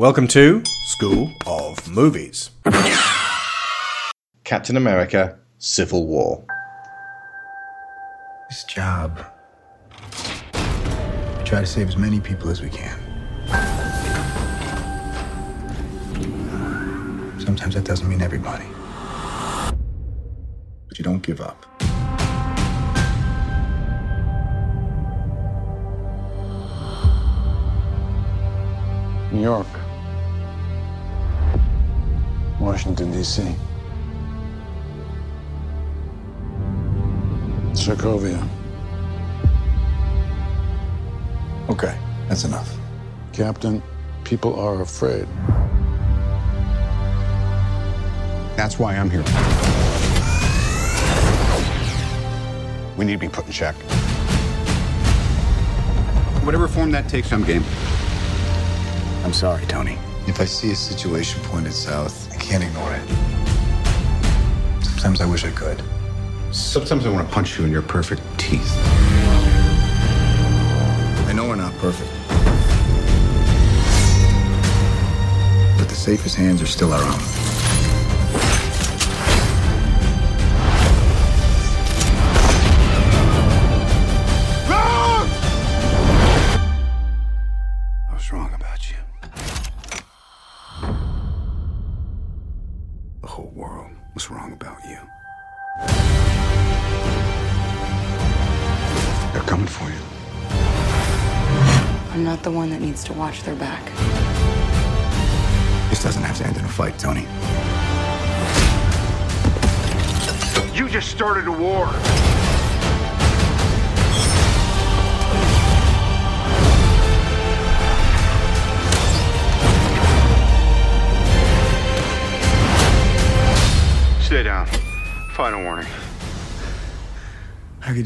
Welcome to School of Movies. Captain America Civil War. This job. We try to save as many people as we can. Sometimes that doesn't mean everybody. But you don't give up. New York. Washington, D.C. Sokovia. Okay, that's enough. Captain, people are afraid. That's why I'm here. We need to be put in check. Whatever form that takes, I'm game. I'm sorry, Tony. If I see a situation pointed south, I can't ignore it. Sometimes I wish I could. Sometimes I want to punch you in your perfect teeth. I know we're not perfect. But the safest hands are still our own.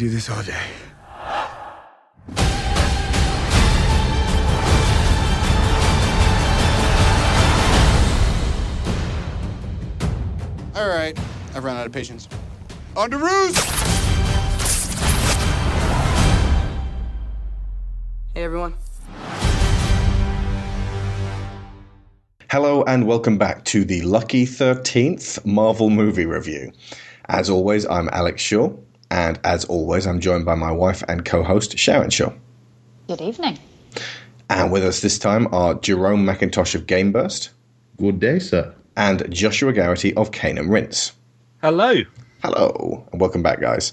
Do this all day. All right, I've run out of patience. On to ruse! Hey, everyone. Hello and welcome back to the Lucky 13th Marvel movie review. As always, I'm Alex Shaw, and as always, I'm joined by my wife and co host, Sharon Shaw. Good evening. And with us this time are Jerome McIntosh of GameBurst Good day, sir. and Joshua Garrity of Cane and Rinse. Hello. Hello, and welcome back, guys.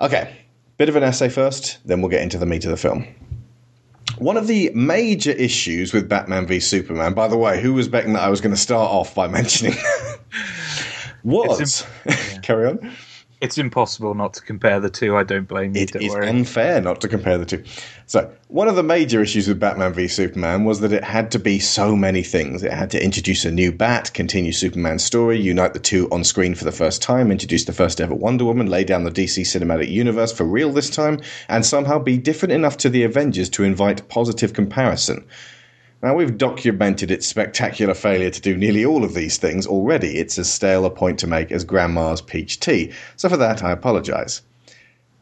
Okay, bit of an essay first, then we'll get into the meat of the film. One of the major issues with Batman v Superman, by the way, who was betting that I was going to start off by mentioning was. It's Carry on. It's impossible not to compare the two. I don't blame you. It is worry. unfair not to compare the two. So, one of the major issues with Batman v Superman was that it had to be so many things. It had to introduce a new Bat, continue Superman's story, unite the two on screen for the first time, introduce the first ever Wonder Woman, lay down the DC cinematic universe for real this time, and somehow be different enough to the Avengers to invite positive comparison. Now, we've documented its spectacular failure to do nearly all of these things already. It's as stale a point to make as Grandma's peach tea. So, for that, I apologise.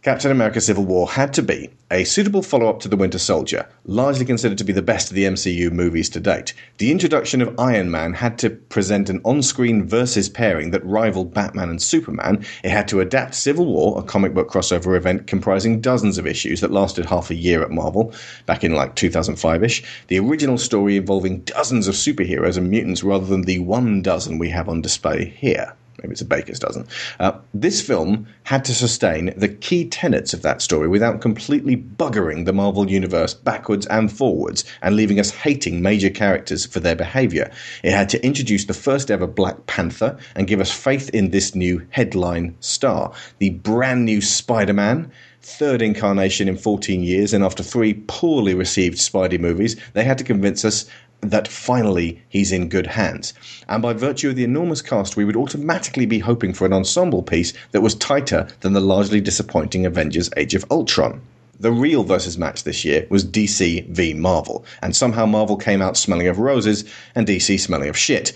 Captain America Civil War had to be a suitable follow up to The Winter Soldier, largely considered to be the best of the MCU movies to date. The introduction of Iron Man had to present an on screen versus pairing that rivaled Batman and Superman. It had to adapt Civil War, a comic book crossover event comprising dozens of issues that lasted half a year at Marvel, back in like 2005 ish. The original story involving dozens of superheroes and mutants rather than the one dozen we have on display here. Maybe it's a baker's dozen. Uh, this film had to sustain the key tenets of that story without completely buggering the Marvel Universe backwards and forwards and leaving us hating major characters for their behaviour. It had to introduce the first ever Black Panther and give us faith in this new headline star. The brand new Spider Man third incarnation in 14 years, and after three poorly received Spidey movies, they had to convince us that finally he's in good hands. And by virtue of the enormous cast, we would automatically be hoping for an ensemble piece that was tighter than the largely disappointing Avengers Age of Ultron. The real versus match this year was DC v Marvel, and somehow Marvel came out smelling of roses and DC smelling of shit.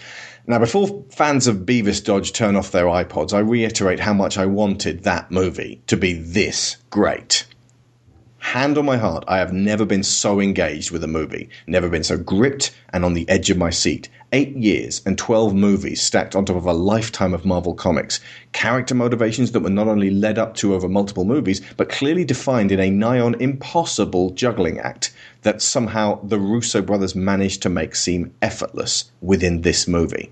Now, before fans of Beavis Dodge turn off their iPods, I reiterate how much I wanted that movie to be this great. Hand on my heart, I have never been so engaged with a movie, never been so gripped and on the edge of my seat. Eight years and 12 movies stacked on top of a lifetime of Marvel Comics. Character motivations that were not only led up to over multiple movies, but clearly defined in a nigh on impossible juggling act that somehow the Russo brothers managed to make seem effortless within this movie.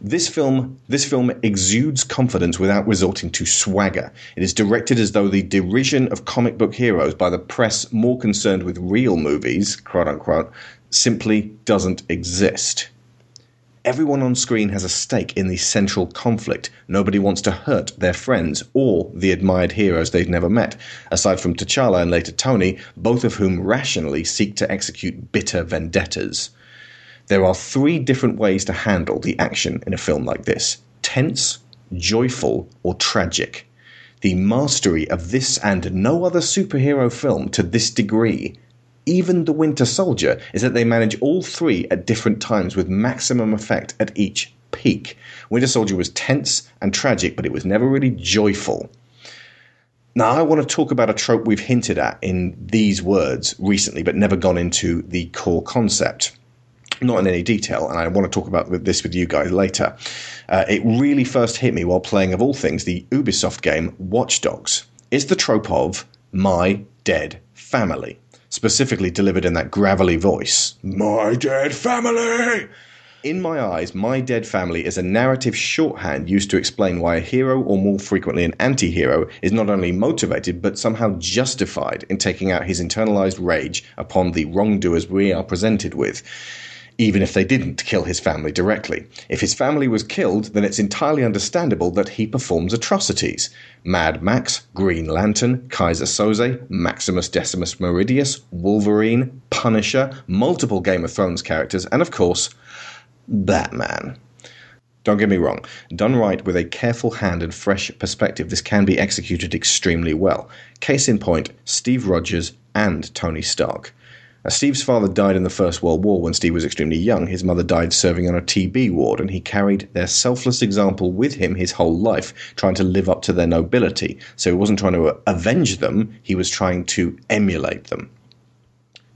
This film, this film exudes confidence without resorting to swagger. It is directed as though the derision of comic book heroes by the press more concerned with real movies, quote unquote, simply doesn't exist. Everyone on screen has a stake in the central conflict. Nobody wants to hurt their friends or the admired heroes they've never met, aside from T'Challa and later Tony, both of whom rationally seek to execute bitter vendettas. There are three different ways to handle the action in a film like this tense, joyful, or tragic. The mastery of this and no other superhero film to this degree, even The Winter Soldier, is that they manage all three at different times with maximum effect at each peak. Winter Soldier was tense and tragic, but it was never really joyful. Now, I want to talk about a trope we've hinted at in these words recently, but never gone into the core concept not in any detail, and I want to talk about this with you guys later. Uh, it really first hit me while playing, of all things, the Ubisoft game Watch Dogs. It's the trope of my dead family, specifically delivered in that gravelly voice. My dead family! In my eyes, My Dead Family is a narrative shorthand used to explain why a hero, or more frequently an anti hero, is not only motivated but somehow justified in taking out his internalized rage upon the wrongdoers we are presented with even if they didn't kill his family directly. If his family was killed, then it's entirely understandable that he performs atrocities. Mad Max, Green Lantern, Keyser Soze, Maximus Decimus Meridius, Wolverine, Punisher, multiple Game of Thrones characters, and of course, Batman. Don't get me wrong, done right with a careful hand and fresh perspective, this can be executed extremely well. Case in point, Steve Rogers and Tony Stark. Steve's father died in the First World War when Steve was extremely young. His mother died serving on a TB ward, and he carried their selfless example with him his whole life, trying to live up to their nobility. So he wasn't trying to uh, avenge them, he was trying to emulate them.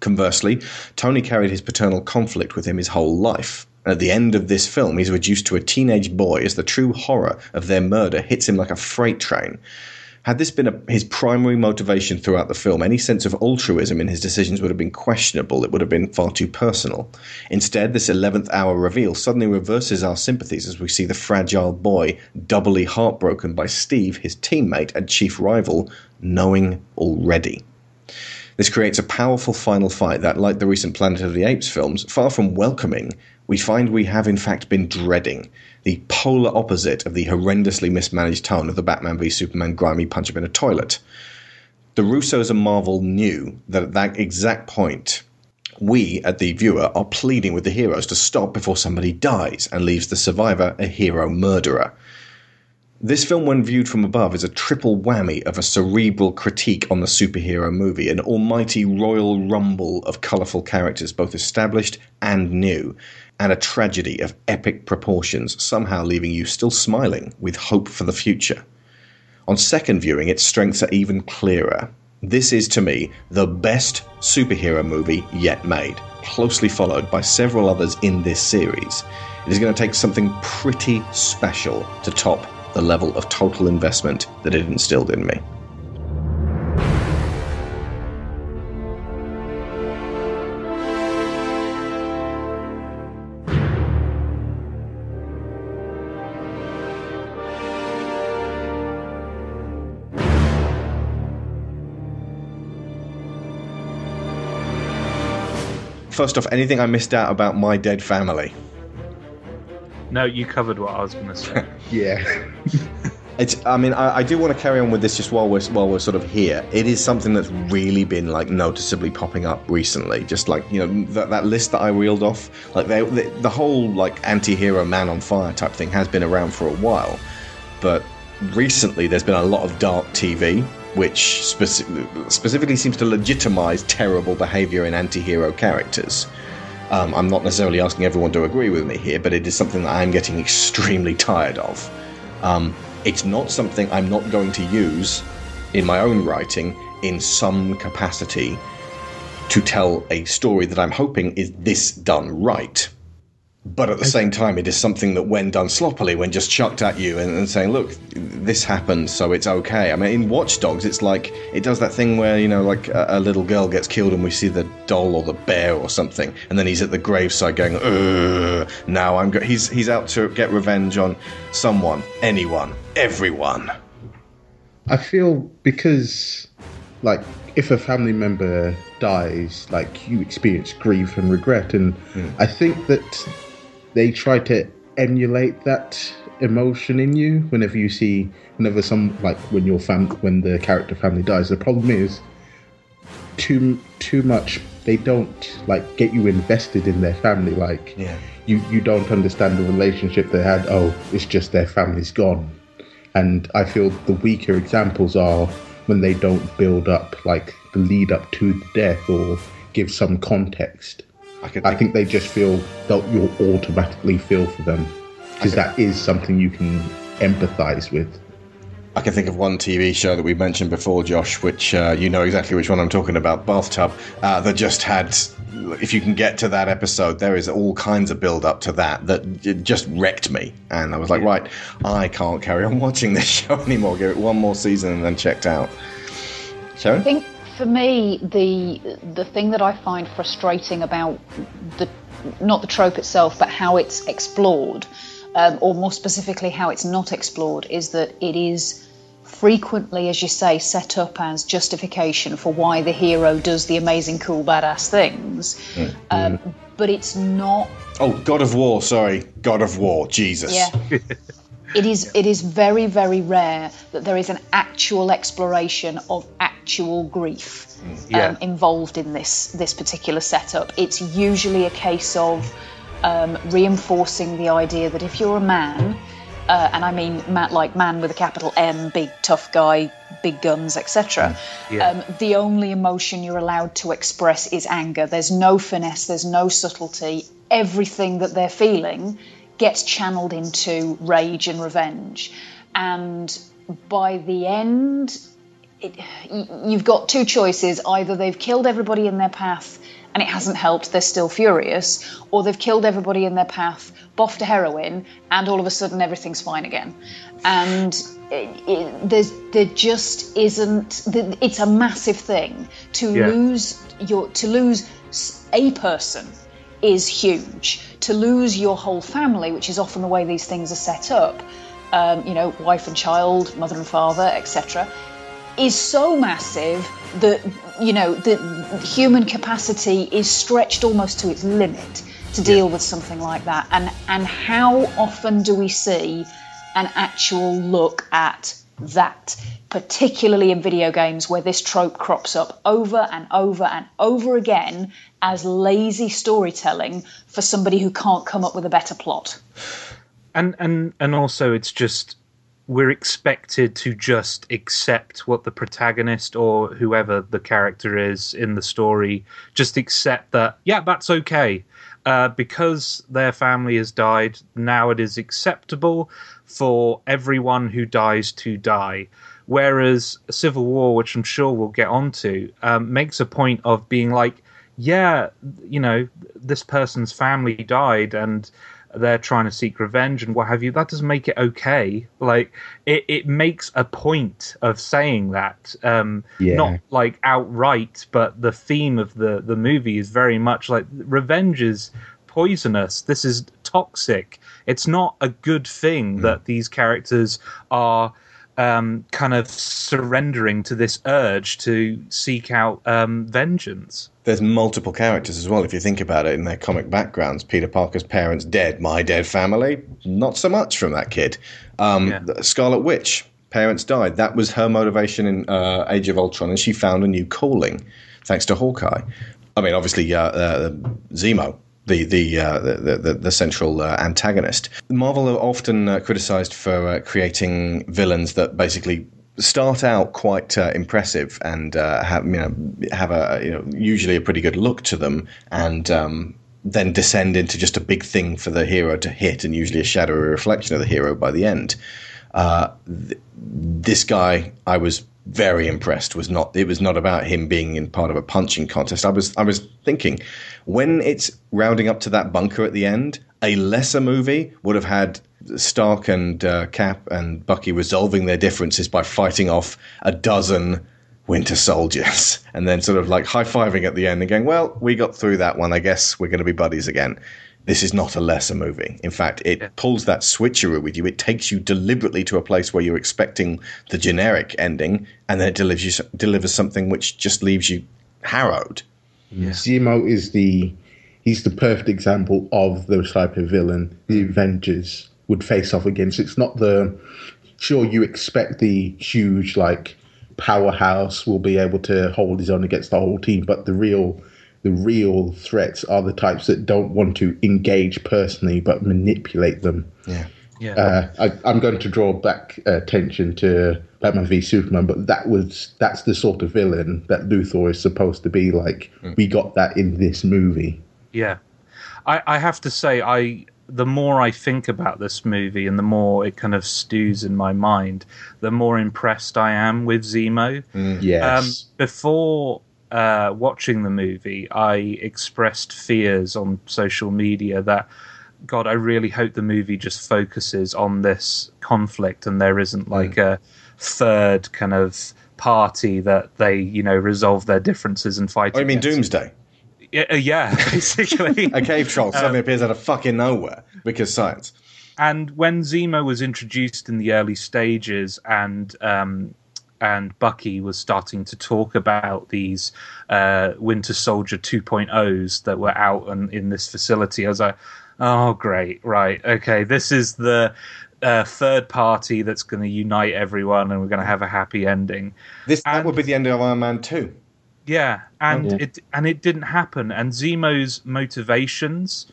Conversely, Tony carried his paternal conflict with him his whole life. And At the end of this film, he's reduced to a teenage boy as the true horror of their murder hits him like a freight train. Had this been a, his primary motivation throughout the film, any sense of altruism in his decisions would have been questionable. It would have been far too personal. Instead, this 11th hour reveal suddenly reverses our sympathies as we see the fragile boy doubly heartbroken by Steve, his teammate and chief rival, knowing already. This creates a powerful final fight that, like the recent Planet of the Apes films, far from welcoming, we find we have in fact been dreading the polar opposite of the horrendously mismanaged tone of the Batman v Superman grimy punch up in a toilet. The Russos and Marvel knew that at that exact point, we, at the viewer, are pleading with the heroes to stop before somebody dies and leaves the survivor a hero murderer. This film, when viewed from above, is a triple whammy of a cerebral critique on the superhero movie, an almighty royal rumble of colourful characters, both established and new, and a tragedy of epic proportions, somehow leaving you still smiling with hope for the future. On second viewing, its strengths are even clearer. This is, to me, the best superhero movie yet made, closely followed by several others in this series. It is going to take something pretty special to top the level of total investment that it instilled in me. First off, anything I missed out about my dead family? No, you covered what I was going to say. yeah. It's. I mean, I, I, do want to carry on with this just while we're while we're sort of here. It is something that's really been like noticeably popping up recently. Just like you know that, that list that I reeled off, like they, the, the whole like anti-hero man on fire type thing has been around for a while, but recently there's been a lot of dark TV, which speci- specifically seems to legitimize terrible behavior in anti-hero characters. Um, I'm not necessarily asking everyone to agree with me here, but it is something that I'm getting extremely tired of. Um, it's not something I'm not going to use in my own writing in some capacity to tell a story that I'm hoping is this done right. But at the same time, it is something that, when done sloppily, when just chucked at you and, and, saying, "Look, this happened, so it's okay." I mean, in Watch Dogs, it's like it does that thing where you know, like a, a little girl gets killed and we see the doll or the bear or something, and then he's at the graveside going, Ugh, "Now I'm." Go-. He's he's out to get revenge on someone, anyone, everyone. I feel because, like, if a family member dies, like you experience grief and regret, and mm. I think that they try to emulate that emotion in you whenever you see whenever some like when your fam when the character family dies. The problem is too too much they don't like get you invested in their family. Like yeah. you you don't understand the relationship they had. Oh it's just their family's gone. And i feel the weaker examples are when they don't build up like the lead up to the death or give some context I, think, I think they just feel that you'll automatically feel for them because that is something you can empathize with. I can think of one TV show that we mentioned before, Josh, which uh, you know exactly which one I'm talking about, Bathtub, uh, that just had. If you can get to that episode, there is all kinds of build up to that that just wrecked me, and I was like, right, I can't carry on watching this show anymore. Give it one more season and then checked out. Sharon? I think for me, the the thing that I find frustrating about the not the trope itself, but how it's explored, um, or more specifically, how it's not explored, is that it is frequently, as you say, set up as justification for why the hero does the amazing, cool, badass things. Mm-hmm. Um, but it's not. Oh, God of War, sorry. God of War, Jesus. Yeah. it is it is very very rare that there is an actual exploration of actual grief um, yeah. involved in this this particular setup. It's usually a case of um, reinforcing the idea that if you're a man, uh, and I mean man, like man with a capital M, big tough guy, big guns, etc. Mm, yeah. Um, the only emotion you're allowed to express is anger. There's no finesse. There's no subtlety. Everything that they're feeling gets channeled into rage and revenge. And by the end, it, you've got two choices. Either they've killed everybody in their path and it hasn't helped, they're still furious, or they've killed everybody in their path, boffed a heroine, and all of a sudden everything's fine again. And it, it, there's, there just isn't. It's a massive thing to yeah. lose your to lose a person is huge. To lose your whole family, which is often the way these things are set up, um, you know, wife and child, mother and father, etc., is so massive that you know the human capacity is stretched almost to its limit to deal yeah. with something like that. And and how often do we see an actual look at that? Particularly in video games where this trope crops up over and over and over again as lazy storytelling for somebody who can't come up with a better plot. And and and also it's just we're expected to just accept what the protagonist or whoever the character is in the story. Just accept that yeah that's okay. Uh, because their family has died now it is acceptable for everyone who dies to die Whereas Civil War, which I'm sure we'll get onto, um, makes a point of being like, yeah, you know, this person's family died and they're trying to seek revenge and what have you. That doesn't make it okay. Like it, it makes a point of saying that, um, yeah. not like outright, but the theme of the the movie is very much like revenge is poisonous. This is toxic. It's not a good thing mm. that these characters are um, kind of surrendering to this urge to seek out um, vengeance. There's multiple characters as well, if you think about it, in their comic backgrounds. Peter Parker's parents dead, my dead family, not so much from that kid. Um, yeah. Scarlet Witch, parents died. That was her motivation in uh, Age of Ultron, and she found a new calling thanks to Hawkeye. I mean, obviously, uh, uh, Zemo the the, uh, the, the, the central uh, antagonist. Marvel are often uh, criticized for uh, creating villains that basically start out quite uh, impressive and uh, have you know have a you know usually a pretty good look to them and. Um, then descend into just a big thing for the hero to hit, and usually a shadowy reflection of the hero by the end. Th- this guy, I was very impressed was not it was not about him being in part of a punching contest. I was I was thinking when it's rounding up to that bunker at the end, a lesser movie would have had Stark and uh, Cap and Bucky resolving their differences by fighting off a dozen Winter Soldiers and then sort of like high fiving at the end and going, "Well, we got through that one. I guess we're going to be buddies again." This is not a lesser movie. In fact, it yeah. pulls that switcheroo with you. It takes you deliberately to a place where you're expecting the generic ending, and then it delivers you, delivers something which just leaves you harrowed. Yeah. Zemo is the he's the perfect example of the type of villain the Avengers would face off against. It's not the sure you expect the huge like powerhouse will be able to hold his own against the whole team, but the real the real threats are the types that don't want to engage personally but manipulate them. Yeah. Yeah. Uh, I, am going to draw back uh, attention to Batman v Superman, but that was that's the sort of villain that Luthor is supposed to be. Like mm. we got that in this movie. Yeah, I, I have to say, I the more I think about this movie and the more it kind of stews in my mind, the more impressed I am with Zemo. Mm. Yes. Um, before uh, watching the movie, I expressed fears on social media that, God, I really hope the movie just focuses on this conflict and there isn't like mm. a third kind of party that they, you know, resolve their differences and fight. Oh, you mean Doomsday? Yeah, uh, yeah basically. a cave troll suddenly um, appears out of fucking nowhere because science. And when Zemo was introduced in the early stages, and um, and Bucky was starting to talk about these uh, Winter Soldier 2.0s that were out and in this facility. I was like, oh, great, right, okay, this is the uh, third party that's going to unite everyone, and we're going to have a happy ending. This that would be the end of Iron Man 2. Yeah, and oh, yeah. it and it didn't happen. And Zemo's motivations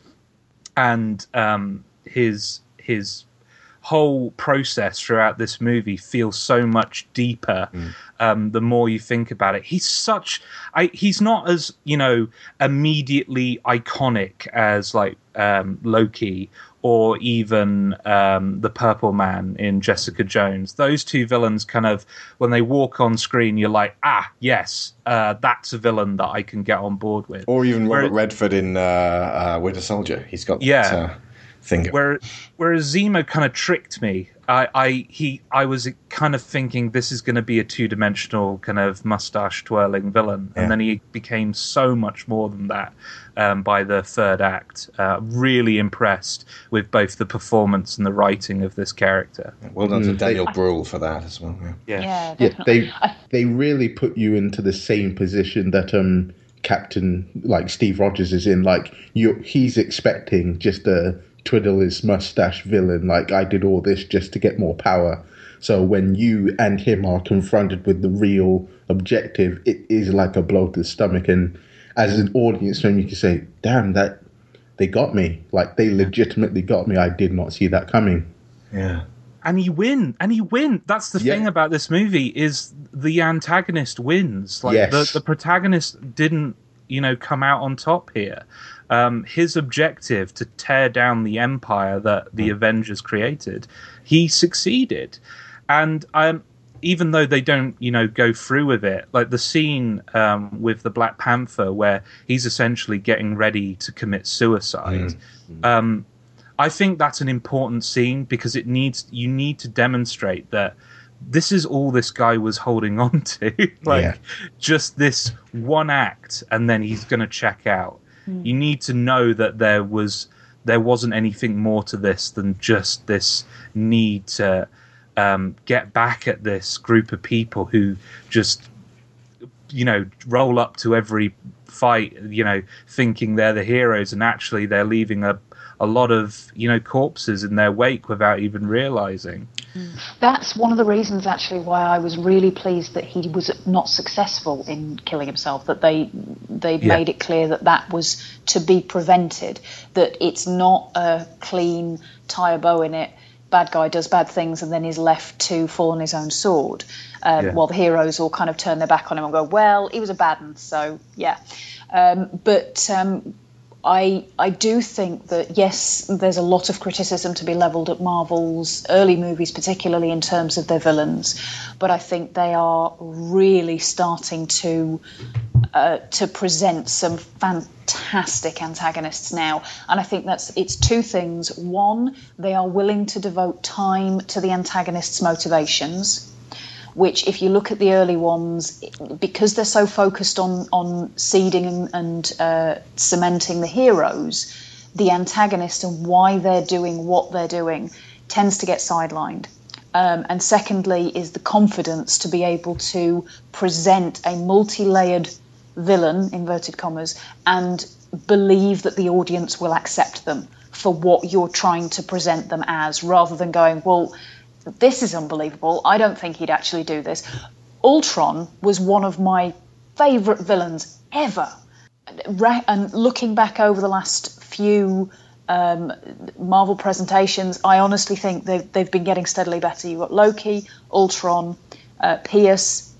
and um, his his whole process throughout this movie feels so much deeper mm. um, the more you think about it. He's such, I, he's not as you know immediately iconic as like um, Loki or even um, the Purple Man in Jessica Jones. Those two villains kind of when they walk on screen, you're like, ah, yes, uh, that's a villain that I can get on board with. Or even Robert Redford in uh, uh, Winter Soldier. He's got yeah. That, uh, thing. Where, whereas Zemo kind of tricked me. I, I he I was kind of thinking this is going to be a two dimensional kind of mustache twirling villain, yeah. and then he became so much more than that um, by the third act. Uh, really impressed with both the performance and the writing of this character. Well done to mm, Daniel Bruhl for that as well. Yeah, yeah, yeah, yeah they they really put you into the same position that um Captain like Steve Rogers is in. Like you, he's expecting just a twiddle his mustache villain, like I did all this just to get more power. So when you and him are confronted with the real objective, it is like a blow to the stomach. And as an audience member, you can say, "Damn, that they got me! Like they legitimately got me. I did not see that coming." Yeah. And he win, and he win. That's the yeah. thing about this movie is the antagonist wins. Like yes. the the protagonist didn't, you know, come out on top here um, his objective to tear down the empire that the mm. Avengers created, he succeeded. And um, even though they don't, you know, go through with it, like the scene um, with the Black Panther where he's essentially getting ready to commit suicide. Mm. Um, I think that's an important scene because it needs you need to demonstrate that this is all this guy was holding on to, like yeah. just this one act, and then he's going to check out. Mm. You need to know that there was there wasn't anything more to this than just this need to um, get back at this group of people who just you know roll up to every fight you know thinking they're the heroes and actually they're leaving a a lot of you know corpses in their wake without even realizing. That's one of the reasons, actually, why I was really pleased that he was not successful in killing himself. That they they yeah. made it clear that that was to be prevented. That it's not a clean tie a bow in it. Bad guy does bad things and then is left to fall on his own sword. Um, yeah. While the heroes all kind of turn their back on him and go, "Well, he was a bad one, so yeah." Um, but um, I I do think that yes, there's a lot of criticism to be levelled at Marvel's early movies, particularly in terms of their villains, but I think they are really starting to uh, to present some fantastic antagonists now, and I think that's it's two things. One, they are willing to devote time to the antagonist's motivations which, if you look at the early ones, because they're so focused on on seeding and, and uh, cementing the heroes, the antagonist and why they're doing what they're doing tends to get sidelined. Um, and secondly, is the confidence to be able to present a multi-layered villain, inverted commas, and believe that the audience will accept them for what you're trying to present them as, rather than going, well, this is unbelievable. I don't think he'd actually do this. Ultron was one of my favourite villains ever. And looking back over the last few um, Marvel presentations, I honestly think they've, they've been getting steadily better. You've got Loki, Ultron, uh, Pierce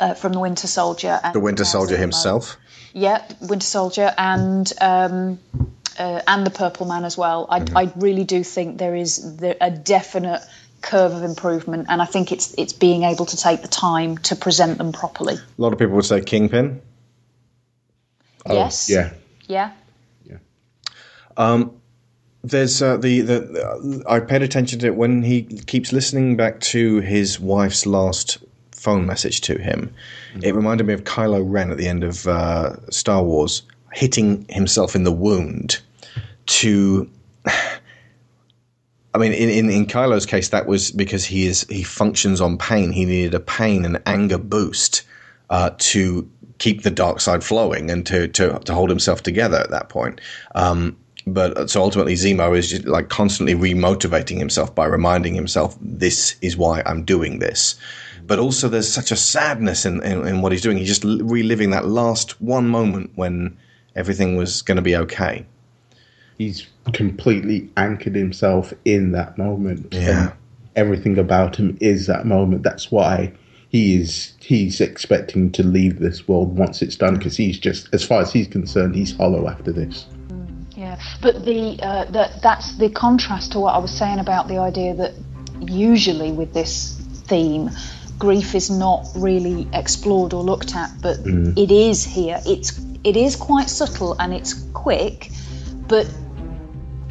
uh, from the Winter Soldier. And the Winter Soldier himself? Yeah, Winter Soldier and. Um, uh, and the Purple Man as well. I, mm-hmm. I really do think there is a definite curve of improvement, and I think it's it's being able to take the time to present them properly. A lot of people would say Kingpin. Oh, yes. Yeah. Yeah. Yeah. Um, there's uh, the the I paid attention to it when he keeps listening back to his wife's last phone message to him. Mm-hmm. It reminded me of Kylo Ren at the end of uh, Star Wars hitting himself in the wound to I mean, in, in, in Kylo's case, that was because he is he functions on pain. He needed a pain and anger boost uh, to keep the dark side flowing and to, to, to hold himself together at that point. Um, but uh, so ultimately, Zemo is just like constantly remotivating himself by reminding himself, "This is why I'm doing this." But also, there's such a sadness in, in, in what he's doing. He's just reliving that last one moment when everything was going to be okay he's completely anchored himself in that moment. Yeah. And everything about him is that moment. That's why he is he's expecting to leave this world once it's done because he's just as far as he's concerned he's hollow after this yeah but the uh, that that's the contrast to what i was saying about the idea that usually with this theme grief is not really explored or looked at but mm. it is here it's it is quite subtle and it's quick but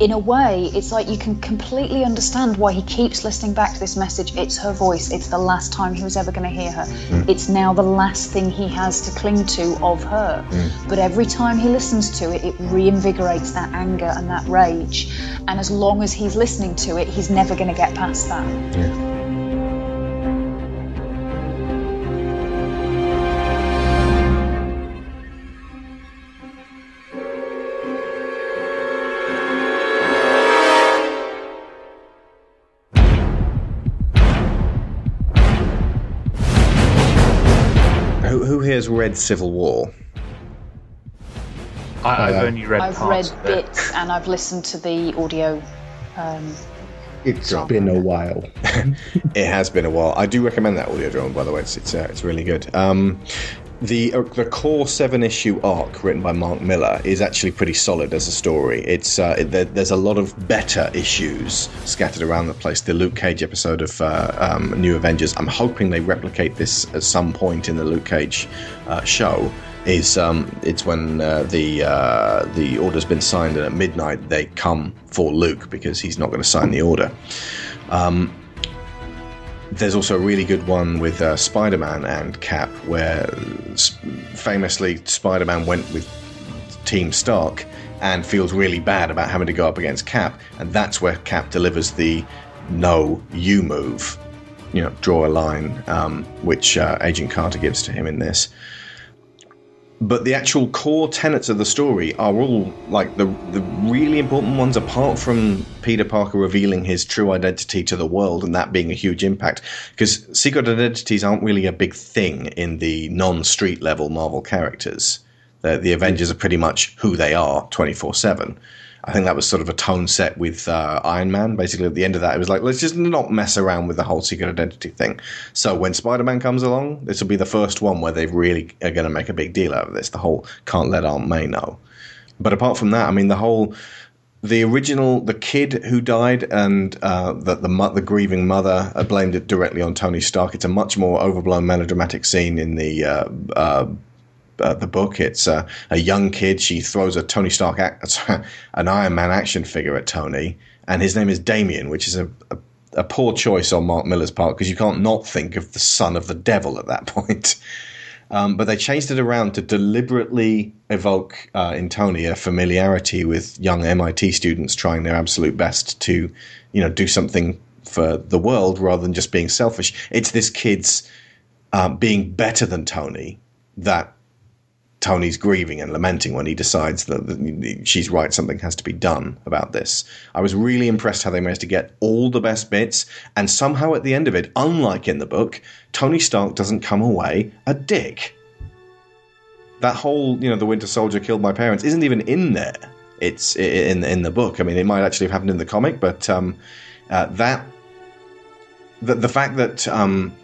in a way, it's like you can completely understand why he keeps listening back to this message. It's her voice. It's the last time he was ever going to hear her. Mm. It's now the last thing he has to cling to of her. Mm. But every time he listens to it, it reinvigorates that anger and that rage. And as long as he's listening to it, he's never going to get past that. Yeah. Read Civil War? I, have only read. I've read bits, and I've listened to the audio. Um, it's been a while. it has been a while. I do recommend that audio drama, by the way. It's it's, uh, it's really good. Um, the uh, the core seven issue arc written by Mark Millar is actually pretty solid as a story. It's uh, it, there, there's a lot of better issues scattered around the place. The Luke Cage episode of uh, um, New Avengers. I'm hoping they replicate this at some point in the Luke Cage uh, show. Is um, it's when uh, the uh, the order's been signed and at midnight they come for Luke because he's not going to sign the order. Um, there's also a really good one with uh, Spider Man and Cap, where famously Spider Man went with Team Stark and feels really bad about having to go up against Cap, and that's where Cap delivers the no, you move, you know, draw a line, um, which uh, Agent Carter gives to him in this but the actual core tenets of the story are all like the the really important ones apart from Peter Parker revealing his true identity to the world and that being a huge impact because secret identities aren't really a big thing in the non-street level Marvel characters. The, the Avengers are pretty much who they are 24/7. I think that was sort of a tone set with uh, Iron Man. Basically, at the end of that, it was like, let's just not mess around with the whole secret identity thing. So when Spider Man comes along, this will be the first one where they really are going to make a big deal out of this. The whole can't let Aunt May know. but apart from that, I mean, the whole the original the kid who died and uh, the, the the grieving mother uh, blamed it directly on Tony Stark. It's a much more overblown melodramatic scene in the uh, uh, the book. It's uh, a young kid. She throws a Tony Stark an Iron Man action figure at Tony, and his name is Damien, which is a, a, a poor choice on Mark Millar's part because you can't not think of the son of the devil at that point. Um, but they changed it around to deliberately evoke uh, in Tony a familiarity with young MIT students trying their absolute best to, you know, do something for the world rather than just being selfish. It's this kid's uh, being better than Tony that Tony's grieving and lamenting when he decides that she's right, something has to be done about this. I was really impressed how they managed to get all the best bits, and somehow at the end of it, unlike in the book, Tony Stark doesn't come away a dick. That whole, you know, the Winter Soldier killed my parents isn't even in there. It's in in the book. I mean, it might actually have happened in the comic, but um, uh, that the, the fact that um,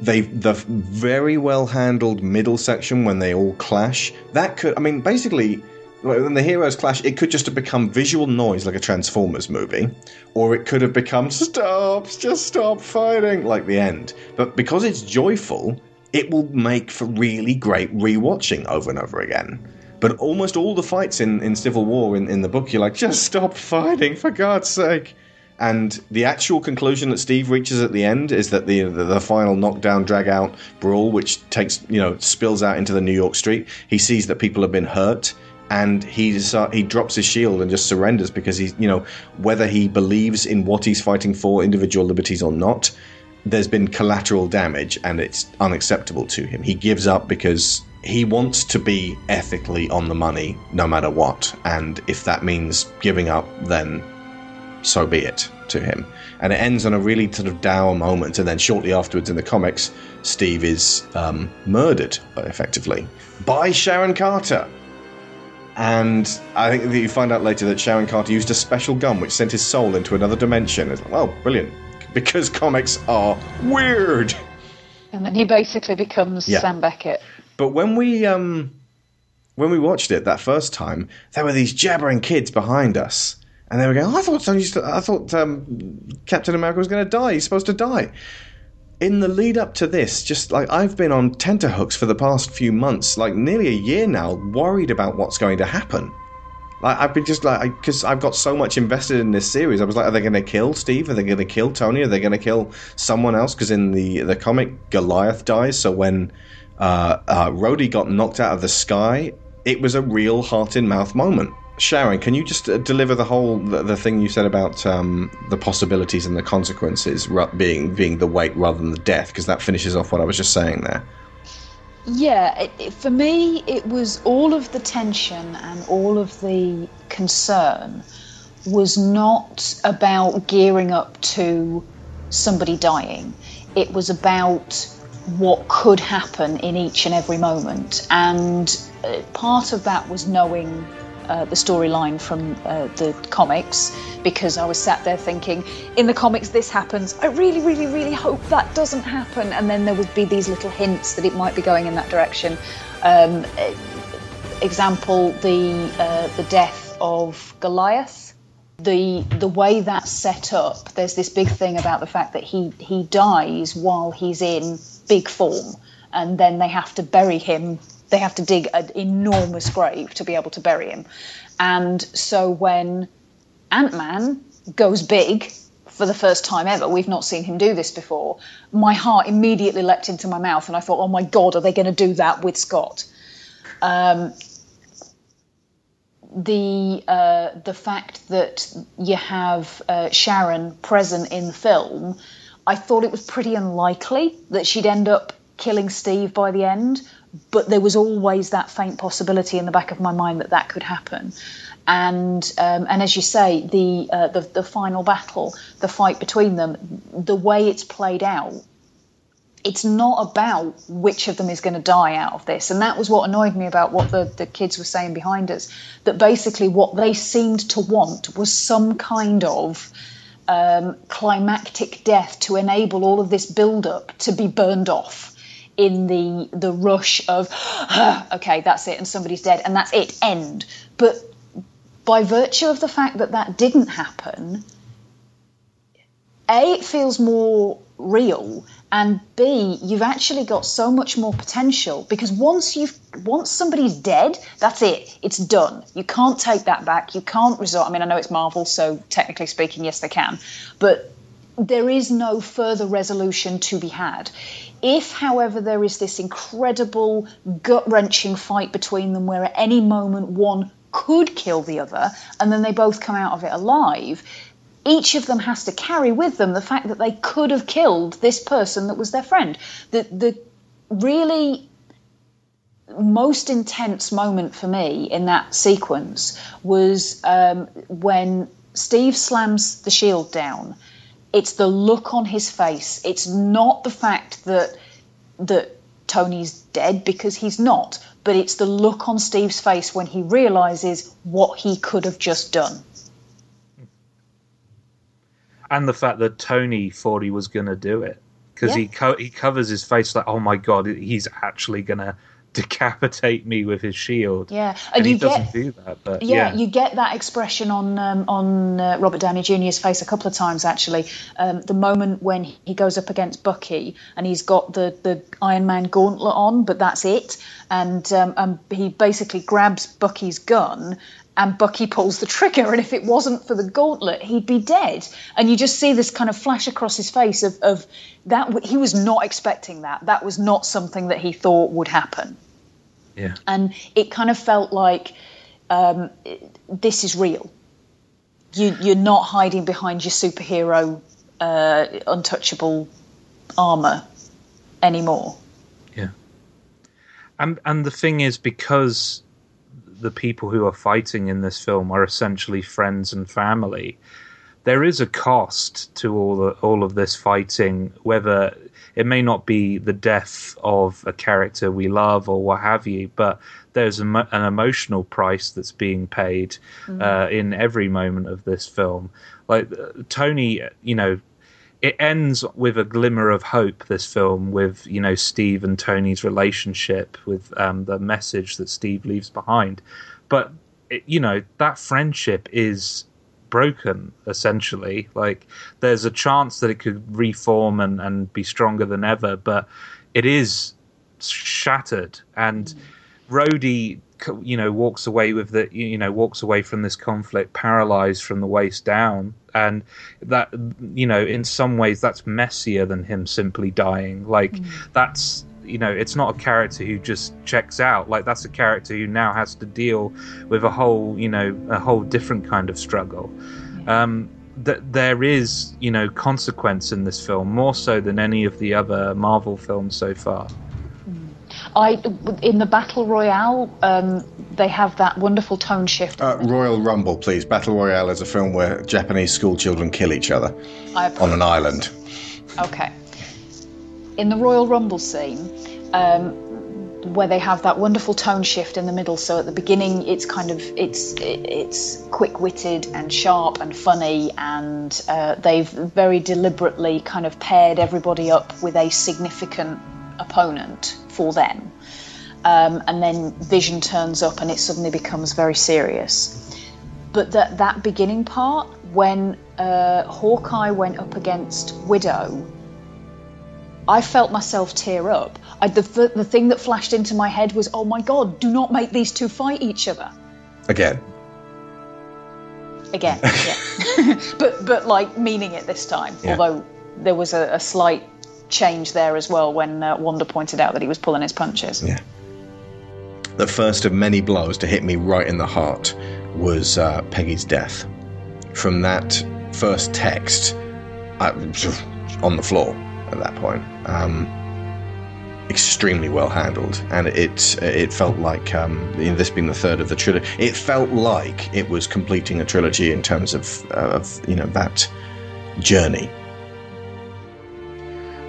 they the very well handled middle section when they all clash. That could, I mean, basically, when the heroes clash, it could just have become visual noise like a Transformers movie, or it could have become stop, just stop fighting like the end. But because it's joyful, it will make for really great rewatching over and over again. But almost all the fights in, in Civil War in, in the book, you're like, just stop fighting, for God's sake. And the actual conclusion that Steve reaches at the end is that the the, the final knockdown, drag out brawl, which takes you know spills out into the New York street, he sees that people have been hurt, and he's uh, he drops his shield and just surrenders because he's you know whether he believes in what he's fighting for, individual liberties or not, there's been collateral damage and it's unacceptable to him. He gives up because he wants to be ethically on the money no matter what, and if that means giving up, then so be it to him. And it ends on a really sort of dour moment, and then shortly afterwards in the comics, Steve is um, murdered effectively by Sharon Carter. And I think that you find out later that Sharon Carter used a special gun which sent his soul into another dimension. It's like, well, brilliant. Because comics are weird. And then he basically becomes yeah. Sam Beckett. But when we um, when we watched it that first time, there were these jabbering kids behind us and they were going, oh, I thought Tony, I thought um, Captain America was going to die. He's supposed to die. In the lead up to this, just like I've been on tenterhooks for the past few months, like nearly a year now, worried about what's going to happen. Like I've been just like because I've got so much invested in this series. I was like, are they going to kill Steve? Are they going to kill Tony? Are they going to kill someone else? Because in the the comic, Goliath dies. So when uh, uh, Rhodey got knocked out of the sky, it was a real heart in mouth moment. Sharon, can you just uh, deliver the whole the, the, thing you said about um, the possibilities and the consequences being being the weight rather than the death? Because that finishes off what I was just saying there. Yeah, it, it, for me, it was all of the tension and all of the concern was not about gearing up to somebody dying. It was about what could happen in each and every moment, and uh, part of that was knowing uh, the storyline from uh, the comics because I was sat there thinking, in the comics this happens. I really, really, really hope that doesn't happen. And then there would be these little hints that it might be going in that direction. Um, example: the uh, the death of Goliath. The the way that's set up, there's this big thing about the fact that he he dies while he's in big form, and then they have to bury him they have to dig an enormous grave to be able to bury him. And so when Ant Man goes big for the first time ever, we've not seen him do this before, my heart immediately leapt into my mouth and I thought, oh my God, are they going to do that with Scott? Um, the uh, the fact that you have uh, Sharon present in the film, I thought it was pretty unlikely that she'd end up killing Steve by the end but there was always that faint possibility in the back of my mind that that could happen. And um, and as you say, the, uh, the the final battle, the fight between them, the way it's played out, it's not about which of them is going to die out of this. And that was what annoyed me about what the, the kids were saying behind us. That basically what they seemed to want was some kind of um, climactic death to enable all of this build up to be burned off in the the rush of okay that's it and somebody's dead and that's it end but by virtue of the fact that that didn't happen, A, it feels more real, and B, you've actually got so much more potential because once you've once somebody's dead, that's it. It's done. You can't take that back. You can't resort. I mean, I know it's Marvel, so technically speaking, yes, they can, but there is no further resolution to be had. If, however, there is this incredible gut wrenching fight between them where at any moment one could kill the other and then they both come out of it alive, each of them has to carry with them the fact that they could have killed this person that was their friend. The, the really most intense moment for me in that sequence was um, when Steve slams the shield down it's the look on his face. It's not the fact that that Tony's dead because he's not, but it's the look on Steve's face when he realizes what he could have just done. And the fact that Tony thought he was going to do it because yeah. he co- he covers his face like, oh my god, he's actually going to decapitate me with his shield. Yeah, and, and he doesn't get, do that. But yeah, yeah, you get that expression on um, on uh, Robert Downey Jr.'s face a couple of times actually. Um, the moment when he goes up against Bucky and he's got the the Iron Man gauntlet on, but that's it, and um, um he basically grabs Bucky's gun and Bucky pulls the trigger. And if it wasn't for the gauntlet, he'd be dead. And you just see this kind of flash across his face of, of that. He was not expecting that. That was not something that he thought would happen. Yeah. And it kind of felt like um, this is real. You, you're not hiding behind your superhero, uh, untouchable armor anymore. Yeah. And and the thing is, because the people who are fighting in this film are essentially friends and family. There is a cost to all the, all of this fighting, whether it may not be the death of a character we love or what have you, but there's a, an emotional price that's being paid mm-hmm. uh, in every moment of this film. Like uh, Tony, you know, it ends with a glimmer of hope. This film, with you know Steve and Tony's relationship, with um, the message that Steve leaves behind, but it, you know that friendship is broken essentially. Like there's a chance that it could reform and and be stronger than ever, but it is shattered and. Mm. Rhodey you know walks away with the you know walks away from this conflict paralyzed from the waist down. And that you know in some ways that's messier than him simply dying. Like mm. that's you know it's not a character who just checks out. Like that's a character who now has to deal with a whole you know a whole different kind of struggle. Um that there is you know consequence in this film more so than any of the other marvel films so far I in the battle royale, um, they have that wonderful tone shift. Uh, Royal Rumble, please. Battle Royale is a film where Japanese school children kill each other on an island. Okay. In the Royal Rumble scene, um, where they have that wonderful tone shift in the middle. So at the beginning, it's kind of it's it's quick-witted and sharp and funny, and uh, they've very deliberately kind of paired everybody up with a significant opponent for them. Um, and then Vision turns up and it suddenly becomes very serious. But that that beginning part, when uh, Hawkeye went up against Widow, I felt myself tear up. I, the, the thing that flashed into my head was, oh my god, do not make these two fight each other. Again. Again, yeah. but but like meaning it this time. Yeah. Although there was a, a slight change there as well when uh, Wanda pointed out that he was pulling his punches. Yeah. The first of many blows to hit me right in the heart was uh, Peggy's death. From that first text, I was on the floor at that point. Um, extremely well handled, and it it felt like um, this being the third of the trilogy. It felt like it was completing a trilogy in terms of of you know that journey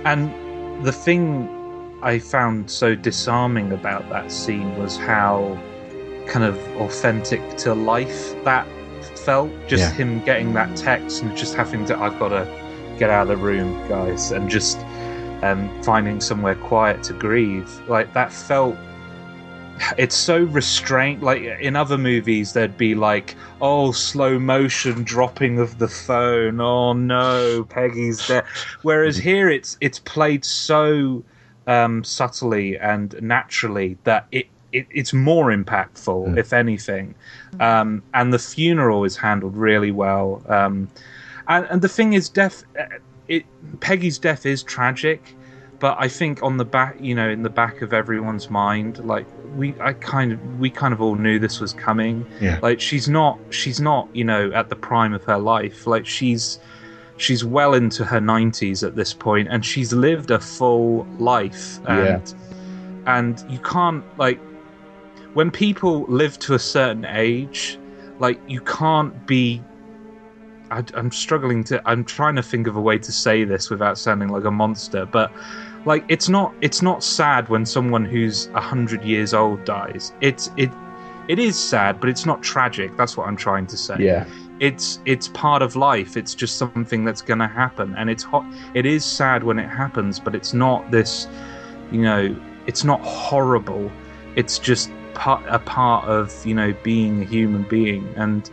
and the thing I found so disarming about that scene was how kind of authentic to life that felt. Just yeah. him getting that text and just having to, I've got to get out of the room, guys, and just um, finding somewhere quiet to grieve. Like that felt it's so restrained. Like in other movies, there'd be like, oh, slow motion dropping of the phone. Oh no, Peggy's there. Whereas here, it's it's played so um, subtly and naturally that it, it it's more impactful, mm. if anything. Um, and the funeral is handled really well. Um, and, and the thing is, death. Uh, it Peggy's death is tragic but I think on the back, you know, in the back of everyone's mind, like we, I kind of, we kind of all knew this was coming. Yeah. Like she's not, she's not, you know, at the prime of her life. Like she's, she's well into her nineties at this point, and she's lived a full life. And, yeah. And you can't like, when people live to a certain age, like you can't be I, am struggling to. I'm trying to think of a way to say this without sounding like a monster, but like it's not it's not sad when someone who's a hundred years old dies. It's it it is sad, but it's not tragic. That's what I'm trying to say. Yeah. It's it's part of life. It's just something that's going to happen, and it's hot. It is sad when it happens, but it's not this. You know, it's not horrible. It's just part a part of you know being a human being, and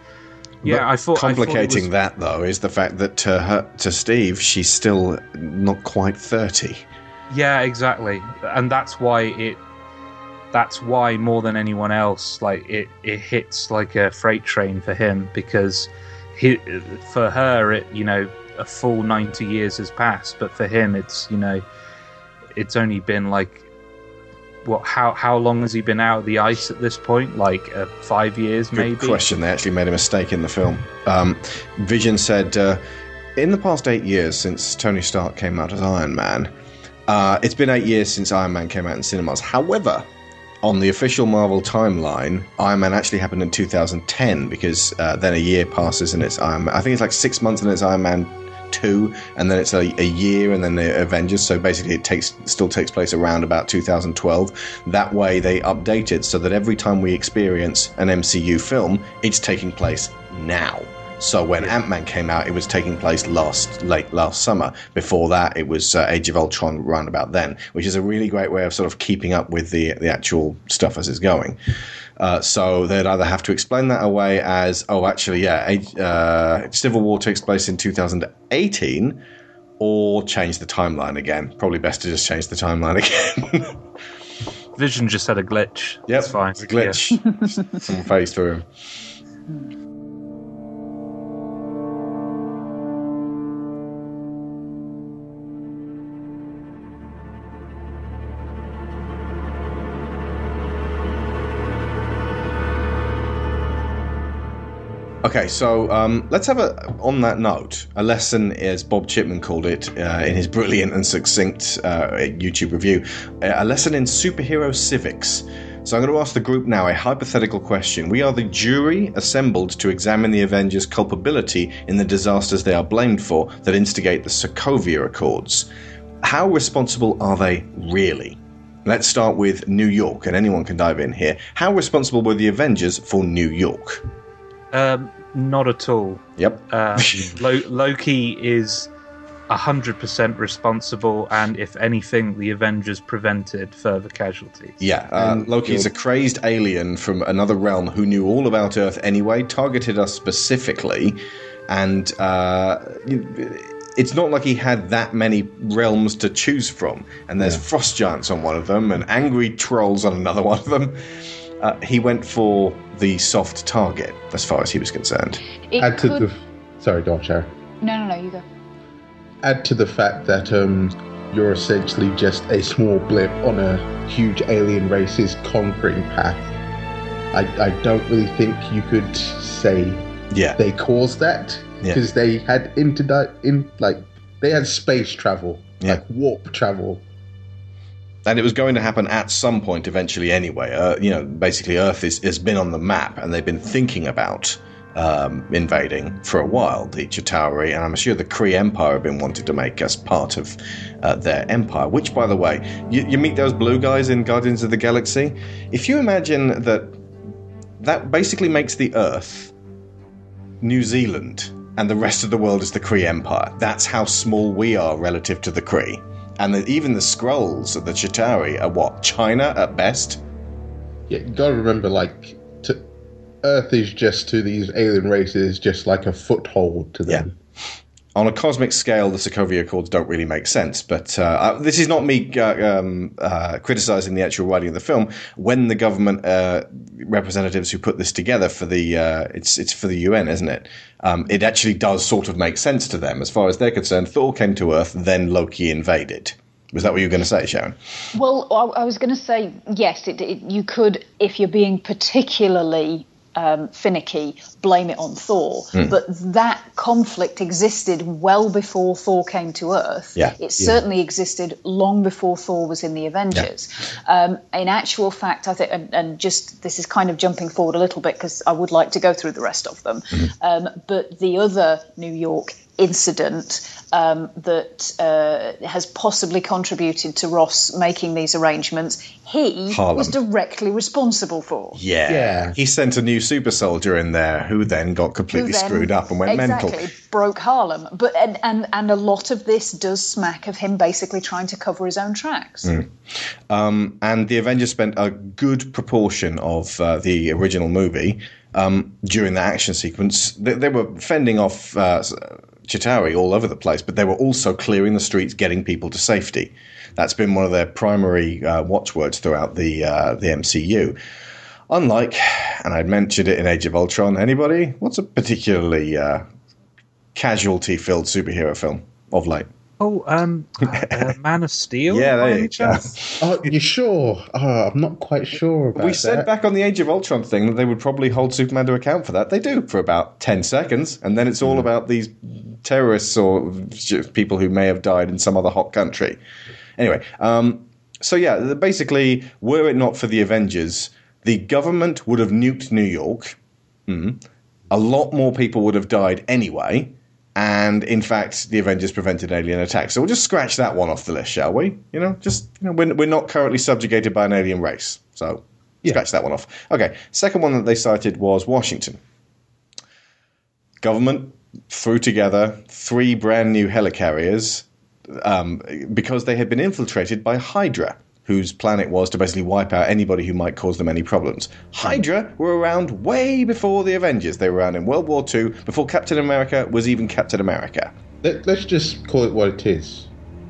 yeah, but I thought complicating I thought was, that though is the fact that to her to Steve, she's still not quite thirty. Yeah, exactly, and that's why it. That's why more than anyone else, like it, it hits like a freight train for him because he, for her, it you know a full ninety years has passed, but for him, it's you know, it's only been like what how how long has he been out of the ice at this point? Like uh, five years, Good maybe. Question. They actually made a mistake in the film. Um, Vision said, uh, in the past eight years since Tony Stark came out as Iron Man, uh, it's been eight years since Iron Man came out in cinemas. However, on the official Marvel timeline, Iron Man actually happened in 2010 because uh, then a year passes and it's Iron Man. I think it's like six months and it's Iron Man 2 and then it's a, a, year and then the Avengers so basically it takes still takes place around about 2012 that way they update it so that every time we experience an MCU film it's taking place now so when yeah. Ant Man came out, it was taking place last late last summer. Before that, it was uh, Age of Ultron around about then, which is a really great way of sort of keeping up with the the actual stuff as it's going. Uh, so they'd either have to explain that away as, oh, actually, yeah, uh, Civil War takes place in 2018, or change the timeline again. Probably best to just change the timeline again. Vision just had a glitch. Yep, it's fine. It's a glitch. Yeah. Someone phased through him. Okay, so um, let's have a on that note a lesson, as Bob Chipman called it uh, in his brilliant and succinct uh, YouTube review, a lesson in superhero civics. So I'm going to ask the group now a hypothetical question. We are the jury assembled to examine the Avengers' culpability in the disasters they are blamed for that instigate the Sokovia Accords. How responsible are they really? Let's start with New York, and anyone can dive in here. How responsible were the Avengers for New York? Um, not at all. Yep. Um, Lo- Loki is hundred percent responsible, and if anything, the Avengers prevented further casualties. Yeah, uh, Loki's a crazed alien from another realm who knew all about Earth anyway, targeted us specifically, and uh, it's not like he had that many realms to choose from. And there's yeah. frost giants on one of them, and angry trolls on another one of them. Uh, he went for the soft target as far as he was concerned. It Add could... to the. Sorry, don't share. No, no, no, you go. Add to the fact that um, you're essentially just a small blip on a huge alien race's conquering path. I, I don't really think you could say yeah. they caused that because yeah. they had inter in like they had space travel, yeah. like warp travel and it was going to happen at some point eventually anyway. Uh, you know, basically, Earth is, has been on the map, and they've been thinking about um, invading for a while, the Chitauri, and I'm sure the Kree Empire have been wanting to make us part of uh, their empire. Which, by the way, you, you meet those blue guys in Guardians of the Galaxy. If you imagine that that basically makes the Earth New Zealand, and the rest of the world is the Kree Empire. That's how small we are relative to the Kree and the, even the Skrulls of the Chitauri are what China at best. Yeah, you gotta remember, like, to, Earth is just to these alien races just like a foothold to them. On a cosmic scale, the Sokovia Accords don't really make sense. But uh, uh, this is not me uh, um, uh, criticizing the actual writing of the film. When the government uh, representatives who put this together for the uh, it's it's for the UN, isn't it? Um, it actually does sort of make sense to them as far as they're concerned. Thor came to Earth, then Loki invaded. Was that what you were going to say, Sharon? Well, I, I was going to say yes. It, it, you could, if you're being particularly um, finicky, blame it on Thor. Hmm. But that conflict existed well before Thor came to Earth. Yeah. It certainly existed long before Thor was in the Avengers. Um, in actual fact, I think, and, and just this is kind of jumping forward a little bit because I would like to go through the rest of them. Um, but the other New York incident um, that uh, has possibly contributed to Ross making these arrangements, he Harlem. was directly responsible for. Yeah. Yeah. He sent a new super soldier in there who then got completely then- screwed up and went mental exactly, mental. broke Harlem. But and, and and a lot of this does smack of him basically trying to cover his own tracks. Mm. Um, and the Avengers spent a good proportion of uh, the original movie um, during the action sequence. They, they were fending off uh, Chitauri all over the place, but they were also clearing the streets, getting people to safety. That's been one of their primary uh, watchwords throughout the uh, the MCU. Unlike, and I'd mentioned it in Age of Ultron. Anybody? What's a particularly uh, casualty-filled superhero film of late? Oh, um, uh, Man of Steel. Yeah, by there you go. chance? Oh, you sure? Oh, I'm not quite sure about We said that. back on the Age of Ultron thing that they would probably hold Superman to account for that. They do for about 10 seconds, and then it's all about these terrorists or people who may have died in some other hot country. Anyway, um, so yeah, basically, were it not for the Avengers, the government would have nuked New York. Mm. A lot more people would have died anyway. And in fact, the Avengers prevented alien attacks. So we'll just scratch that one off the list, shall we? You know, just you know, we're, we're not currently subjugated by an alien race. So scratch that one off. Okay. Second one that they cited was Washington. Government threw together three brand new helicarriers um, because they had been infiltrated by Hydra, whose plan it was to basically wipe out anybody who might cause them any problems. Hydra were around way before the Avengers. They were around in World War II, before Captain America was even Captain America. Let, let's just call it what it is.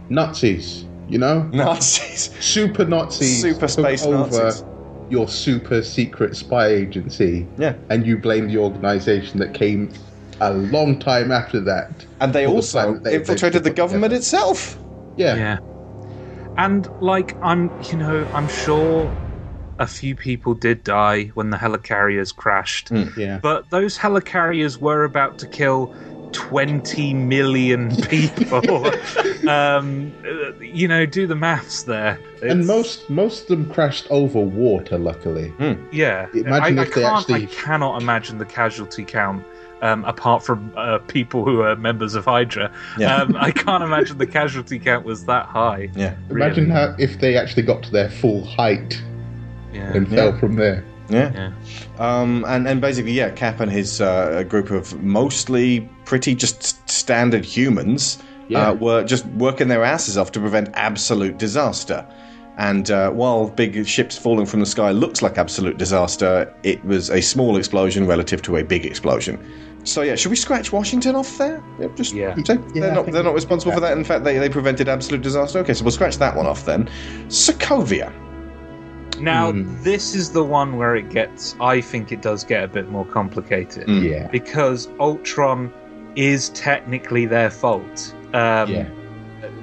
Nazis, you know? Nazis. Super Nazis. Super took space over Nazis. Your super secret spy agency. Yeah. And you blame the organization that came a long time after that. And they for the also plan that they infiltrated the government together. itself. Yeah. Yeah. And like I'm, you know, I'm sure a few people did die when the helicarriers crashed. Yeah. But those helicarriers were about to kill 20 million people. um, you know, do the maths there. And most most of them crashed over water, luckily. yeah. Imagine I, if I they actually- I cannot imagine the casualty count. Um, apart from uh, people who are members of Hydra, Yeah. um, I can't imagine the casualty count was that high. Yeah. Imagine how if they actually got to their full height Yeah. and fell from there. Yeah. Yeah. Um, and, and basically, yeah, Cap and his uh, group of mostly pretty just standard humans Yeah. uh, were just working their asses off to prevent absolute disaster. And uh, while big ships falling from the sky looks like absolute disaster, it was a small explosion relative to a big explosion. So yeah, should we scratch Washington off there? Yep, just Yeah. say Yeah, they're I not they're not responsible for that. In fact, they, they prevented absolute disaster. Okay, so we'll scratch that one off then. Sokovia. Now, Hmm. this is the one where it gets, I think it does get a bit more complicated. Mm. Yeah. Because Ultron is technically their fault. Um, Yeah.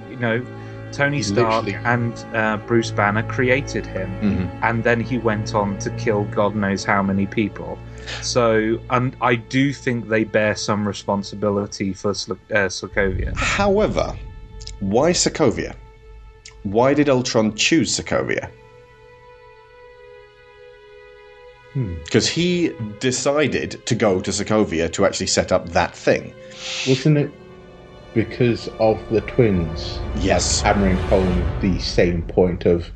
You know, Tony Stark literally- and uh, Bruce Banner created him, Mhm. and then he went on to kill God knows how many people. So, and I do think they bear some responsibility for Slo- uh, Sokovia. However, why Sokovia? Why did Ultron choose Sokovia? Hmm. Because he decided to go to Sokovia to actually set up that thing. Wasn't it because of the twins? Yes. hammering home the same point of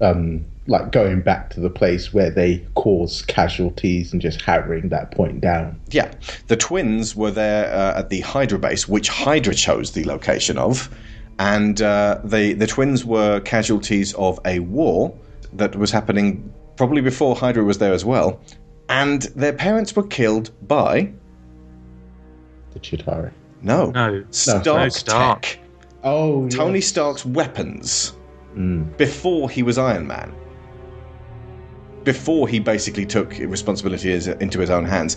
um like going back to the place where they caused casualties and just hammering that point down. Yeah, the twins were there uh, at the Hydra base, which Hydra chose the location of, and uh, they the twins were casualties of a war that was happening probably before Hydra was there as well, and their parents were killed by The Chitauri. no, No. Stark, No, Stark. Tech. Oh, Tony yes. Stark's weapons Mm. before he was Iron Man. Before he basically took responsibility into his own hands.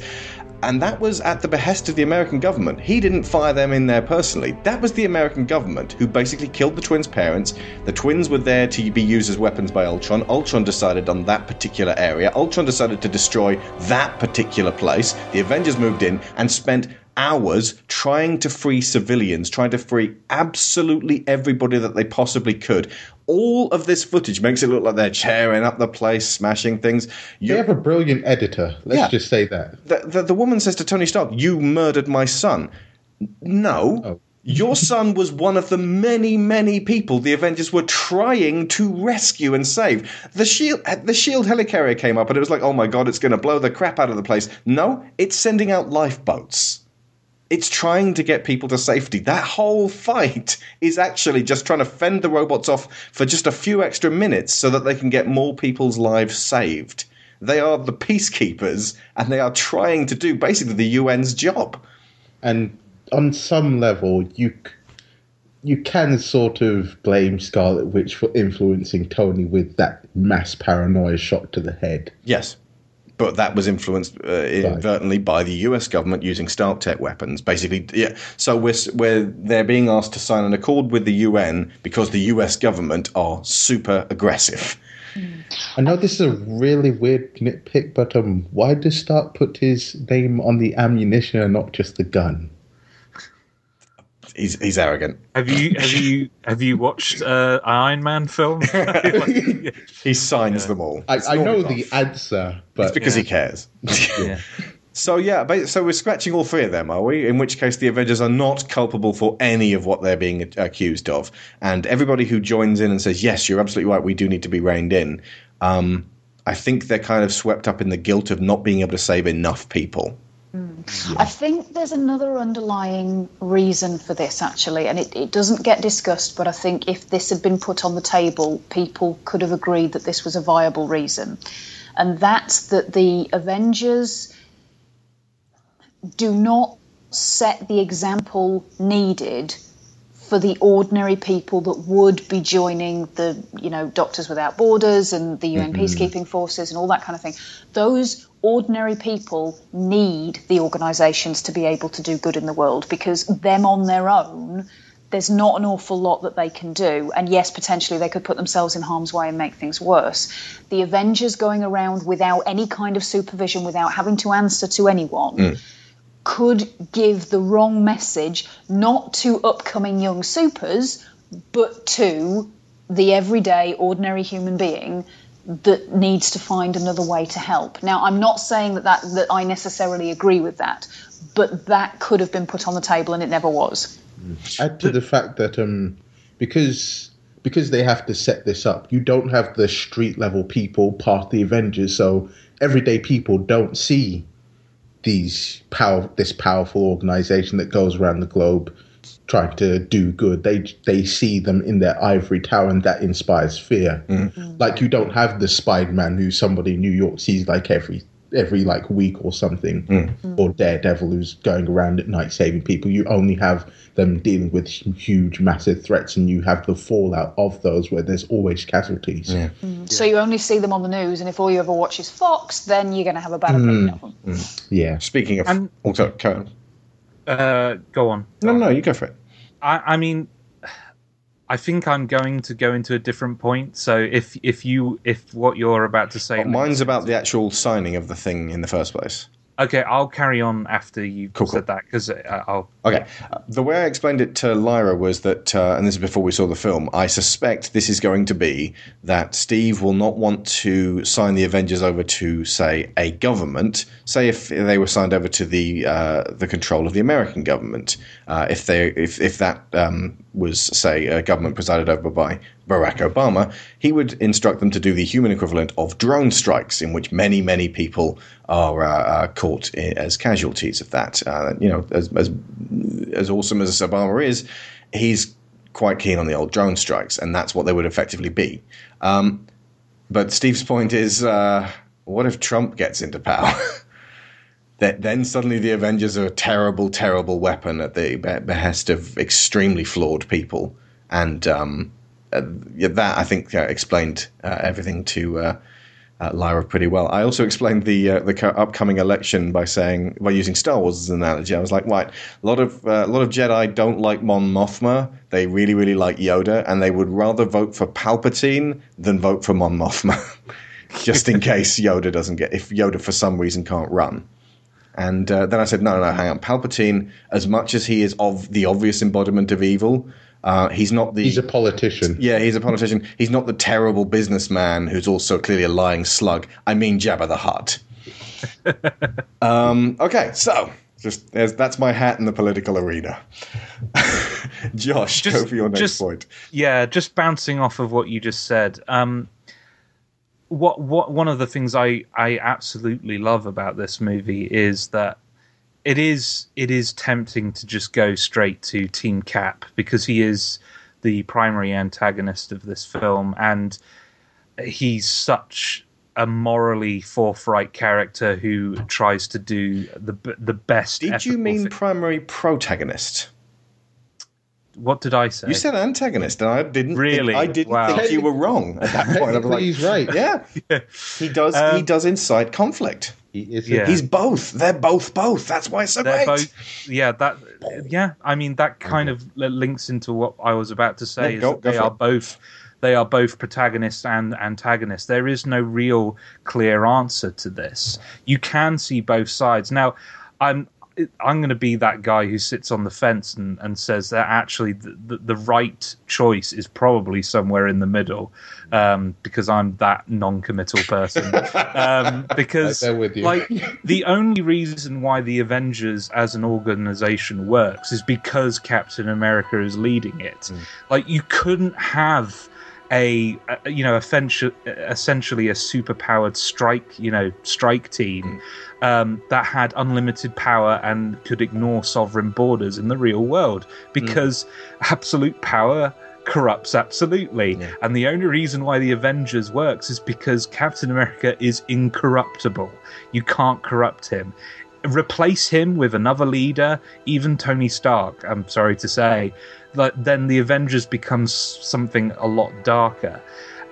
And that was at the behest of the American government. He didn't fire them in there personally. That was the American government who basically killed the twins' parents. The twins were there to be used as weapons by Ultron. Ultron decided on that particular area. Ultron decided to destroy that particular place. The Avengers moved in and spent hours trying to free civilians, trying to free absolutely everybody that they possibly could. All of this footage makes it look like they're tearing up the place, smashing things. They You, have a brilliant editor. Let's Yeah. just say that. the, the, the woman says to Tony Stark, You murdered my son. No. Oh. Your son was one of the many, many people the Avengers were trying to rescue and save. The shield, the shield helicarrier came up, and it was like, "Oh my god, it's going to blow the crap out of the place." No, it's sending out lifeboats. It's trying to get people to safety. That whole fight is actually just trying to fend the robots off for just a few extra minutes so that they can get more people's lives saved. They are the peacekeepers, and they are trying to do basically the UN's job. And on some level, you you can sort of blame Scarlet Witch for influencing Tony with that mass paranoia shot to the head. Yes. But that was influenced uh, inadvertently by the US government using Stark Tech weapons. Basically, yeah. So we're, we're, they're being asked to sign an accord with the UN because the US government are super aggressive. I know this is a really weird nitpick, but um, why does Stark put his name on the ammunition and not just the gun? He's, he's arrogant. Have you have you have you watched uh, Iron Man film? He signs them all. I, I know normal. the answer, but It's because he cares. yeah. So yeah, so we're scratching all three of them, are we? In which case, the Avengers are not culpable for any of what they're being accused of, and everybody who joins in and says, "Yes, you're absolutely right. We do need to be reined in." Um, I think they're kind of swept up in the guilt of not being able to save enough people. I think there's another underlying reason for this, actually, and it, it doesn't get discussed, but I think if this had been put on the table, people could have agreed that this was a viable reason. And that's that the Avengers do not set the example needed for the ordinary people that would be joining the, you know, Doctors Without Borders and the UN mm-hmm. peacekeeping forces and all that kind of thing. Those ordinary people need the organisations to be able to do good in the world because them on their own, there's not an awful lot that they can do. And yes, potentially they could put themselves in harm's way and make things worse. The Avengers going around without any kind of supervision, without having to answer to anyone mm. could give the wrong message not to upcoming young supers but to the everyday ordinary human being that needs to find another way to help. Now i'm not saying that that, that i necessarily agree with that but that could have been put on the table and it never was. Add to the fact that um, because because they have to set this up, you don't have the street level people part the Avengers, so everyday people don't see these power this powerful organization that goes around the globe trying to do good. They they see them in their ivory tower, and that inspires fear. Mm-hmm. Mm-hmm. Like you don't have the Spider Man who somebody in New York sees like every every like week or something, mm. Mm. or Daredevil who's going around at night saving people. You only have them dealing with huge, massive threats, and you have the fallout of those where there's always casualties. Mm. Yeah. so you only see them on the news and if all you ever watch is fox then you're going to have a bad opinion of them Yeah. Speaking of, And- also, Karen. Uh, go on. No, no, you go for it. I, I mean, I think I'm going to go into a different point. So if if you if what you're about to say, Mine's about the actual signing of the thing in the first place. Okay, I'll carry on after you Cool, said that because I'll. Okay. Uh, The way I explained it to Lyra was that, uh, and this is before we saw the film, I suspect this is going to be that Steve will not want to sign the Avengers over to, say, a government. Say if they were signed over to the uh, the control of the American government, uh, if they if if that um, was say a government presided over by Barack Obama, he would instruct them to do the human equivalent of drone strikes, in which many many people are uh, uh, caught as casualties of that. Uh, you know, as, as as awesome as Obama is, he's quite keen on the old drone strikes, and that's what they would effectively be. Um, but Steve's point is, uh, what if Trump gets into power? that then suddenly the Avengers are a terrible, terrible weapon at the behest of extremely flawed people, and um, that I think uh, explained uh, everything to uh, uh, Lyra pretty well. I also explained the uh, the upcoming election by saying by using Star Wars as an analogy. I was like, right, a lot of a lot of Jedi don't like Mon Mothma. They really, really like Yoda, and they would rather vote for Palpatine than vote for Mon Mothma, just in case Yoda doesn't get if Yoda for some reason can't run. And uh, then I said, no, no, no, hang on. Palpatine, as much as he is of the obvious embodiment of evil, uh, he's not the. He's a politician. Yeah, he's a politician. He's not the terrible businessman who's also clearly a lying slug. I mean, Jabba the Hutt. um, okay, so just that's my hat in the political arena. Josh, just, go for your next just, point. Yeah, just bouncing off of what you just said. Um, what what one of the things I I absolutely love about this movie is that it is it is tempting to just go straight to Team Cap because he is the primary antagonist of this film, and he's such a morally forthright character who tries to do the the best. Did you mean primary protagonist? What did I say? You said antagonist, and I didn't. Really, think, I didn't wow. think you were wrong at that point. I'm like, he's right. Yeah, yeah. he does. Um, he does incite conflict. Yeah. He's both. They're both both. That's why it's so They're great. Both, yeah, that. Yeah, I mean that kind of links into what I was about to say. Yeah, go, they are it. both. They are both protagonists and antagonists. There is no real clear answer to this. You can see both sides. Now, I'm I'm going to be that guy who sits on the fence and, and says that actually the, the, the right choice is probably somewhere in the middle um, because I'm that non-committal person. um, because like the only reason why the Avengers as an organization works is because Captain America is leading it. Mm. Like you couldn't have a, a you know essentially a superpowered strike you know strike team mm. Um, that had unlimited power and could ignore sovereign borders in the real world because mm. absolute power corrupts absolutely yeah. and the only reason why the avengers works is because captain america is incorruptible you can't corrupt him replace him with another leader even tony stark i'm sorry to say then the Avengers becomes something a lot darker.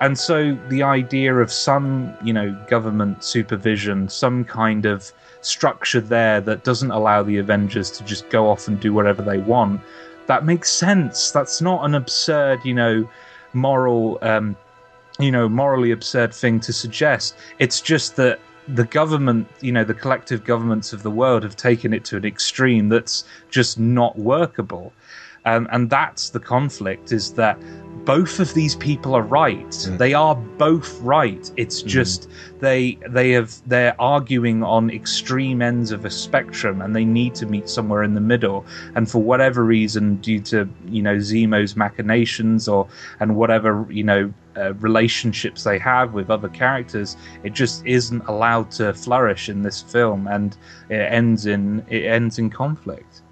And so the idea of some, you know, government supervision, some kind of structure there that doesn't allow the Avengers to just go off and do whatever they want, that makes sense. That's not an absurd, you know, moral, um, you know, morally absurd thing to suggest. It's just that the government, you know, the collective governments of the world have taken it to an extreme that's just not workable. Um, and that's the conflict is that both of these people are right. Mm. They are both right. It's mm. just mm. they they have they're arguing on extreme ends of a spectrum, and they need to meet somewhere in the middle. And for whatever reason, due to you know Zemo's machinations or and whatever you know uh, relationships they have with other characters, it just isn't allowed to flourish in this film, and it ends in it ends in conflict.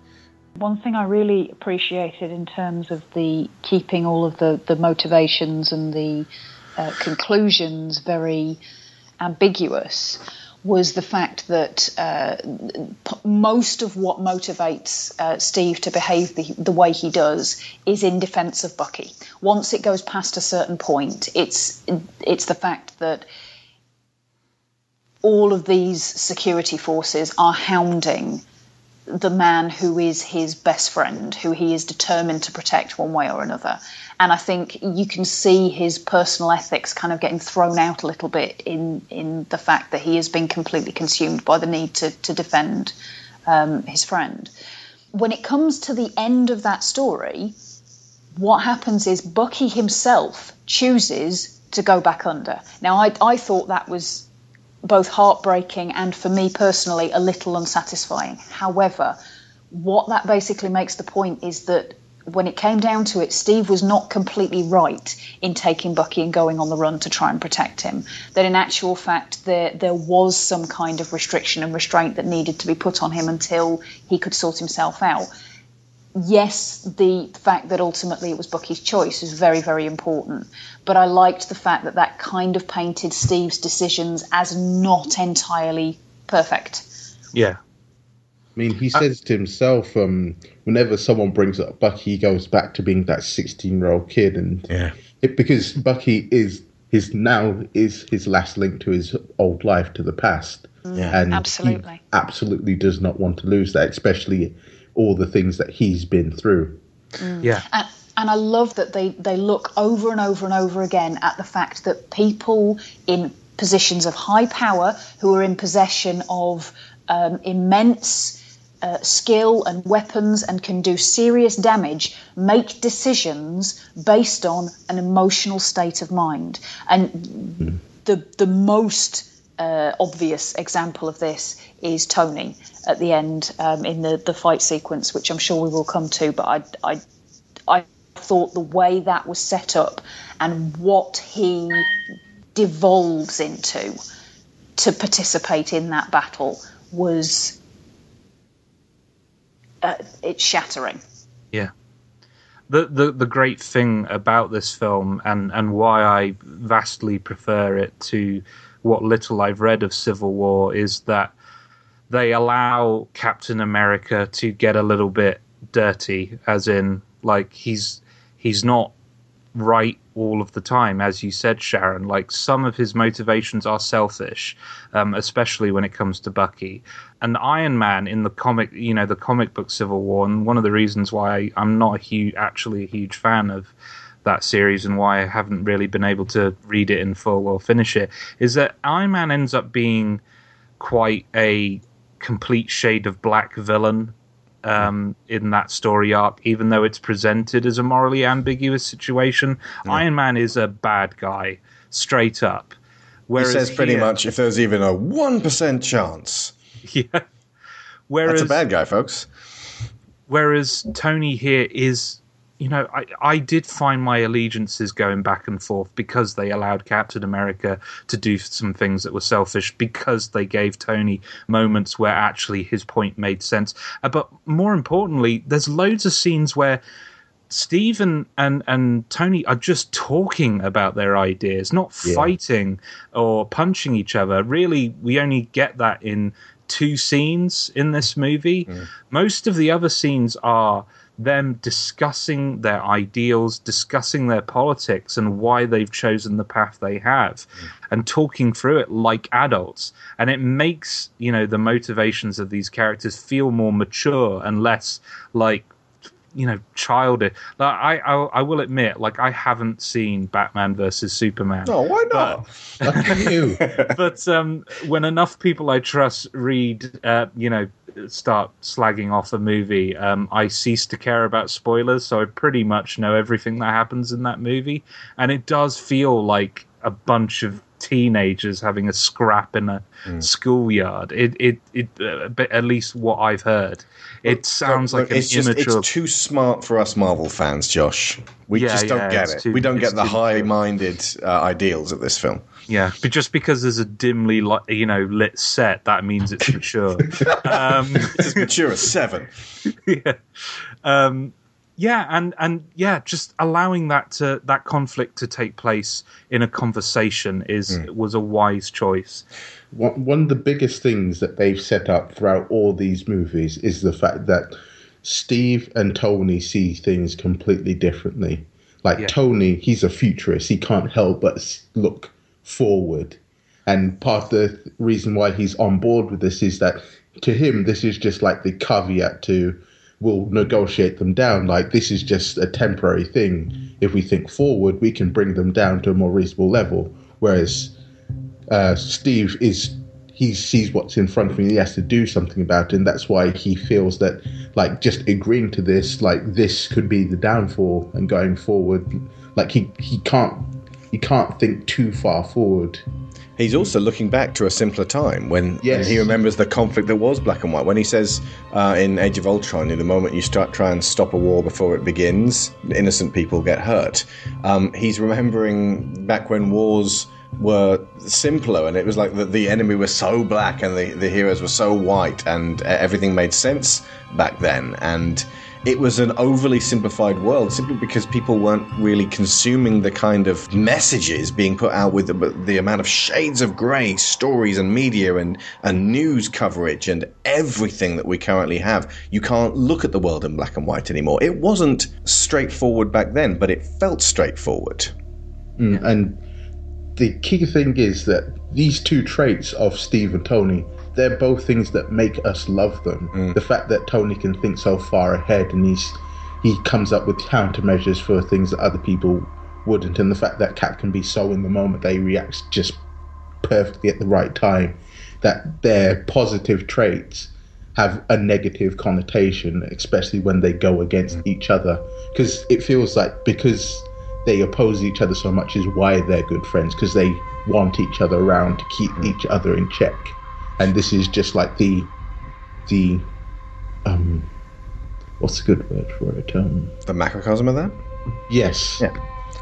One thing I really appreciated in terms of the keeping all of the, the motivations and the uh, conclusions very ambiguous was the fact that uh, most of what motivates uh, Steve to behave the, the, way he does is in defense of Bucky. Once it goes past a certain point, it's it's the fact that all of these security forces are hounding the man who is his best friend, who he is determined to protect one way or another. And I think you can see his personal ethics kind of getting thrown out a little bit in, in the fact that he has been completely consumed by the need to, to defend um, his friend. When it comes to the end of that story, what happens is Bucky himself chooses to go back under. Now, I, I thought that was both heartbreaking and for me personally a little unsatisfying. However, what that basically makes the point is that when it came down to it, Steve was not completely right in taking Bucky and going on the run to try and protect him. That in actual fact, there there was some kind of restriction and restraint that needed to be put on him until he could sort himself out. Yes, the fact that ultimately it was Bucky's choice is very, very important. But I liked the fact that that kind of painted Steve's decisions as not entirely perfect. Yeah. I mean, he says to himself, um, whenever someone brings up Bucky, he goes back to being that 16 year old kid. And Yeah. it, because Bucky is his now is his last link to his old life, to the past. Yeah. And Absolutely. he absolutely does not want to lose that, especially all the things that he's been through. Yeah. And, and I love that they, they look over and over and over again at the fact that people in positions of high power who are in possession of um, immense uh, skill and weapons and can do serious damage make decisions based on an emotional state of mind. And the the most uh, obvious example of this is Tony at the end um, in the, the fight sequence, which I'm sure we will come to. But I, I, I thought the way that was set up and what he devolves into to participate in that battle was uh, it's shattering. Yeah. The, the the great thing about this film and, and why I vastly prefer it to what little I've read of Civil War is that they allow Captain America to get a little bit dirty, as in like he's he's not right all of the time, as you said, Sharon. Like some of his motivations are selfish, um, especially when it comes to Bucky. And Iron Man in the comic, you know, the comic book Civil War, and one of the reasons why I'm not a huge, actually a huge fan of that series and why I haven't really been able to read it in full or finish it is that Iron Man ends up being quite a complete shade of black villain um, in that story arc, even though it's presented as a morally ambiguous situation. Iron Man is a bad guy, straight up. He Whereas says pretty here- much if there's even a 1% chance. yeah. Whereas That's a bad guy, folks. whereas Tony here is, you know, I, I did find my allegiances going back and forth because they allowed Captain America to do some things that were selfish because they gave Tony moments where actually his point made sense. Uh, but more importantly, there's loads of scenes where Steve and, and, and Tony are just talking about their ideas, not Yeah. fighting or punching each other. Really, we only get that in two scenes in this movie. Most of the other scenes are them discussing their ideals, discussing their politics and why they've chosen the path they have, and talking through it like adults. And it makes, you know, the motivations of these characters feel more mature and less like you know childish like I, I i will admit like i haven't seen batman versus superman no why not? Lucky you. but um when enough people i trust read uh you know start slagging off a movie um i cease to care about spoilers so i pretty much know everything that happens in that movie and it does feel like a bunch of teenagers having a scrap in a schoolyard it it it uh, but at least what i've heard it sounds like it's an just immature it's too smart for us Marvel fans, Josh. We Yeah, just don't yeah, get it. too- we don't get the high-minded uh, ideals of this film. Yeah, but just because there's a dimly, li- you know, lit set, that means it's mature. um, It's mature as seven. yeah, um, yeah, and and yeah, just allowing that to that conflict to take place in a conversation is was a wise choice. one, one of the biggest things that they've set up throughout all these movies is the fact that Steve and Tony see things completely differently. Like Yeah. Tony, he's a futurist. He can't help but look forward. And part of the reason why he's on board with this is that to him, this is just like the caveat to we'll negotiate them down. Like this is just a temporary thing. If we think forward, we can bring them down to a more reasonable level. Whereas uh, Steve is he sees what's in front of him. He has to do something about it, and that's why he feels that like just agreeing to this, like this could be the downfall, and going forward, like he he can't he can't think too far forward. He's also looking back to a simpler time when, Yes. he remembers the conflict that was black and white. When he says uh, in Age of Ultron, "In the moment you start try and stop a war before it begins, innocent people get hurt." Um, he's remembering back when wars were simpler, and it was like the, the enemy was so black and the, the heroes were so white, and everything made sense back then. And it was an overly simplified world simply because people weren't really consuming the kind of messages being put out with the, the amount of shades of grey stories and media and, and news coverage and everything that we currently have. You can't look at the world in black and white anymore. It wasn't straightforward back then, but it felt straightforward. Mm, and the key thing is that these two traits of Steve and Tony they're both things that make us love them. Mm. The fact that Tony can think so far ahead and he's he comes up with countermeasures for things that other people wouldn't, and the fact that Cap can be so in the moment they react just perfectly at the right time, that their positive traits have a negative connotation, especially when they go against mm. each other. Because it feels like because they oppose each other so much is why they're good friends, because they want each other around to keep mm. each other in check and this is just like the the um what's a good word for it um the macrocosm of that yes yeah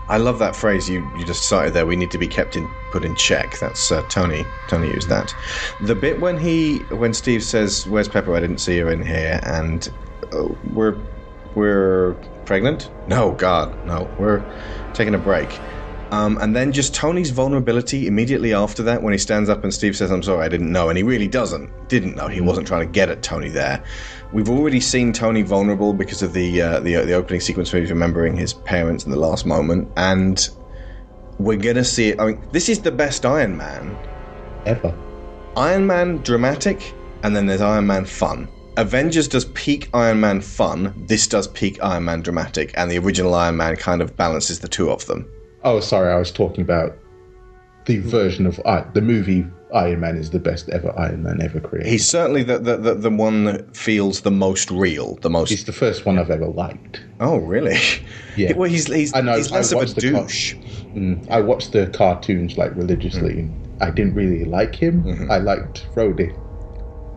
I love that phrase you, you just cited there. We need to be kept in put in check. That's uh, Tony. Tony used that. The bit when he when Steve says, "Where's Pepper? I didn't see her in here," and uh, we're we're pregnant. No, God, no. We're taking a break. Um, and then just Tony's vulnerability immediately after that, when he stands up and Steve says, I'm sorry, I didn't know. And he really doesn't. Didn't know. He wasn't trying to get at Tony there. We've already seen Tony vulnerable because of the, uh, the, the opening sequence where he's remembering his parents in the last moment. And we're going to see it. I mean, this is the best Iron Man ever. Iron Man dramatic, and then there's Iron Man fun. Avengers does peak Iron Man fun, this does peak Iron Man dramatic, and the original Iron Man kind of balances the two of them. Oh, sorry, I was talking about the version of I, the movie Iron Man is the best ever Iron Man ever created. He's certainly the, the, the, the, one that feels the most real, the most. He's the first one I've ever liked. Oh, really? Yeah. Well, he's he's, I know, he's less of a douche. Car- mm, I watched the cartoons like religiously, mm. I didn't really like him. Mm-hmm. I liked Rhodey.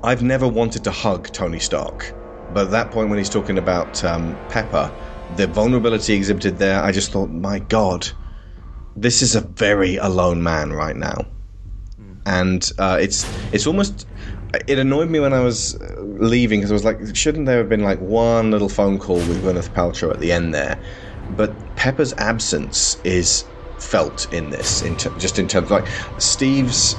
I've never wanted to hug Tony Stark, but at that point when he's talking about um, Pepper, the vulnerability exhibited there, I just thought, my God this is a very alone man right now, mm. and uh, it's it's almost it annoyed me when I was uh, leaving because I was like, shouldn't there have been like one little phone call with Gwyneth Paltrow at the end there? But Pepper's absence is felt in this, in t- just in terms of like Steve's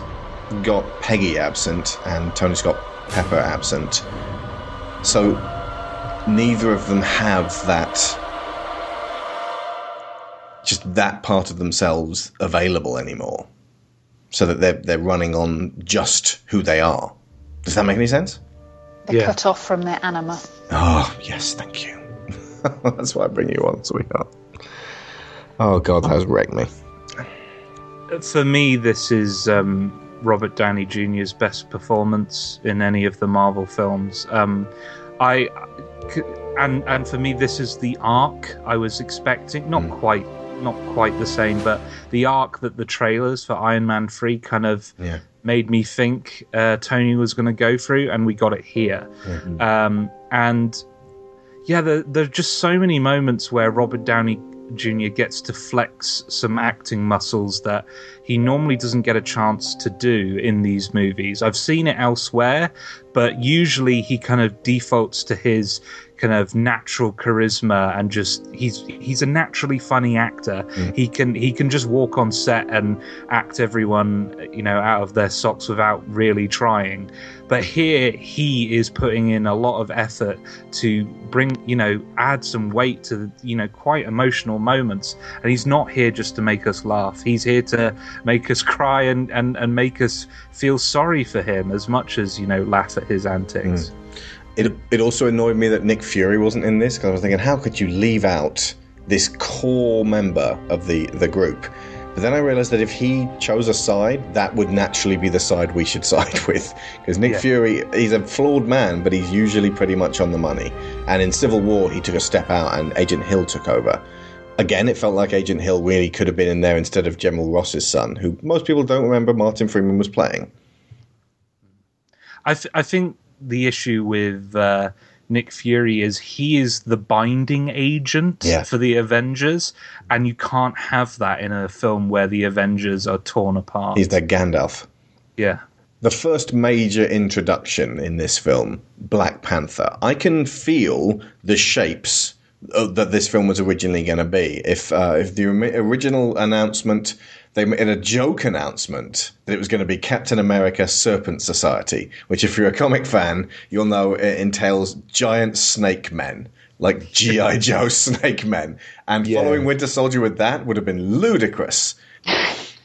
got Peggy absent and Tony's got Pepper absent, so neither of them have that just that part of themselves available anymore, so that they're they're running on just who they are. Does that make any sense? They're yeah. cut off from their anima. Oh yes, thank you. That's why I bring you on, sweetheart. Oh God, that has wrecked me. For me, this is um, Robert Downey Jr.'s best performance in any of the Marvel films. Um, I and and for me, this is the arc I was expecting. Not mm. quite not quite the same, but the arc that the trailers for Iron Man 3 kind of yeah. made me think uh, Tony was going to go through, and we got it here. Mm-hmm. Um, and yeah, there, there are just so many moments where Robert Downey Jr. gets to flex some acting muscles that he normally doesn't get a chance to do in these movies. I've seen it elsewhere, but usually he kind of defaults to his kind of natural charisma and just he's he's a naturally funny actor. Mm. He can he can just walk on set and act everyone you know out of their socks without really trying. But here he is putting in a lot of effort to bring you know add some weight to the, you know quite emotional moments. And he's not here just to make us laugh. He's here to make us cry and and, and make us feel sorry for him as much as you know laugh at his antics. Mm. It, it also annoyed me that Nick Fury wasn't in this because I was thinking, how could you leave out this core member of the, the group? But then I realized that if he chose a side, that would naturally be the side we should side with. Because Nick yeah. Fury, he's a flawed man, but he's usually pretty much on the money. And in Civil War, he took a step out and Agent Hill took over. Again, it felt like Agent Hill really could have been in there instead of General Ross's son, who most people don't remember Martin Freeman was playing. I, th- I think the issue with uh, Nick Fury is he is the binding agent Yeah. for the Avengers, and you can't have that in a film where the Avengers are torn apart. He's their Gandalf. yeah. The first major introduction in this film, Black Panther. I can feel the shapes that this film was originally going to be. If uh, if the original announcement, they made a joke announcement that it was going to be Captain America Serpent Society, which, if you're a comic fan, you'll know it entails giant snake men. Like G.I. Joe snake men. And following Winter Soldier with that would have been ludicrous.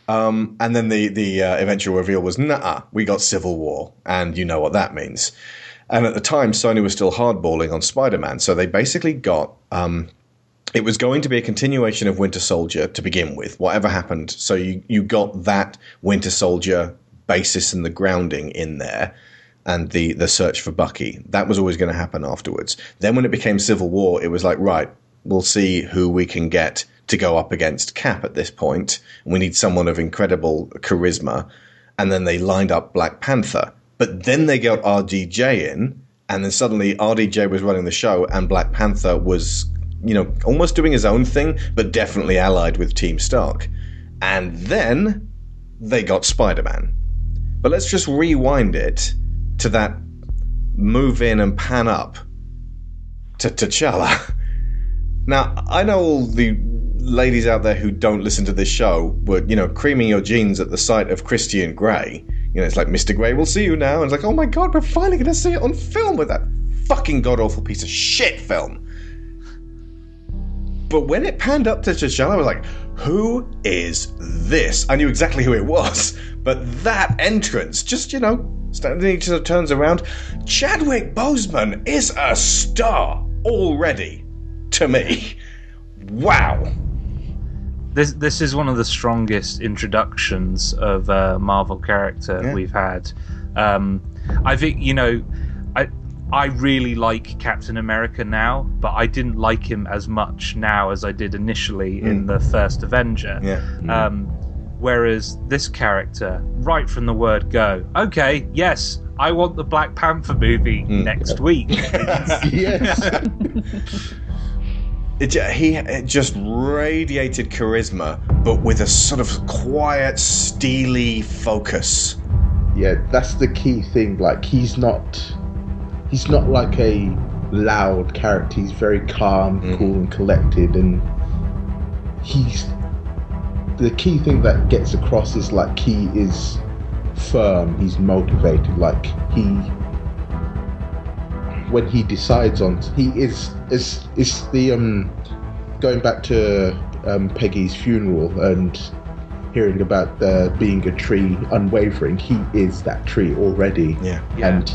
Um, and then the the uh, eventual reveal was, nah, we got Civil War, and you know what that means. And at the time, Sony was still hardballing on Spider Man, so they basically got. Um, it was going to be a continuation of Winter Soldier to begin with, whatever happened. So you you got that Winter Soldier basis and the grounding in there, and the the search for Bucky. That was always going to happen afterwards. Then when it became Civil War, it was like right, we'll see who we can get to go up against Cap at this point. We need someone of incredible charisma. And then they lined up Black Panther. But then they got RDJ in, and then suddenly RDJ was running the show, and Black Panther was, you know, almost doing his own thing, but definitely allied with Team Stark. And then they got Spider Man. But let's just rewind it to that move in and pan up to T'Challa. Now, I know all the ladies out there who don't listen to this show were, you know, creaming your jeans at the sight of Christian Grey. You know, it's like, Mr. Grey, we'll see you now. And it's like, oh my god, we're finally going to see it on film with that fucking god awful piece of shit film. But when it panned up to T'Challa, I was like, who is this? I knew exactly who it was. But that entrance, just, you know, standing each other turns around. Chadwick Boseman is a star already to me. Wow. This this is one of the strongest introductions of a Marvel character Yeah. we've had. Um, I think you know, I I really like Captain America now, but I didn't like him as much now as I did initially in hmm. the first Avenger. Yeah. Hmm. Um, whereas this character, right from the word go, okay, yes, I want the Black Panther movie hmm. next week. yes. It, he it just radiated charisma, but with a sort of quiet, steely focus. yeah, that's the key thing. Like he's not, he's not like a loud character. He's very calm, cool, and collected, and he's the key thing that gets across is like he is firm. He's motivated. Like he, when he decides on, he is is is the um going back to um, Peggy's funeral and hearing about uh, being a tree unwavering he is that tree already Yeah. and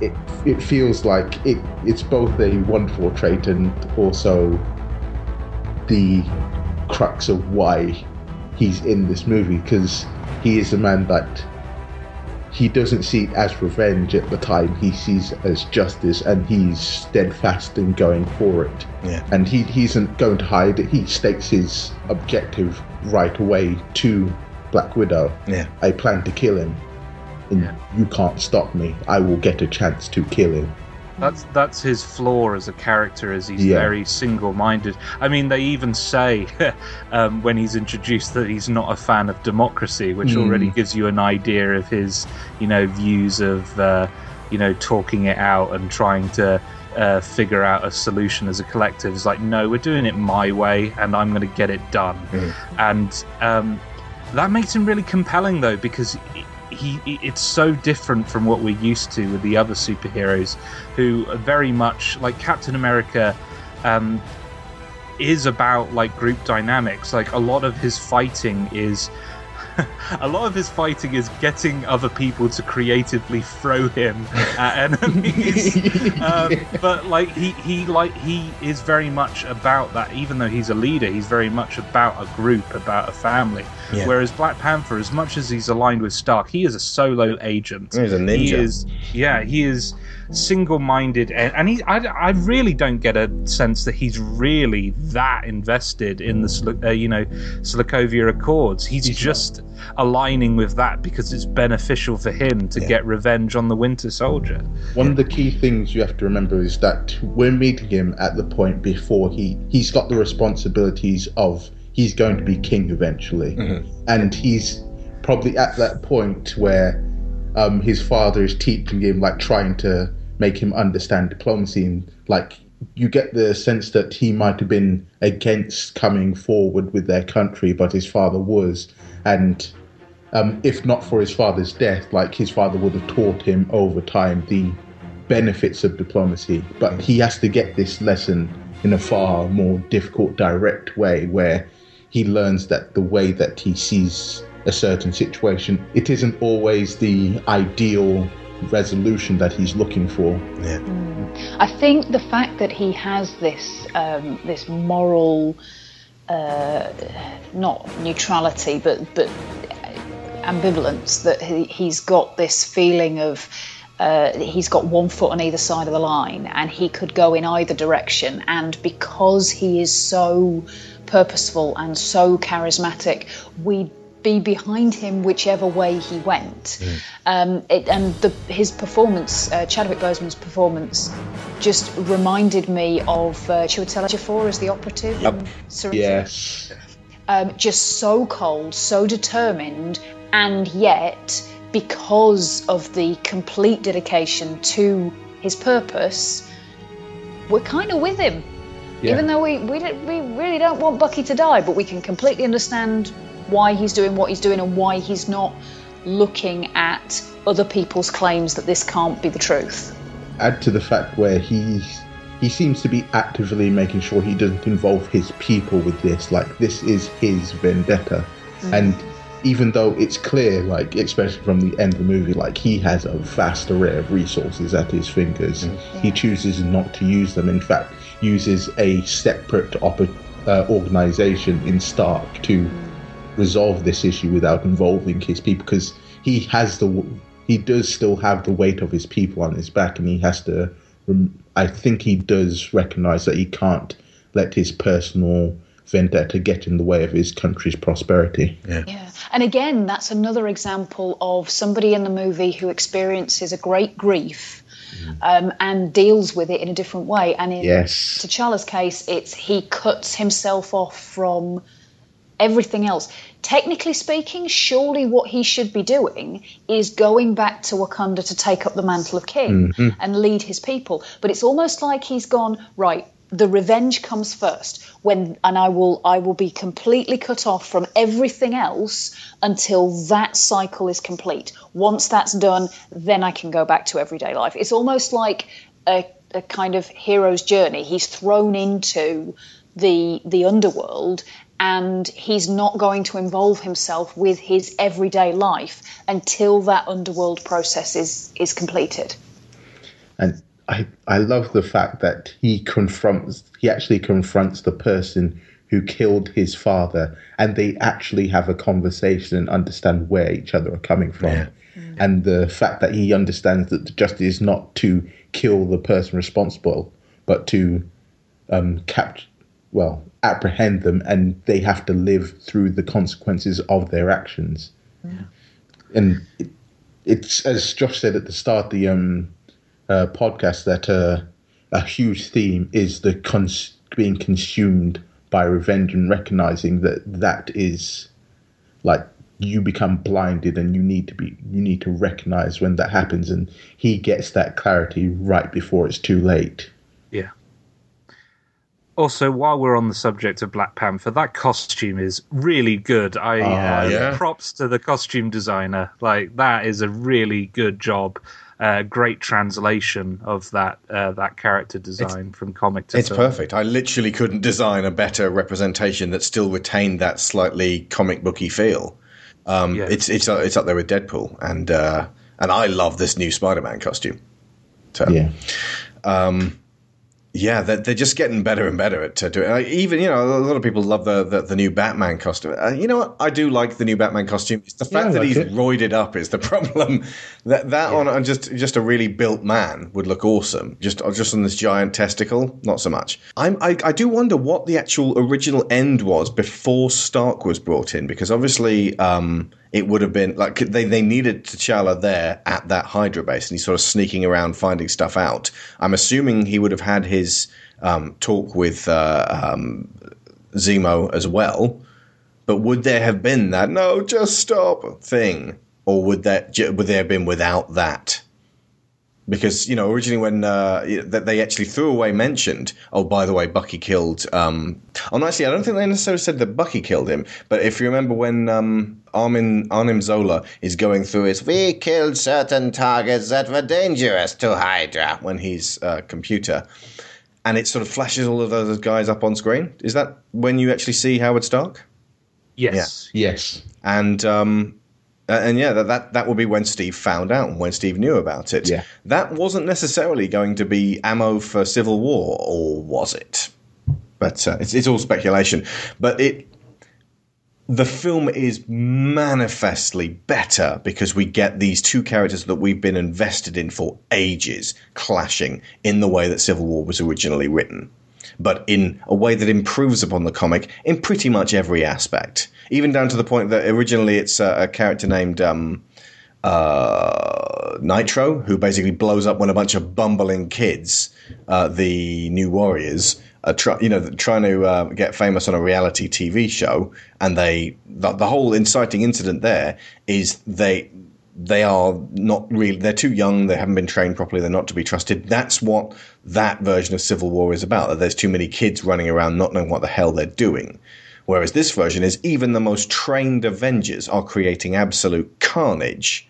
it it feels like it it's both a wonderful trait and also the crux of why he's in this movie because he is a man that he doesn't see it as revenge at the time he sees as justice and he's steadfast in going for it Yeah. and he, he isn't going to hide it. He states his objective right away to Black Widow. Yeah. I plan to kill him, and you can't stop me. I will get a chance to kill him. That's that's his flaw as a character, is he's Yeah. very single-minded. I mean, they even say um, when he's introduced that he's not a fan of democracy, which Mm. already gives you an idea of his, you know, views of, uh, you know, talking it out and trying to uh, figure out a solution as a collective. It's like, no, we're doing it my way, and I'm going to get it done. And um, that makes him really compelling, though, because he, it's so different from what we're used to with the other superheroes who are very much like Captain America um, is about like group dynamics. Like a lot of his fighting is a lot of his fighting is getting other people to creatively throw him at enemies um, but like he he like he is very much about that even though he's a leader he's very much about a group about a family Yeah. whereas black panther as much as he's aligned with stark he is a solo agent He's a ninja. he is yeah he is single-minded and, and he I, I really don't get a sense that he's really that invested in the uh, you know Sokovia Accords he's, just aligning with that because it's beneficial for him to Yeah. get revenge on the Winter Soldier. One of the key things you have to remember is that we're meeting him at the point before he he's got the responsibilities of he's going to be king eventually, and he's probably at that point where um, his father is teaching him, like trying to make him understand diplomacy, and like you get the sense that he might have been against coming forward with their country, but his father was, and um, if not for his father's death, like his father would have taught him over time the benefits of diplomacy. But he has to get this lesson in a far more difficult, direct way where he learns that the way that he sees a certain situation, it isn't always the ideal resolution that he's looking for. Yeah. I think the fact that he has this um, this moral, uh, not neutrality, but but ambivalence that he, he's got this feeling of. Uh, he's got one foot on either side of the line and he could go in either direction. And because he is so purposeful and so charismatic, we'd be behind him whichever way he went. Um, it, and the, his performance, uh, Chadwick Boseman's performance, just reminded me of uh, Chiwetel Ejiofor as the operative. Serenity Yes. um, just so cold, so determined, and yet because of the complete dedication to his purpose, we're kind of with him. Yeah. Even though we we, don't, we really don't want Bucky to die, but we can completely understand why he's doing what he's doing and why he's not looking at other people's claims that this can't be the truth. add to the fact where he's he seems to be actively making sure he doesn't involve his people with this like this is his vendetta. Mm. And even though it's clear like especially from the end of the movie like he has a vast array of resources at his fingers mm. he chooses not to use them. In fact uses a separate op- uh, organization in stark to mm. Resolve this issue without involving his people because he has the he does still have the weight of his people on his back and he has to i think he does recognize that he can't let his personal vendetta get in the way of his country's prosperity Yeah. And again, that's another example of somebody in the movie who experiences a great grief um, and deals with it in a different way. And in Yes. T'Challa's case, it's he cuts himself off from everything else. Technically speaking, surely what he should be doing is going back to Wakanda to take up the mantle of king mm-hmm. and lead his people. But it's almost like he's gone, right, the revenge comes first when and I will I will be completely cut off from everything else until that cycle is complete. Once that's done, then I can go back to everyday life. It's almost like a, a kind of hero's journey. He's thrown into the the underworld and he's not going to involve himself with his everyday life until that underworld process is is completed. and I, I love the fact that he confronts he actually confronts the person who killed his father and they actually have a conversation and understand where each other are coming from. And the fact that he understands that the justice is not to kill the person responsible but to um, capture well apprehend them and they have to live through the consequences of their actions. And it, it's as Josh said at the start the um uh, podcast that uh, a huge theme is the cons- being consumed by revenge and recognizing that that is like you become blinded and you need to be you need to recognize when that happens and he gets that clarity right before it's too late. Yeah. Also, while we're on the subject of Black Panther, that costume is really good. I uh, yeah. props to the costume designer. Like that is a really good job. Uh, great translation of that uh, that character design from comic to It's film. perfect. I literally couldn't design a better representation that still retained that slightly comic booky feel. Um, Yeah. It's it's uh, it's up there with Deadpool, and uh, and I love this new Spider-Man costume. So yeah yeah, they're, they're just getting better and better at doing. Like, even you know, a lot of people love the the, the new Batman costume. Uh, you know what? I do like the new Batman costume. It's the fact I that like he's it. roided up is the problem. that that on, on just just a really built man would look awesome. Just uh, just on this giant testicle, not so much. I'm I, I do wonder what the actual original end was before Stark was brought in, because obviously. Um, it would have been like they, they needed T'Challa there at that Hydra base, and he's sort of sneaking around finding stuff out. I'm assuming he would have had his um, talk with uh, um, Zemo as well. But would there have been that no, just stop thing, or would that would there have been without that? because you know originally when uh, that they actually threw away mentioned oh by the way Bucky killed um oh actually I don't think they necessarily said that Bucky killed him but if you remember when um Armin Arnim Zola is going through his we killed certain targets that were dangerous to Hydra when he's uh, computer and it sort of flashes all of those guys up on screen is that when you actually see Howard Stark yes yeah. yes and um uh, and yeah, that, that that would be when Steve found out and when Steve knew about it. Yeah. That wasn't necessarily going to be ammo for Civil War, or was it? But uh, it's, it's all speculation. But it the film is manifestly better because we get these two characters that we've been invested in for ages clashing in the way that Civil War was originally written but in a way that improves upon the comic in pretty much every aspect. Even down to the point that originally it's a, a character named um, uh, Nitro, who basically blows up when a bunch of bumbling kids, uh, the New Warriors, you know, trying to uh, get famous on a reality TV show, and they the, the whole inciting incident there is they they are not really they're too young they haven't been trained properly they're not to be trusted. That's what that version of civil war is about that there's too many kids running around not knowing what the hell they're doing. Whereas this version is even the most trained avengers are creating absolute carnage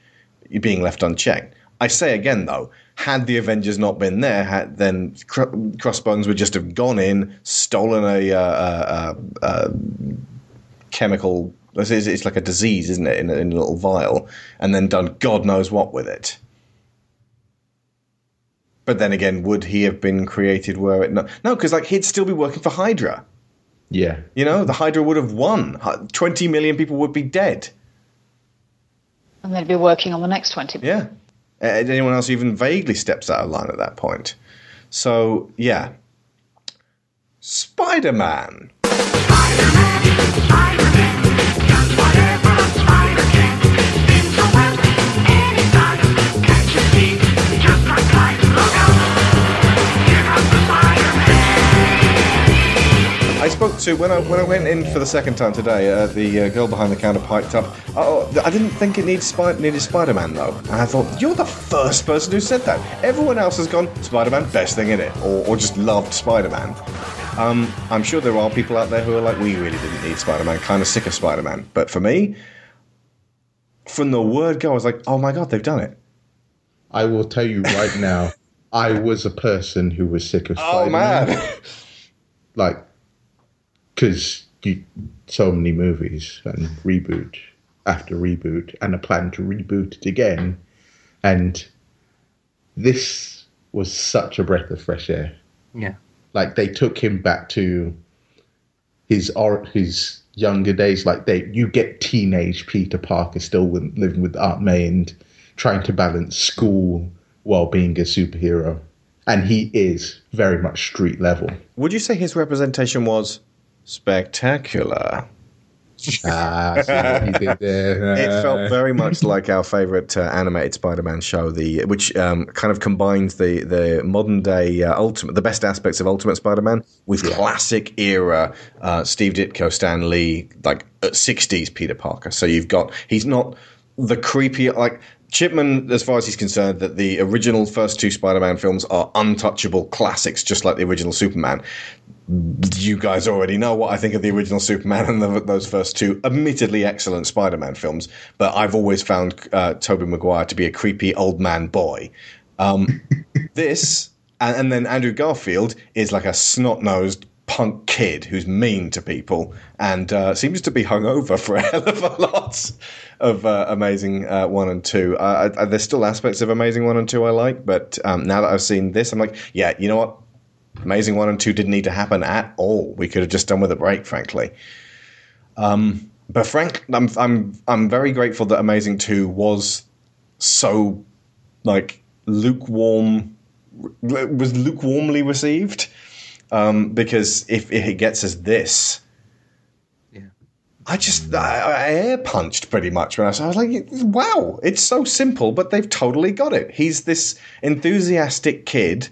being left unchecked i say again though had the avengers not been there had, then crossbones would just have gone in stolen a, uh, uh, uh, chemical it's, it's like a disease, isn't it, in a, in a little vial, and then done God knows what with it. But then again, would he have been created were it not? No, because like he'd still be working for Hydra. Yeah. You know, the Hydra would have won. 20 million people would be dead. And they'd be working on the next 20 million. Yeah. Anyone else even vaguely steps out of line at that point. So, yeah. Spider Man. Spider-Man, Spider-Man. Spoke to when I when I went in for the second time today. Uh, the uh, girl behind the counter piped up. Oh, I didn't think it needed, needed Spider-Man though, and I thought you're the first person who said that. Everyone else has gone Spider-Man, best thing in it, or, or just loved Spider-Man. Um, I'm sure there are people out there who are like, we really didn't need Spider-Man, kind of sick of Spider-Man. But for me, from the word go, I was like, oh my god, they've done it. I will tell you right now, I was a person who was sick of Spider-Man. Oh man, like because you so many movies and reboot after reboot and a plan to reboot it again, and this was such a breath of fresh air. Yeah, like they took him back to his or his younger days. Like they, you get teenage Peter Parker still living with Aunt May and trying to balance school while being a superhero. And he is very much street level. Would you say his representation was spectacular? ah, it felt very much like our favorite uh, animated Spider-Man show, the which um, kind of combines the the modern day uh, ultimate, the best aspects of Ultimate Spider-Man with yeah. classic era uh, Steve Ditko, Stan Lee, like '60s Peter Parker. So you've got he's not the creepy like Chipman, as far as he's concerned, that the original first two Spider-Man films are untouchable classics, just like the original Superman. You guys already know what I think of the original Superman and the, those first two, admittedly excellent Spider-Man films. But I've always found uh, Tobey Maguire to be a creepy old man boy. Um, this, and, and then Andrew Garfield is like a snot-nosed punk kid who's mean to people and uh, seems to be hungover for a hell of a lot of uh, Amazing uh, One and Two. Uh, I, I, there's still aspects of Amazing One and Two I like, but um, now that I've seen this, I'm like, yeah, you know what? Amazing One and Two didn't need to happen at all. We could have just done with a break, frankly. Um, but Frank, I'm I'm I'm very grateful that Amazing Two was so like lukewarm was lukewarmly received um, because if, if, it gets us this, yeah. I just I, I air punched pretty much when I saw. I was like, "Wow, it's so simple, but they've totally got it." He's this enthusiastic kid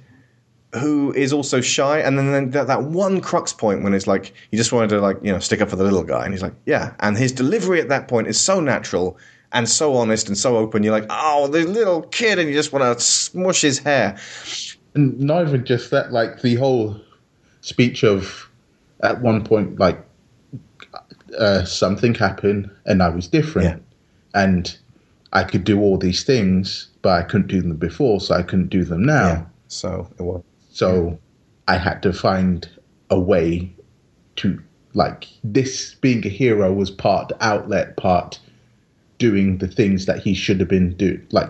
who is also shy, and then, then that, that one crux point when it's like you just wanted to like you know stick up for the little guy, and he's like, "Yeah," and his delivery at that point is so natural and so honest and so open. You're like, "Oh, the little kid," and you just want to smush his hair. And not even just that, like the whole speech of at one point, like uh, something happened and I was different, Yeah. and I could do all these things, but I couldn't do them before, so I couldn't do them now. Yeah. So it was. So I had to find a way to like this being a hero was part outlet, part doing the things that he should have been doing. Like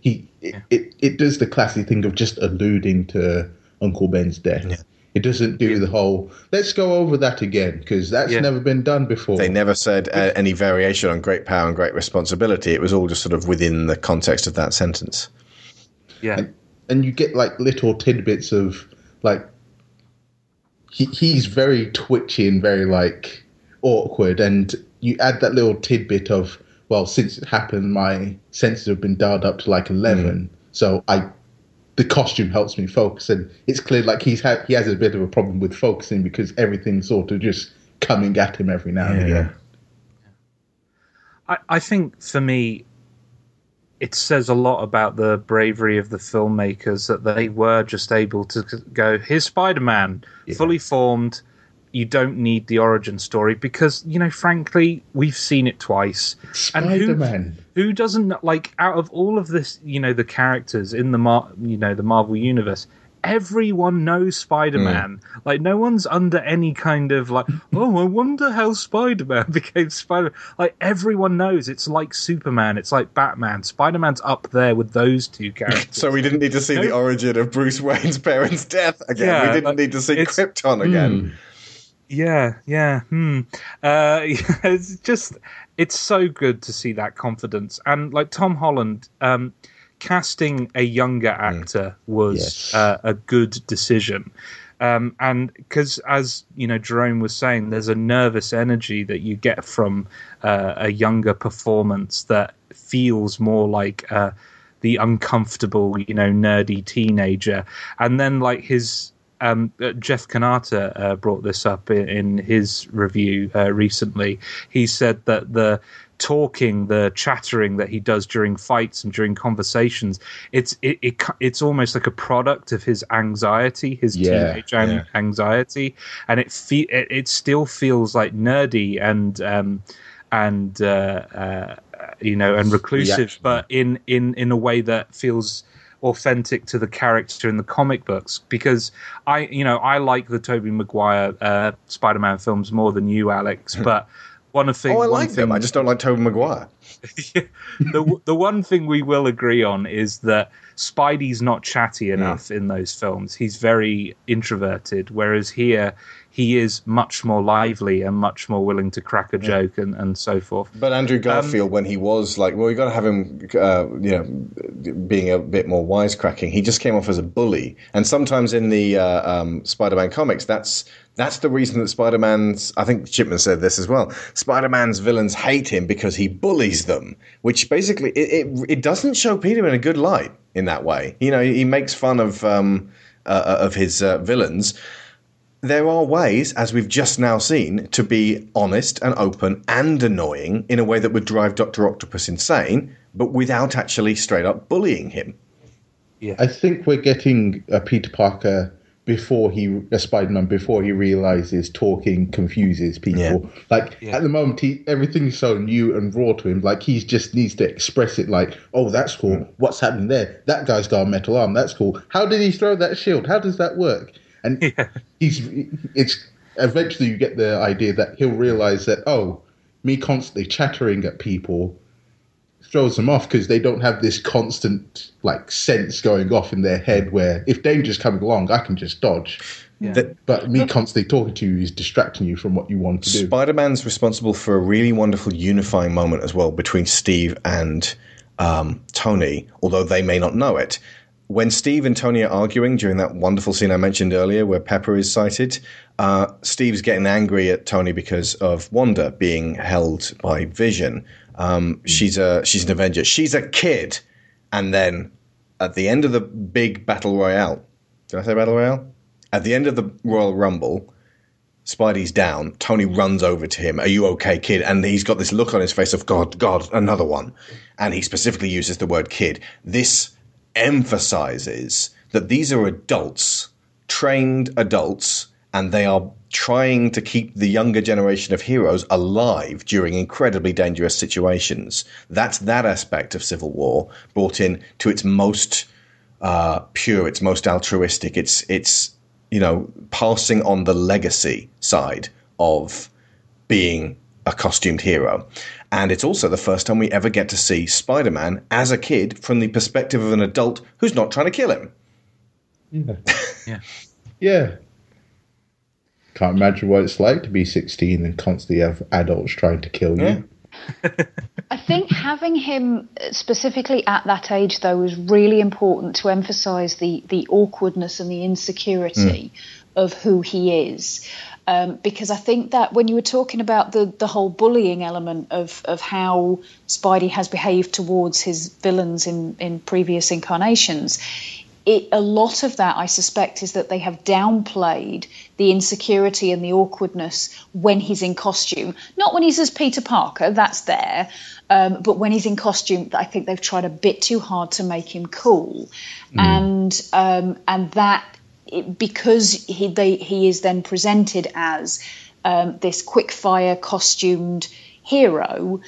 he, it, it, it does the classic thing of just alluding to Uncle Ben's death. It doesn't do the whole let's go over that again because that's Yeah. never been done before. They never said uh, any variation on great power and great responsibility. It was all just sort of within the context of that sentence. Yeah. and, and you get like little tidbits of like he, he's very twitchy and very like awkward and you add that little tidbit of well since it happened my senses have been dialed up to like 11 mm. so i the costume helps me focus and it's clear like he's had he has a bit of a problem with focusing because everything's sort of just coming at him every now and Yeah. again I, I think for me, it says a lot about the bravery of the filmmakers that they were just able to go, here's Spider Man, fully formed. You don't need the origin story because, you know, frankly, we've seen it twice. And who- spider-man who doesn't like out of all of this you know the characters in the Mar- you know the marvel universe everyone knows spider-man like no one's under any kind of like oh i wonder how spider-man became spider like everyone knows it's like superman it's like batman spider-man's up there with those two characters So we didn't need to see the origin of Bruce Wayne's parents' death again. Yeah, we didn't like, need to see Krypton again. Yeah, yeah. Hmm. Uh, it's just it's so good to see that confidence and like Tom Holland um, casting a younger actor was Yes. uh, a good decision. Um, and because, as you know, Jerome was saying, there's a nervous energy that you get from uh, a younger performance that feels more like uh, the uncomfortable, you know, nerdy teenager. And then, like his um, uh, Jeff Kanata uh, brought this up in, in his review uh, recently. He said that the talking, the chattering that he does during fights and during conversations, it's it, it it's almost like a product of his anxiety, his Yeah, teenage yeah. anxiety, and it, fe- it it still feels like nerdy and um, and uh, uh, you know and reclusive, Reaction. but in in in a way that feels authentic to the character in the comic books because I you know I like the Tobey Maguire uh, Spider-Man films more than you Alex but one of the Oh, I like thing, them. I just don't like Tobey Maguire. the the one thing we will agree on is that Spidey's not chatty enough in those films. He's very introverted, whereas here he is much more lively and much more willing to crack a joke and, and so forth. But Andrew Garfield, when he was like, well, you got to have him, uh, you know, being a bit more wisecracking. He just came off as a bully, and sometimes in the uh, um, Spider-Man comics, that's that's the reason that Spider-Man's. I think Chipman said this as well. Spider-Man's villains hate him because he bullies them, which basically it it, it doesn't show Peter in a good light in that way. You know, he makes fun of um, uh, of his uh, villains there are ways, as we've just now seen, to be honest and open and annoying in a way that would drive Dr. Octopus insane, but without actually straight up bullying him. Yeah. I think we're getting a Peter Parker before he a Spider-Man before he realizes talking confuses people. Yeah. Like at the moment, he everything's so new and raw to him. Like he just needs to express it. Like, oh, that's cool. Mm. What's happening there? That guy's got a metal arm. That's cool. How did he throw that shield? How does that work? And he's it's eventually you get the idea that he'll realize that oh, me constantly chattering at people throws them off because they don't have this constant like sense going off in their head where if danger's coming along, I can just dodge. That- But me constantly talking to you is distracting you from what you want to do. Spider Man's responsible for a really wonderful unifying moment as well between Steve and um, Tony, although they may not know it. when Steve and Tony are arguing during that wonderful scene I mentioned earlier where Pepper is cited, uh, Steve's getting angry at Tony because of Wanda being held by Vision. Um, she's a she's an Avenger. She's a kid, and then at the end of the big battle royale, did I say battle royale? At the end of the Royal Rumble, Spidey's down. Tony runs over to him. Are you okay, kid? And he's got this look on his face of God, God, another one. And he specifically uses the word kid. This emphasizes that these are adults, trained adults, and they are trying to keep the younger generation of heroes alive during incredibly dangerous situations. That's that aspect of Civil War brought in to its most uh, pure, its most altruistic. It's it's you know passing on the legacy side of being a costumed hero. And it's also the first time we ever get to see Spider Man as a kid from the perspective of an adult who's not trying to kill him. Yeah. Yeah. Yeah. Can't imagine what it's like to be 16 and constantly have adults trying to kill you. Yeah. I think having him specifically at that age, though, was really important to emphasise the the awkwardness and the insecurity of who he is. Um, because I think that when you were talking about the, the whole bullying element of, of how Spidey has behaved towards his villains in, in previous incarnations, it, a lot of that, I suspect, is that they have downplayed the insecurity and the awkwardness when he's in costume. Not when he's as Peter Parker, that's there, um, but when he's in costume, I think they've tried a bit too hard to make him cool, and um, and that it, because he they, he is then presented as um, this quick-fire costumed hero,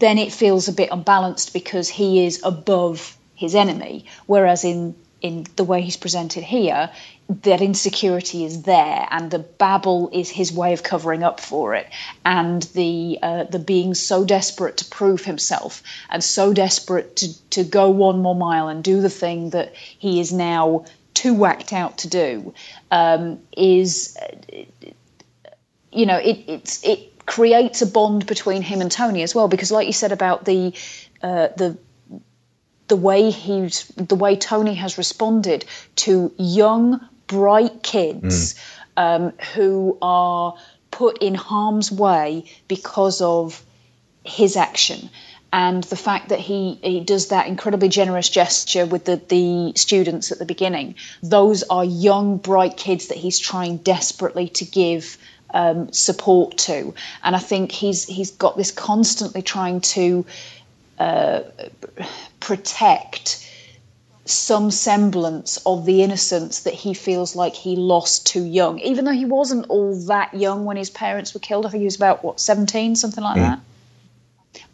then it feels a bit unbalanced because he is above his enemy, whereas in in the way he's presented here, that insecurity is there, and the babble is his way of covering up for it, and the uh, the being so desperate to prove himself and so desperate to to go one more mile and do the thing that he is now too whacked out to do um, is, you know, it it's it creates a bond between him and Tony as well, because like you said about the uh, the the way he's the way Tony has responded to young, bright kids um, who are put in harm's way because of his action. And the fact that he, he does that incredibly generous gesture with the, the students at the beginning, those are young, bright kids that he's trying desperately to give um, support to. And I think he's he's got this constantly trying to uh, protect some semblance of the innocence that he feels like he lost too young, even though he wasn't all that young when his parents were killed. I think he was about what seventeen, something like that.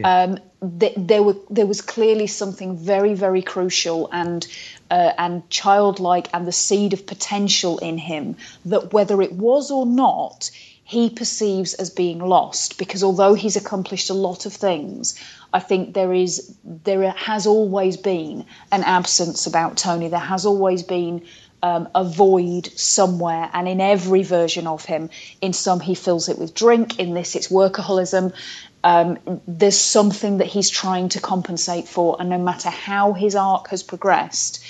Um, th- there were there was clearly something very very crucial and uh, and childlike and the seed of potential in him that whether it was or not he perceives as being lost because although he's accomplished a lot of things I think there is there has always been an absence about Tony. There has always been um, a void somewhere and in every version of him in some he fills it with drink in this it's workaholism. Um, there's something that he's trying to compensate for, and no matter how his arc has progressed,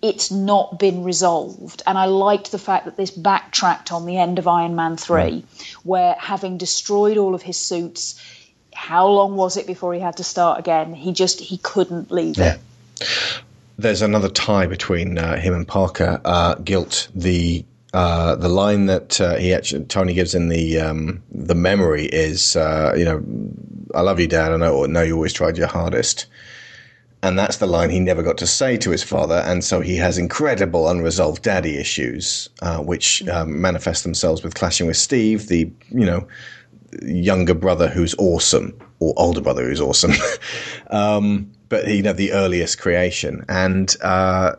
it's not been resolved. And I liked the fact that this backtracked on the end of Iron Man 3, where having destroyed all of his suits, how long was it before he had to start again? He just he couldn't leave Yeah. it. There's another tie between uh, him and Parker. Uh, guilt. The uh, the line that uh, he actually Tony gives in the um, the memory is, uh, you know, I love you, Dad. I know, know you always tried your hardest. And that's the line he never got to say to his father, and so he has incredible unresolved daddy issues, uh, which um, manifest themselves with clashing with Steve, the you know younger brother who's awesome, or older brother who's awesome, um, but you know the earliest creation, and uh,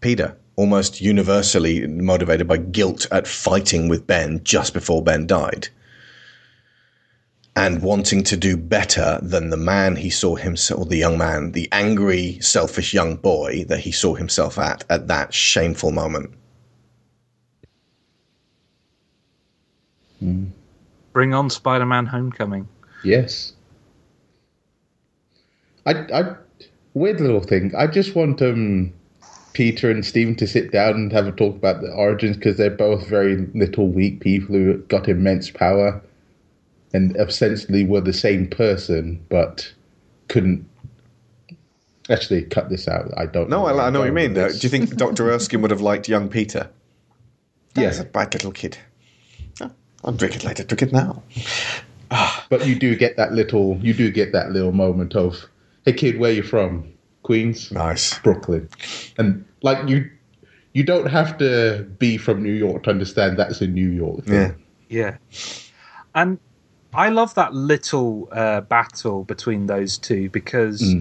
Peter, almost universally motivated by guilt at fighting with Ben just before Ben died. And wanting to do better than the man he saw himself, or the young man, the angry, selfish young boy that he saw himself at, at that shameful moment. Bring on Spider-Man: Homecoming. Yes. I, I weird little thing. I just want um, Peter and Steven to sit down and have a talk about the origins because they're both very little weak people who got immense power and essentially were the same person but couldn't actually cut this out. I don't. No, know I, I know what you mean. where Do you think Dr. Erskine would have liked young Peter? Yeah. He's a bad little kid. I'll drink it later, drink it now. But you do get that little. You do get that little moment of, "Hey kid, where you from? Queens, Nice. Brooklyn," and like you, you don't have to be from New York to understand that's a New York thing. Yeah. Yeah. And I love that little uh, battle between those two because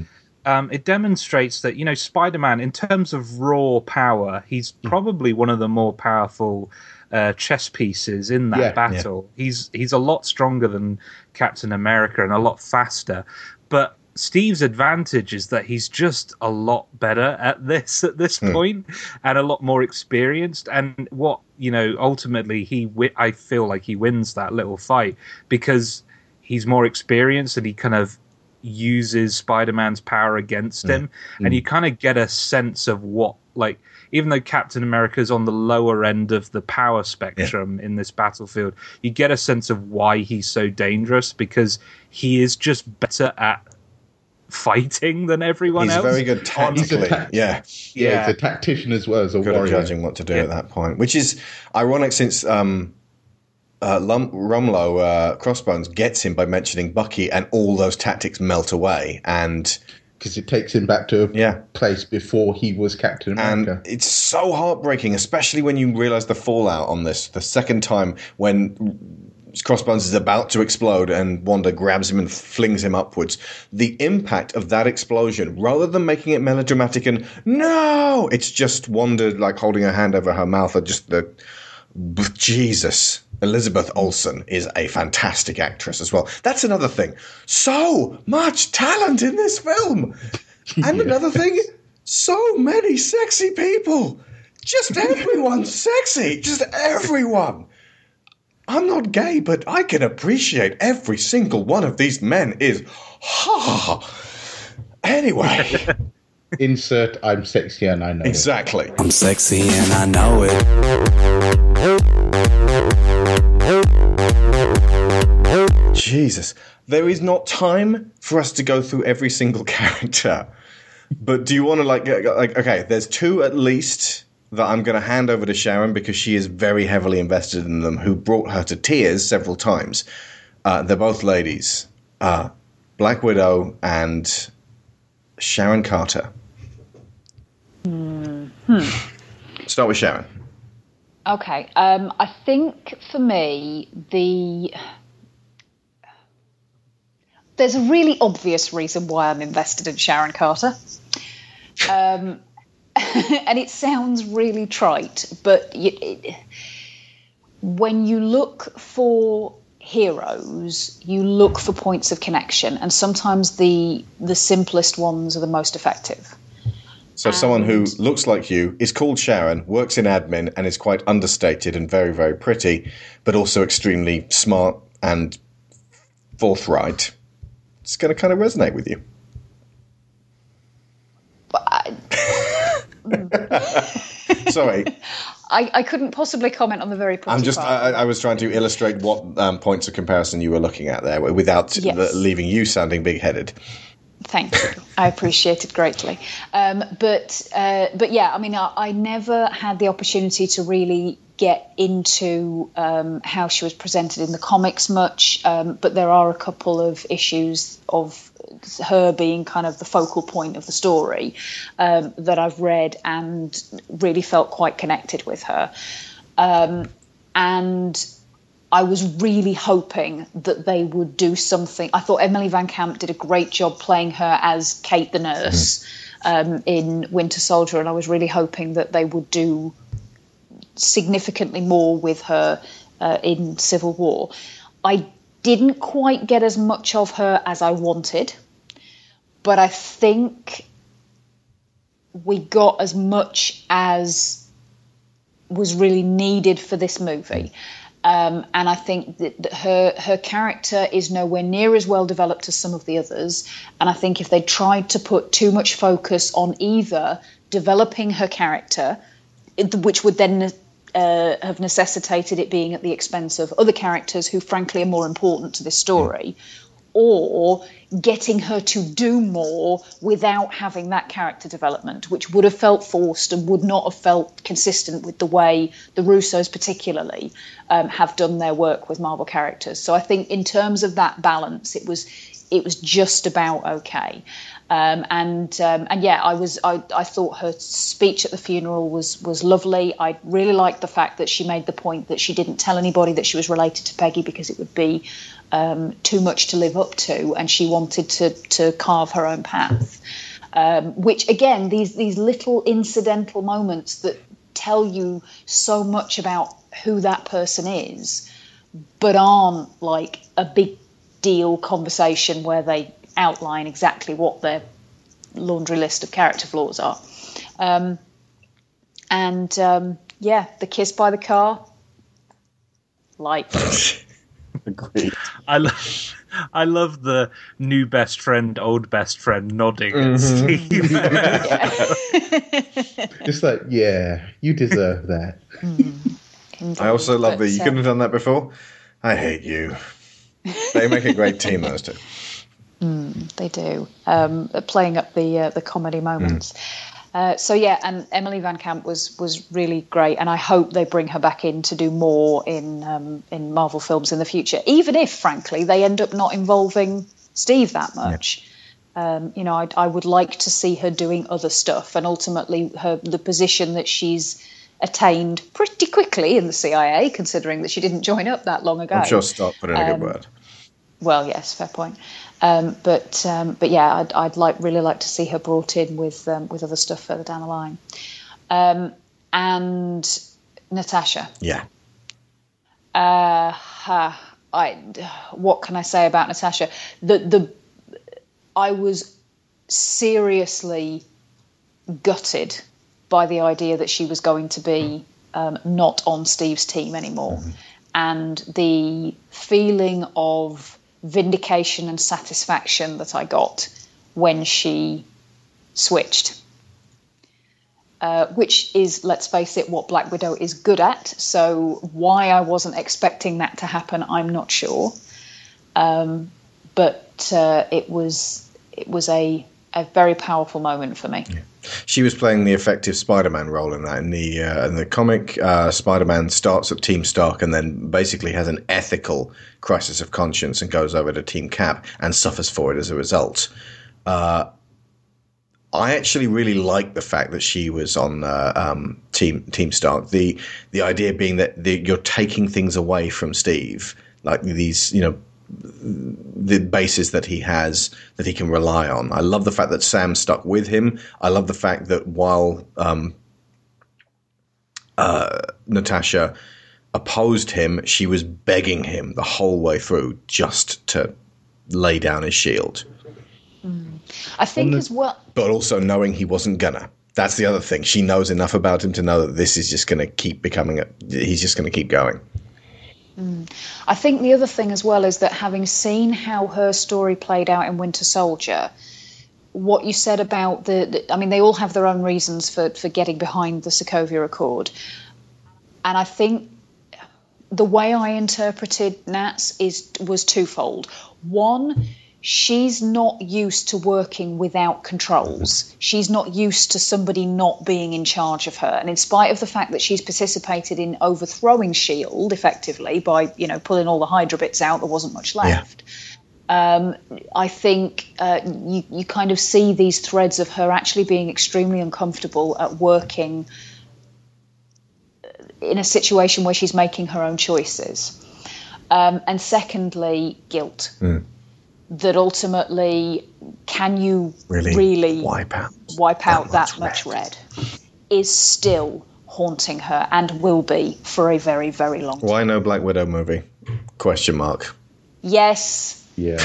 um, it demonstrates that, you know, Spider Man, in terms of raw power, he's probably one of the more powerful uh, chess pieces in that Yeah. battle. He's he's a lot stronger than Captain America and a lot faster. But Steve's advantage is that he's just a lot better at this at this hmm. point and a lot more experienced. And what you know, ultimately, he wi- I feel like he wins that little fight because he's more experienced and he kind of uses Spider-Man's power against hmm. him, and you hmm. kind of get a sense of what like. Even though Captain America is on the lower end of the power spectrum in this battlefield, you get a sense of why he's so dangerous because he is just better at fighting than everyone He's else. He's very good on- He's a tactically. ta- yeah. Yeah, Yeah. he's a tactician as well as a Good warrior. judging what to do Yeah. at that point, which is ironic since um, uh, Lum- Rumlow uh, Crossbones gets him by mentioning Bucky, and all those tactics melt away. And because it takes him back to a Yeah. place before he was Captain America. and it's so heartbreaking, especially when you realize the fallout on this. The second time when Crossbones is about to explode and Wanda grabs him and flings him upwards, the impact of that explosion, rather than making it melodramatic and no, it's just Wanda like holding her hand over her mouth. Or just the Jesus. Elizabeth Olsen is a fantastic actress as well. That's another thing. So much talent in this film. And another thing, so many sexy people. Just everyone's sexy. Just everyone. I'm not gay, but I can appreciate every single one of these men is. Ha. Anyway, Insert I'm sexy and I know it. exactly. I'm sexy and I know it. Jesus. There is not time for us to go through every single character. But do you want to like like okay, there's two at least that I'm going to hand over to Sharon because she is very heavily invested in them who brought her to tears several times. Uh, they're both ladies. Uh, Black Widow and Sharon Carter. Hmm. Start with Sharon. Okay. Um, I think for me, the there's a really obvious reason why I'm invested in Sharon Carter. Um, and it sounds really trite, but you, it, when you look for heroes, you look for points of connection, and sometimes the the simplest ones are the most effective. So someone who looks like you is called Sharon, works in admin, and is quite understated and very, very pretty, but also extremely smart and forthright. It's going to kind of resonate with you. Sorry, I, I couldn't possibly comment on the very I'm just. I, I was trying to illustrate what um, points of comparison you were looking at there, without Yes. leaving you sounding big-headed. Thank you. I appreciate it greatly. Um, but uh, but yeah, I mean, I, I never had the opportunity to really get into um, how she was presented in the comics much. Um, but there are a couple of issues of her being kind of the focal point of the story um, that I've read and really felt quite connected with her. Um, and I was really hoping that they would do something. I thought Emily VanCamp did a great job playing her as Kate the nurse um, in Winter Soldier, and I was really hoping that they would do significantly more with her uh, in Civil War. I didn't quite get as much of her as I wanted, but I think we got as much as was really needed for this movie. Um, and I think that, that her her character is nowhere near as well developed as some of the others. And I think if they tried to put too much focus on either developing her character, which would then uh, have necessitated it being at the expense of other characters who, frankly, are more important to this story, or getting her to do more without having that character development, which would have felt forced and would not have felt consistent with the way the Russos, particularly, um, have done their work with Marvel characters. So I think, in terms of that balance, it was it was just about okay. Um, and um, and yeah, I was I, I thought her speech at the funeral was was lovely. I really liked the fact that she made the point that she didn't tell anybody that she was related to Peggy because it would be um, too much to live up to, and she wanted to to carve her own path. Um, which again, these these little incidental moments that tell you so much about who that person is, but aren't like a big deal conversation where they outline exactly what their laundry list of character flaws are. Um, and um, yeah, the kiss by the car, like Agreed. I love, I love the new best friend, old best friend nodding at Steve. Just like, yeah, you deserve that. I also love that you uh, couldn't have done that before. I hate you. They make a great team, those two. they do um, playing up the uh, the comedy moments. Uh, so yeah, and Emily VanCamp was was really great, and I hope they bring her back in to do more in um, in Marvel films in the future. Even if, frankly, they end up not involving Steve that much. Um, you know, I, I would like to see her doing other stuff, and ultimately, her the position that she's attained pretty quickly in the CIA, considering that she didn't join up that long ago. I'm sure Scott put in a good Um, word. Well, yes, fair point. Um, but um, but yeah, I'd, I'd like really like to see her brought in with um, with other stuff further down the line. Um, and Natasha, Yeah. uh, ha, I what can I say about Natasha? The the I was seriously gutted by the idea that she was going to be um, not on Steve's team anymore, and the feeling of vindication and satisfaction that I got when she switched. Uh, which is, let's face it, what Black Widow is good at. So why I wasn't expecting that to happen, I'm not sure. Um, but uh, it was it was a a very powerful moment for me. She was playing the effective Spider-Man role in that. In the uh, in the comic, uh, Spider-Man starts at Team Stark and then basically has an ethical crisis of conscience and goes over to Team Cap and suffers for it as a result. Uh, I actually really like the fact that she was on uh, um, Team Team Stark. The the idea being that the, you're taking things away from Steve, like these, you know, the bases that he has that he can rely on. I love the fact that Sam stuck with him. I love the fact that while um, uh, Natasha opposed him, she was begging him the whole way through just to lay down his shield, I think as well. but also knowing he wasn't gonna. That's the other thing. She knows enough about him to know that this is just going to keep becoming a. He's just going to keep going. Mm. I think the other thing as well is that having seen how her story played out in Winter Soldier, what you said about the, the I mean, they all have their own reasons for, for getting behind the Sokovia Accord. And I think the way I interpreted Nats is was twofold. One, she's not used to working without controls. She's not used to somebody not being in charge of her. And in spite of the fact that she's participated in overthrowing Shield effectively by, you know, pulling all the Hydra bits out, there wasn't much left. Um, I think uh, you, you kind of see these threads of her actually being extremely uncomfortable at working in a situation where she's making her own choices. Um, and secondly, guilt. That ultimately, can you Really, really wipe out wipe out that that, much much red? Is still haunting her and will be for a very, very long time. Why no Black Widow movie? Question mark. Yes. Yeah.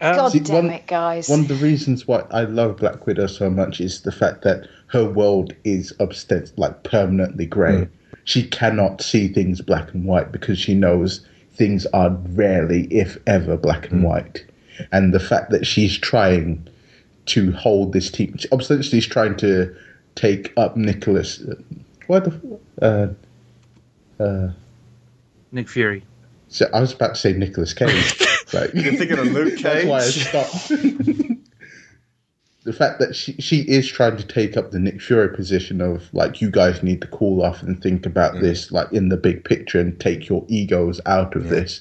Um, God See, damn one- it, guys. One of the reasons why I love Black Widow so much is the fact that her world is obsessed, like permanently grey. Hmm. she cannot see things black and white because she knows things are rarely, if ever, black and hmm. white. And the fact that she's trying to hold this team—obviously, she's trying to take up Nicholas. What the? Uh, uh, Nick Fury. so I was about to say Nicolas Cage. like, You're thinking of Luke That's why I stopped. the fact that she she is trying to take up the Nick Fury position of like you guys need to cool off and think about Mm. this like in the big picture and take your egos out of this,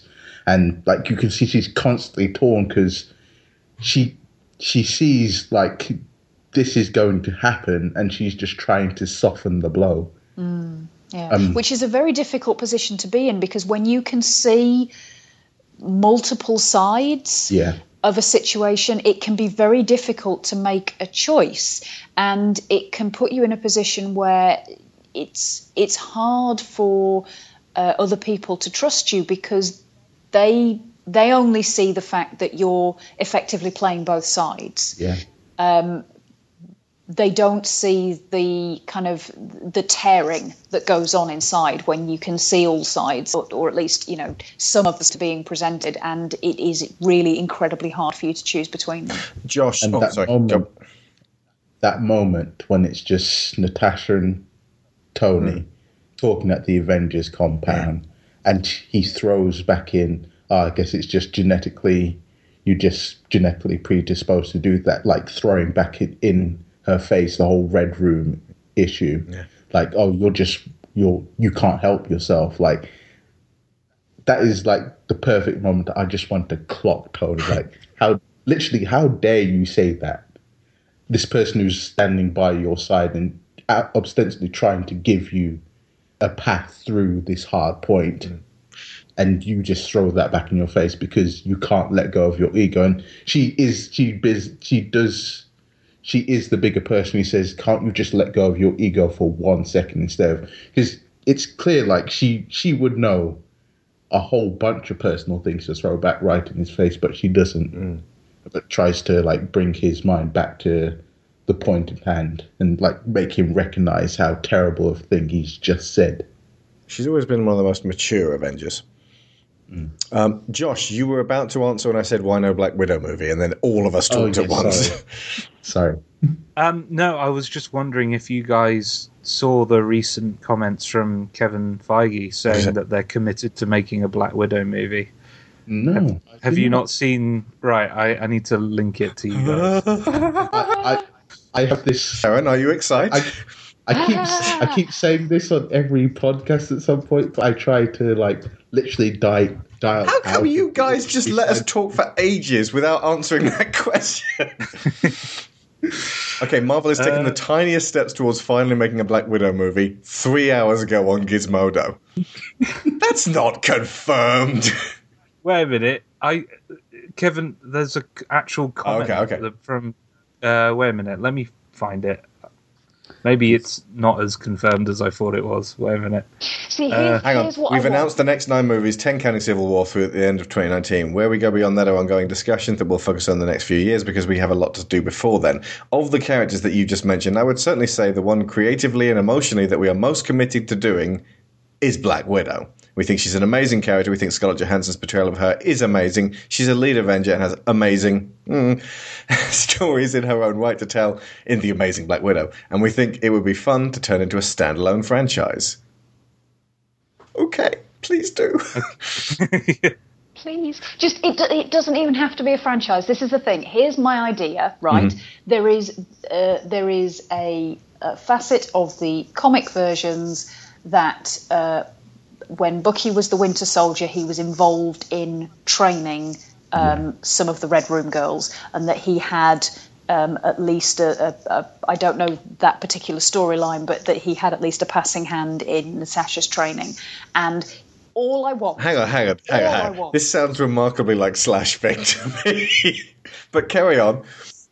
and like you can see she's constantly torn because she she sees like this is going to happen and she's just trying to soften the blow. Yeah. Um, Which is a very difficult position to be in because when you can see multiple sides Yeah. of a situation, it can be very difficult to make a choice, and it can put you in a position where it's it's hard for uh, other people to trust you because they they only see the fact that you're effectively playing both sides Yeah. Um, they don't see the kind of the tearing that goes on inside when you can see all sides or, or at least you know some of us being presented and it is really incredibly hard for you to choose between them Josh. And Oh, that sorry. moment, Go. that moment when it's just Natasha and Tony hmm. talking at the Avengers compound, and he throws back in. Oh, I guess it's just genetically, you just genetically predisposed to do that. Like throwing back in, in her face the whole red room issue. Like, oh, you're just you're you can't help yourself. Like that is like the perfect moment. that I just want to clock Tony. Like how literally how dare you say that? This person who's standing by your side and ostensibly trying to give you a path through this hard point, mm. and you just throw that back in your face because you can't let go of your ego. And she is she biz, she does she is the bigger person who says, "Can't you just let go of your ego for one second instead of?" Because it's clear, like she she would know a whole bunch of personal things to throw back right in his face, but she doesn't. Mm. But tries to like bring his mind back to the point at hand and like make him recognize how terrible of a thing he's just said. She's always been one of the most mature Avengers. Um, Josh, you were about to answer when I said why no Black Widow movie, and then all of us talked Oh, at once. sorry. Sorry. Um, no, I was just wondering if you guys saw the recent comments from Kevin Feige saying that they're committed to making a Black Widow movie. No. Have you not seen? Right, I, I need to link it to you guys. I, I, I have this. Aaron, are you excited? I, I keep I ah. keep saying this on every podcast at some point, but I try to like literally die dial. How come out you guys just It's let us talk for ages without answering that question? okay, Marvel is taking the uh, tiniest steps towards finally making a Black Widow movie three hours ago on Gizmodo. That's not confirmed. Wait a minute, I Kevin, there's a c- actual oh, comment okay, okay. from. Uh, wait a minute, let me find it. Maybe it's not as confirmed as I thought it was. Wait a minute. see Uh, Hang on, here's what we've I want. announced the next nine movies, 10 counting Civil War through at the end of 2019. Where we go beyond that are ongoing discussions that we'll focus on the next few years because we have a lot to do before then. Of the characters that you just mentioned, I would certainly say the one creatively and emotionally that we are most committed to doing is Black Widow. We think she's an amazing character. We think Scarlett Johansson's portrayal of her is amazing. She's a lead Avenger and has amazing mm, stories in her own right to tell in The Amazing Black Widow. And we think it would be fun to turn into a standalone franchise. Okay, please do. Please, just it, it doesn't even have to be a franchise. This is the thing. Here's my idea, right? There is uh, there is a, a facet of the comic versions that uh, when Bucky was the Winter Soldier, he was involved in training um, some of the Red Room girls, and that he had. Um, at least a, a, a, I don't know that particular storyline, but that he had at least a passing hand in Natasha's training. And all I want, Hang on, hang on, hang on, All hang on. This sounds remarkably like Slash Thing to me. but carry on.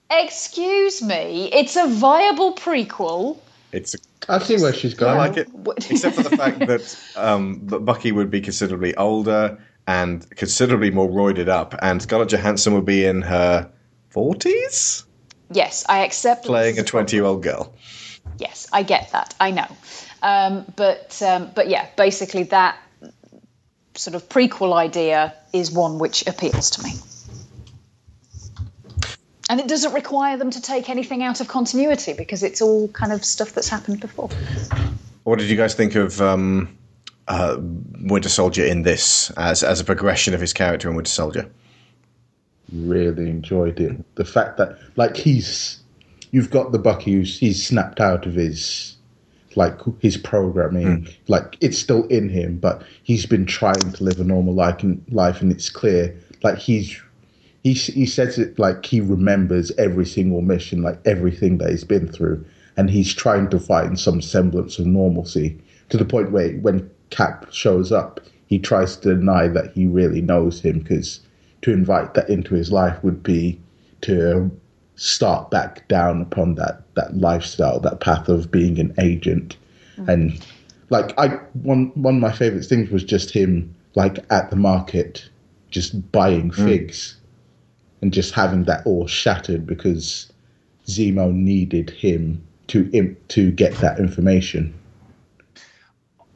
Excuse me, it's a viable prequel. It's a, I see where she's I going. like it, except for the fact that um, Bucky would be considerably older and considerably more roided up, and Scarlett Johansson would be in her forties, Yes, I accept. playing a twenty-year-old girl. Yes, I get that. I know. Um, but um, but yeah, basically that sort of prequel idea is one which appeals to me. And it doesn't require them to take anything out of continuity because it's all kind of stuff that's happened before. What did you guys think of um, uh, Winter Soldier in this as as a progression of his character in Winter Soldier? Really enjoyed it. The fact that like he's you've got the Bucky who's he's snapped out of his like his programming, mm. like it's still in him, but he's been trying to live a normal life and life, and it's clear like he's he he says it like he remembers every single mission, like everything that he's been through, and he's trying to find some semblance of normalcy to the point where when Cap shows up, he tries to deny that he really knows him because to invite that into his life would be to start back down upon that that lifestyle, that path of being an agent. Mm-hmm. And like I one one of my favorite things was just him like at the market just buying mm. figs mm. And just having that all shattered because Zemo needed him to imp, to get that information.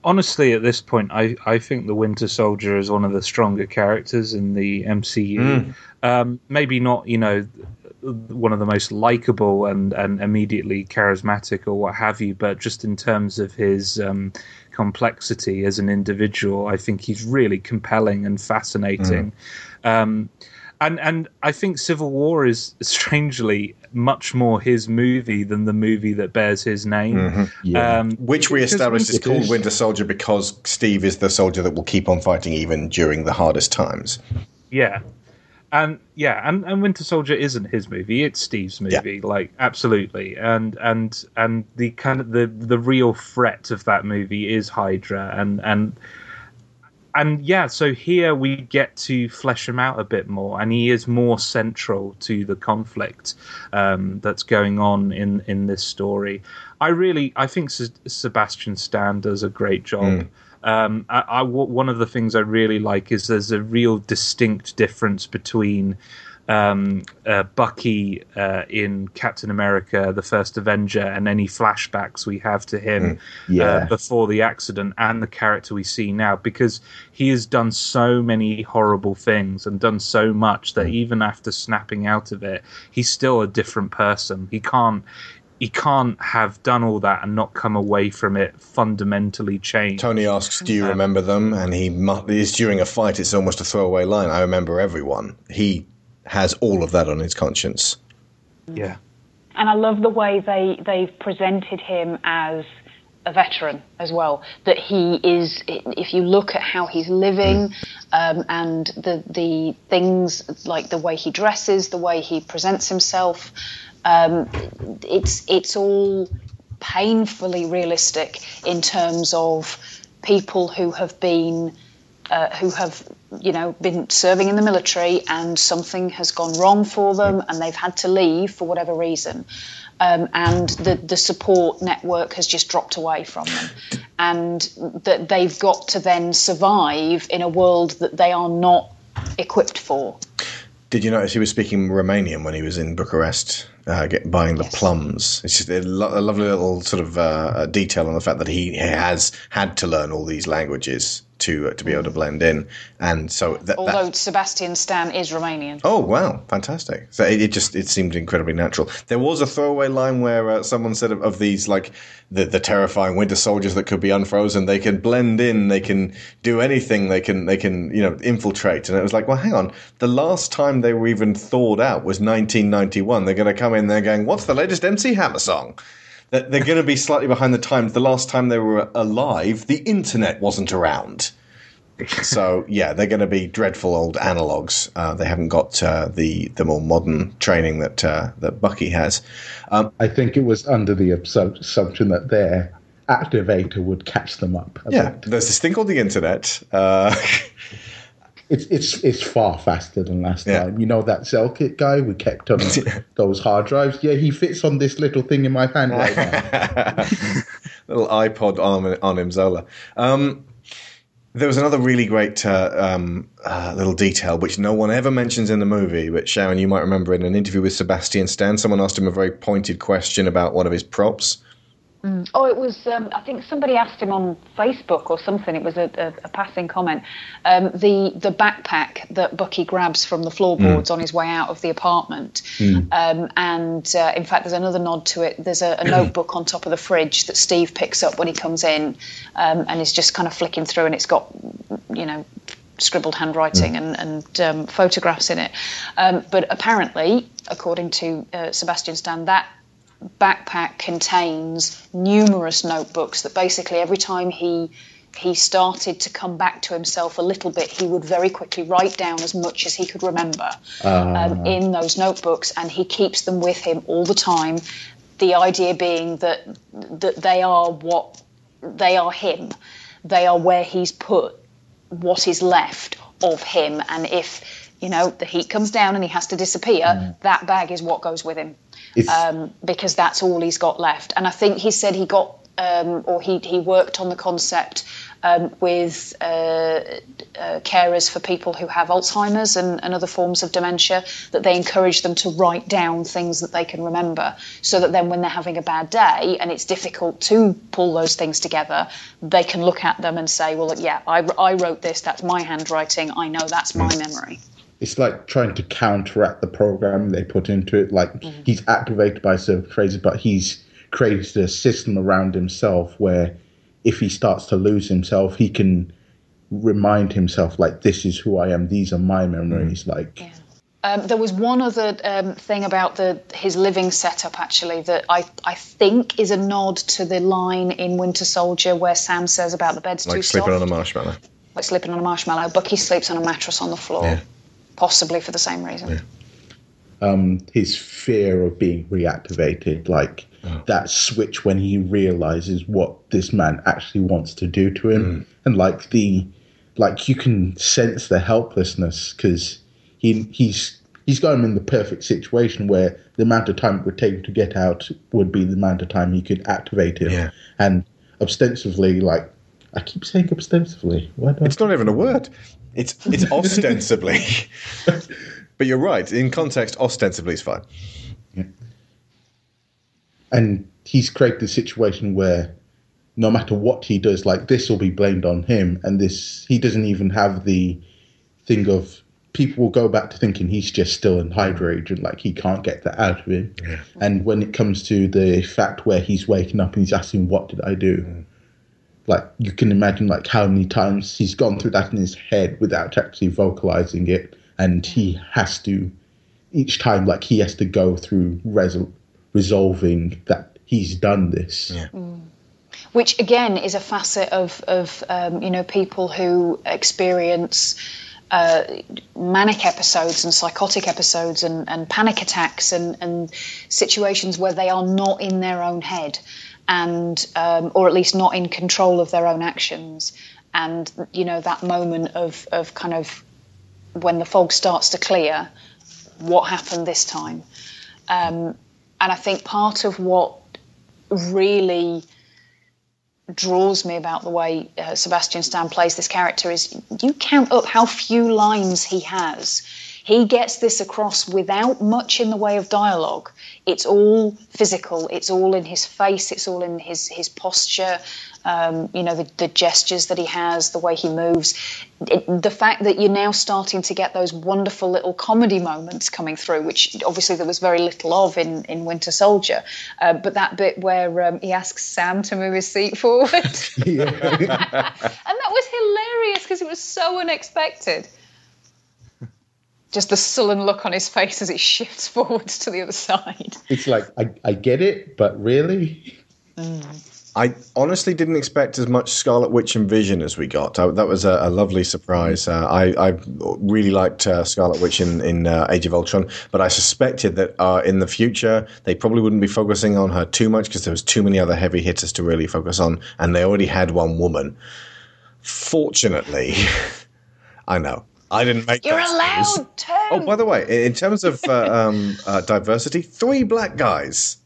Honestly, at this point, I, I think the Winter Soldier is one of the stronger characters in the MCU. Mm. Um, maybe not, you know, one of the most likable and, and immediately charismatic or what have you, but just in terms of his um, complexity as an individual, I think he's really compelling and fascinating. Mm. Um, and and I think Civil War is strangely much more his movie than the movie that bears his name. Mm-hmm. Yeah. Um, Which we established is called Winter Soldier because Steve is the soldier that will keep on fighting even during the hardest times. Yeah, and yeah, and, and Winter Soldier isn't his movie; it's Steve's movie. Yeah. Like absolutely, and and and the kind of the the real threat of that movie is Hydra, and and and yeah, so here we get to flesh him out a bit more, and he is more central to the conflict um, that's going on in in this story. I really, I think Sebastian Stan does a great job. Mm. Um, I, I, one of the things I really like is there's a real distinct difference between um, uh, Bucky uh, in Captain America: The First Avenger and any flashbacks we have to him mm, yeah. uh, before the accident, and the character we see now, because he has done so many horrible things and done so much that mm. even after snapping out of it, he's still a different person. He can't he can't have done all that and not come away from it fundamentally changed. Tony asks, "Do you um, remember them?" And he is during a fight. It's almost a throwaway line. I remember everyone. He has all of that on his conscience. Yeah, and I love the way they they've presented him as a veteran as well. That he is, if you look at how he's living mm. um, and the the things like the way he dresses, the way he presents himself, um, it's it's all painfully realistic in terms of people who have been uh, who have you know been serving in the military and something has gone wrong for them and they've had to leave for whatever reason. Um, and the, the support network has just dropped away from them. And that they've got to then survive in a world that they are not equipped for. Did you notice he was speaking Romanian when he was in Bucharest? Uh, get, buying the yes. plums. It's just a, lo- a, lovely little sort of uh, detail on the fact that he has had to learn all these languages to uh, to be able to blend in. And so, that, although that, Sebastian Stan is Romanian. Oh wow, fantastic! So it, it, just it seemed incredibly natural. There was a throwaway line where uh, someone said of, of, these like the the terrifying winter soldiers that could be unfrozen. They can blend in. They can do anything. They can they can you know infiltrate. And it was like, well, hang on. The last time they were even thawed out was 1991. They're going to come in. They're going, what's the latest MC Hammer song? they're going to be slightly behind the times. The last time they were alive, the internet wasn't around. so yeah, they're going to be dreadful old analogs. Uh, they haven't got uh, the the more modern training that uh, that Bucky has. Um, I think it was under the assumption that their activator would catch them up. yeah, there's this thing called the internet. It's it's it's far faster than last yeah. time. You know that kit guy we kept on those hard drives. Yeah, he fits on this little thing in my hand right now. little iPod on on him, Zola. Um, there was another really great uh, um, uh, little detail which no one ever mentions in the movie, but Sharon, you might remember in an interview with Sebastian Stan, someone asked him a very pointed question about one of his props. Mm. Oh, it was. Um, I think somebody asked him on Facebook or something. It was a, a, a passing comment. Um, the the backpack that Bucky grabs from the floorboards Hmm. on his way out of the apartment, um, and uh, in fact, there's another nod to it. There's a, a notebook on top of the fridge that Steve picks up when he comes in, um, and is just kind of flicking through, and it's got, you know. Scribbled handwriting and, and um, photographs in it, um, but apparently, according to uh, Sebastian Stan, that backpack contains numerous notebooks that basically every time he he started to come back to himself a little bit, he would very quickly write down as much as he could remember um, in those notebooks, and he keeps them with him all the time. The idea being that that they are what they are him, they are where he's put what is left of him, and if you know the heat comes down and he has to disappear, that bag is what goes with him um, because that's all he's got left. And I think he said he got um, or he he worked on the concept um, with uh, uh, carers for people who have Alzheimer's and, and other forms of dementia that they encourage them to write down things that they can remember, so that then when they're having a bad day and it's difficult to pull those things together, they can look at them and say, well, yeah, I, I wrote this. That's my handwriting. I know that's my memory. It's like trying to counteract the program they put into it. Like Mm-hmm. he's activated by certain phrases, but he's created a system around himself where if he starts to lose himself, he can remind himself like this is who I am. These are my memories. Like Um, there was one other um, thing about the his living setup actually that I I think is a nod to the line in Winter Soldier where Sam says about the bed's too soft. Like sleeping on a marshmallow. like sleeping on a marshmallow. Bucky sleeps on a mattress on the floor, Yeah. Possibly for the same reason. um, his fear of being reactivated, like Oh. that switch when he realizes what this man actually wants to do to him, Mm. and like the like you can sense the helplessness because he he's he's got him in the perfect situation where the amount of time it would take him to get out would be the amount of time he could activate him, Yeah. and ostensibly like. I keep saying ostensibly. Why do I It's not even a word. It's it's ostensibly. but you're right. In context, ostensibly is fine. Yeah. and he's created a situation where no matter what he does, like this will be blamed on him, and this he doesn't even have the thing of people will go back to thinking he's just still in Hydra agent, like he can't get that out of him. Yeah. And when it comes to the fact where he's waking up and he's asking, "What did I do?" Mm. Like you can imagine, like how many times he's gone through that in his head without actually vocalizing it, and he has to each time, like he has to go through resol- resolving that he's done this. Yeah, which again is a facet of of um, you know people who experience uh, manic episodes and psychotic episodes and, and panic attacks and, and situations where they are not in their own head and um, or at least not in control of their own actions and you know that moment of of kind of when the fog starts to clear what happened this time um, and I think part of what really draws me about the way uh, Sebastian Stan plays this character is you count up how few lines he has. He gets this across without much in the way of dialogue. It's all physical. It's all in his face. It's all in his his posture. Um, you know the, the gestures that he has, the way he moves. It, the fact that you're now starting to get those wonderful little comedy moments coming through, which obviously there was very little of in, in Winter Soldier. Uh, but that bit where um, he asks Sam to move his seat forward, and that was hilarious because it was so unexpected. Just the sullen look on his face as it shifts forwards to the other side. It's like I, I get it, but really, I honestly didn't expect as much Scarlet Witch and Vision as we got. I, that was a, a lovely surprise. Uh, I, I really liked uh, Scarlet Witch in, in uh, Age of Ultron, but I suspected that uh, in the future they probably wouldn't be focusing on her too much because there was too many other heavy hitters to really focus on, and they already had one woman. Fortunately, I know I didn't make. It You're that excuse. allowed to. Oh, by the way, in in terms of uh, um, uh, diversity, three black guys,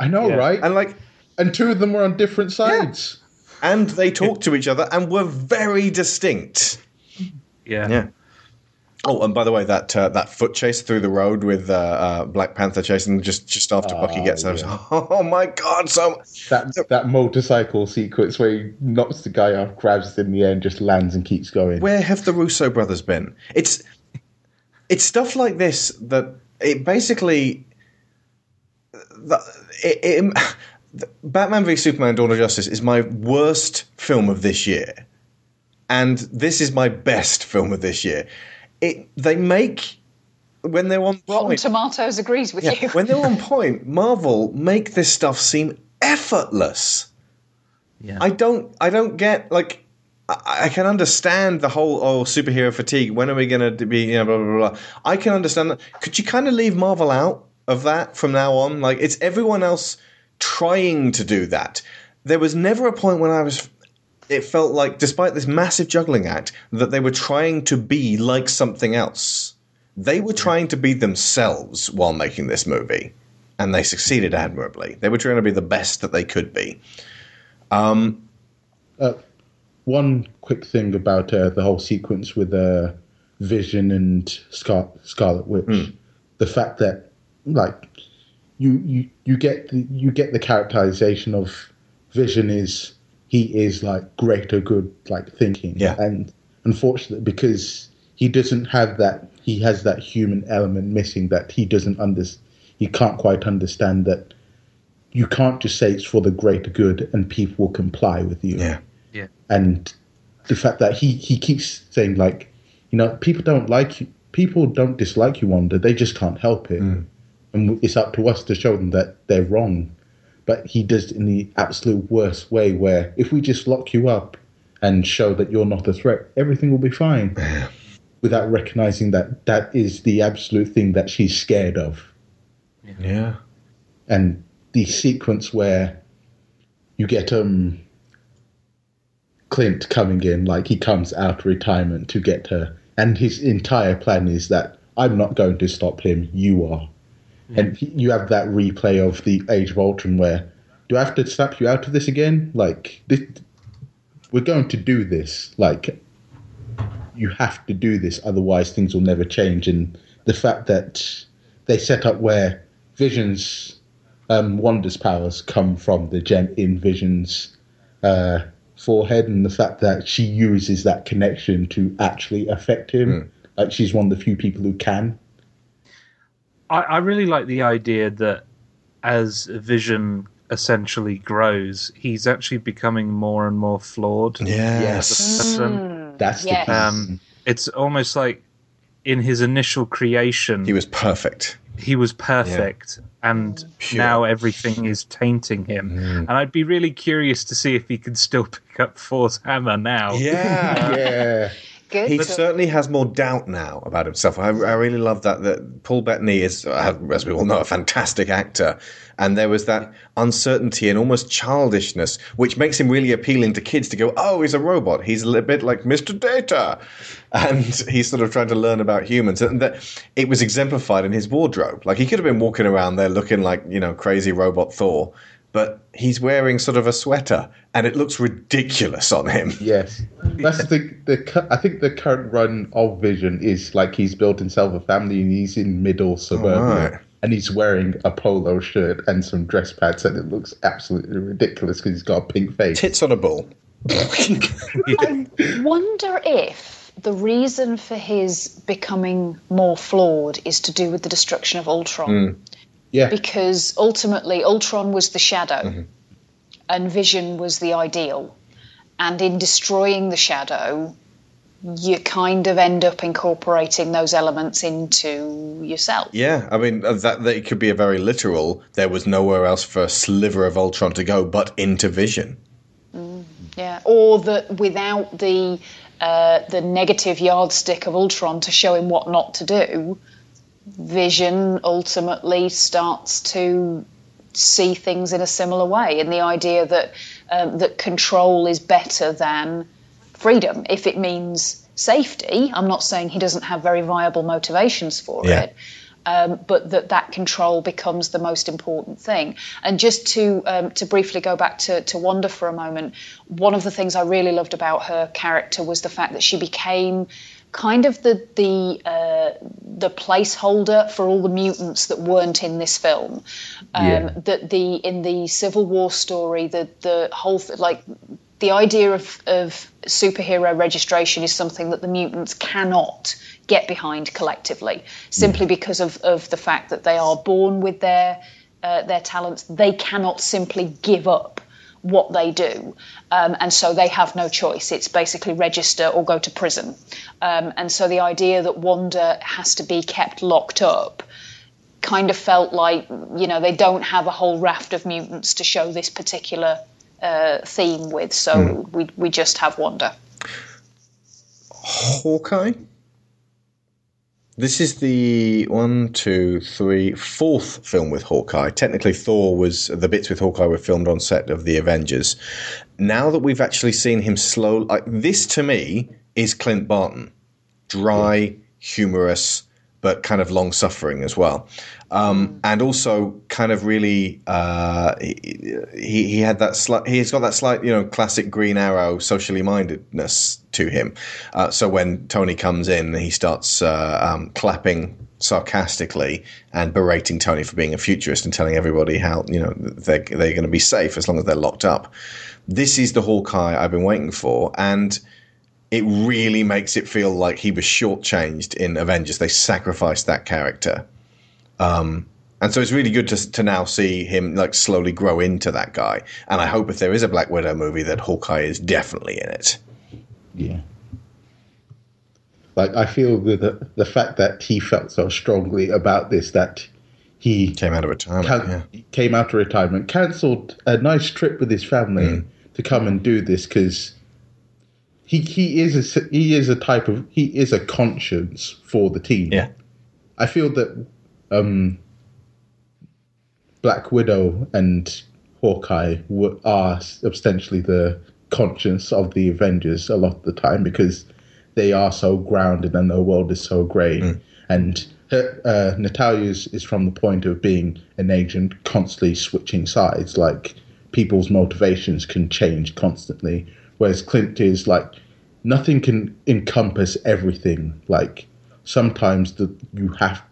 I know, right? and like And two of them were on different sides. and they talked to each other and were very distinct. Yeah. Yeah. Oh, and by the way, that uh, that foot chase through the road with uh, uh, Black Panther chasing just just after Bucky gets there. Yeah. Oh my god! So That that motorcycle sequence where he knocks the guy off, grabs him in the air, and just lands and keeps going. where have the Russo brothers been? It's it's stuff like this that it basically the, it, it, Batman v Superman: Dawn of Justice is my worst film of this year, and this is my best film of this year. It they make when they're on Rotten point. Tomatoes agrees with Yeah, you. when they're on point, Marvel make this stuff seem effortless. Yeah. I don't I don't get like I, I can understand the whole oh superhero fatigue. When are we going to be you know blah blah blah. I can understand that. Could you kind of leave Marvel out of that from now on? Like it's everyone else trying to do that. There was never a point when I was. It felt like, despite this massive juggling act, that they were trying to be like something else. They were trying to be themselves while making this movie, and they succeeded admirably. They were trying to be the best that they could be. Um, Uh, one quick thing about uh, the whole sequence with uh, Vision and Scar- Scarlet Witch, the fact that like you you you get the, you get the characterization of Vision is he is like greater good like thinking, Yeah. and unfortunately because he doesn't have that he has that human element missing that he doesn't under he can't quite understand that you can't just say it's for the greater good and people will comply with you yeah. Yeah. and the fact that he he keeps saying like you know people don't like you people don't dislike you wanda they just can't help it mm. and it's up to us to show them that they're wrong but he does it in the absolute worst way where if we just lock you up and show that you're not a threat everything will be fine. Without recognizing that that is the absolute thing that she's scared of. Yeah. and the sequence where you get um Clint coming in, like he comes out of retirement to get her, and his entire plan is that I'm not going to stop him, you are. And you have that replay of the Age of Ultron where, do I have to snap you out of this again? Like, this, we're going to do this. Like, you have to do this, otherwise things will never change. And the fact that they set up where Vision's um, Wanda's powers come from the gem in Vision's uh, forehead, and the fact that she uses that connection to actually affect him. Like she's one of the few people who can. I, I really like the idea that as Vision essentially grows, he's actually becoming more and more flawed. Yes. as a person. Mm. That's the Yes. key. Um, it's almost like in his initial creation, He was perfect. he was perfect, and mm. Pure. now everything is tainting him. Mm. And I'd be really curious to see if he could still pick up Thor's hammer now. Yeah. yeah. Good. He certainly has more doubt now about himself. I, I really love that. That Paul Bettany is, uh, as we all know, a fantastic actor, and there was that uncertainty and almost childishness, which makes him really appealing to kids to go, "Oh, he's a robot. He's a little bit like Mr. Data," and he's sort of trying to learn about humans. And that it was exemplified in his wardrobe. Like he could have been walking around there looking like you know crazy robot Thor, but he's wearing sort of a sweater, and it looks ridiculous on him. Yes, that's the the. I think the current run of Vision is like he's built himself a family and he's in middle suburbia. right. And he's wearing a polo shirt and some dress pads, and it looks absolutely ridiculous because he's got a pink face. Tits on a bull. I wonder if the reason for his becoming more flawed is to do with the destruction of Ultron. Hmm. Yeah, Because ultimately, Ultron was the shadow and Vision was the ideal. And in destroying the shadow, you kind of end up incorporating those elements into yourself. Yeah, I mean uh, that, that it could be a very literal. There was nowhere else for a sliver of Ultron to go but into Vision. Yeah, or that without the uh, the negative yardstick of Ultron to show him what not to do, Vision ultimately starts to see things in a similar way, and the idea that um, that control is better than freedom if it means safety. I'm not saying he doesn't have very viable motivations for Yeah. it, um, but that that control becomes the most important thing. And just to um, to briefly go back to, to Wanda for a moment, one of the things I really loved about her character was the fact that she became kind of the the uh, the placeholder for all the mutants that weren't in this film. Um, Yeah. That the in the Civil War story, the the whole like the idea of, of superhero registration is something that the mutants cannot get behind collectively, simply because of, of the fact that they are born with their uh, their talents. They cannot simply give up what they do, um, and so they have no choice. It's basically register or go to prison. Um, and so the idea that Wanda has to be kept locked up kind of felt like you know they don't have a whole raft of mutants to show this particular uh, theme with, so we we just have Wanda. Hawkeye. This is the one, two, three, fourth film with Hawkeye. Technically, Thor was the bits with Hawkeye were filmed on set of the Avengers. Now that we've actually seen him slow, like this to me is Clint Barton, dry, humorous, but kind of long suffering as well. Um, and also kind of really, uh, he, he he had that slight, he's got that slight, you know, classic Green Arrow socially mindedness to him. Uh, so when Tony comes in, he starts uh, um, clapping sarcastically and berating Tony for being a futurist and telling everybody how you know they're they're going to be safe as long as they're locked up. This is the Hawkeye I've been waiting for, and it really makes it feel like he was shortchanged in Avengers. They sacrificed that character. Um, and so it's really good to, to now see him like slowly grow into that guy. And I hope if there is a Black Widow movie that Hawkeye is definitely in it. Yeah. Like I feel the, the fact that he felt so strongly about this that he came out of retirement. can- came out of retirement, cancelled a nice trip with his family to come and do this because he he is a he is a type of he is a conscience for the team. Yeah. I feel that um, Black Widow and Hawkeye w- are essentially the conscience of the Avengers a lot of the time because they are so grounded and their world is so grey. And her, uh, Natalia's is from the point of being an agent constantly switching sides. Like people's motivations can change constantly, whereas Clint is like nothing can encompass everything. Like sometimes the you have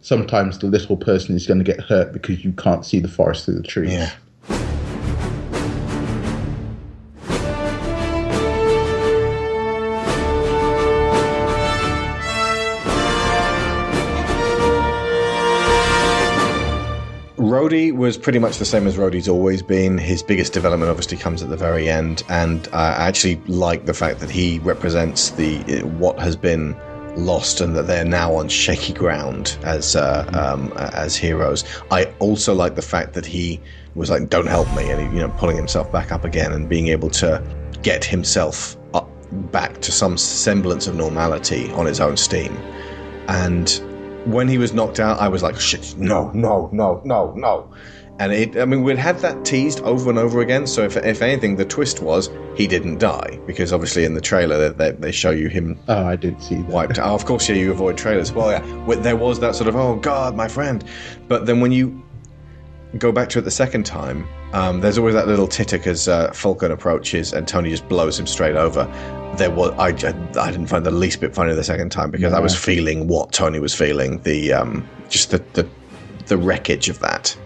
sometimes the little person is going to get hurt because you can't see the forest through the trees. Yeah. Rhodey was pretty much the same as Rhodey's always been. His biggest development obviously comes at the very end, and I actually like the fact that he represents the what has been lost and that they're now on shaky ground as uh, um, as heroes. I also like the fact that he was like, "Don't help me," and he, you know, pulling himself back up again and being able to get himself up back to some semblance of normality on his own steam. And when he was knocked out, I was like, shit, no, no, no, no, no. And it, I mean, we'd had that teased over and over again. So if, if anything, the twist was he didn't die because obviously in the trailer they, they, they show you him Oh, I did see that. wiped out. Oh, of course, yeah, you avoid trailers. Well, yeah, there was that sort of oh god, my friend. But then when you go back to it the second time, um, there's always that little titter because uh, Falcon approaches and Tony just blows him straight over. There was I, I didn't find the least bit funny the second time because I was feeling what Tony was feeling the um, just the, the the wreckage of that.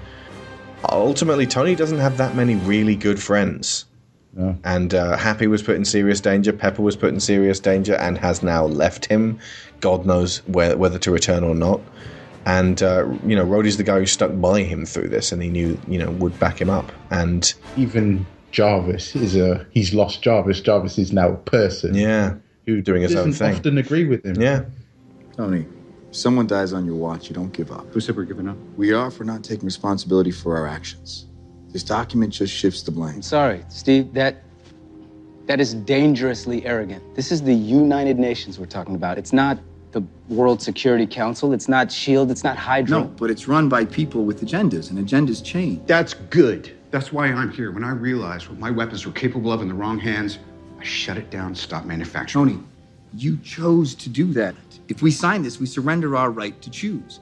Ultimately, Tony doesn't have that many really good friends. No. And uh, Happy was put in serious danger. Pepper was put in serious danger and has now left him. God knows where, whether to return or not. And uh, you know, Rhodey's the guy who stuck by him through this, and he knew you know would back him up. And Even Jarvis is a he's lost Jarvis. Jarvis is now a person yeah, who doing his own doesn't thing. often agree with him. yeah, Tony, someone dies on your watch, you don't give up. Who said we're giving up? We are for not taking responsibility for our actions. This document just shifts the blame. Sorry, Steve, that that is dangerously arrogant. This is the United Nations we're talking about. It's not the World Security Council. It's not SHIELD. It's not Hydra. No, but it's run by people with agendas, and agendas change. That's good. That's why I'm here. When I realized what my weapons were capable of in the wrong hands, I shut it down, stopped manufacturing. Tony, you chose to do that. If we sign this, we surrender our right to choose.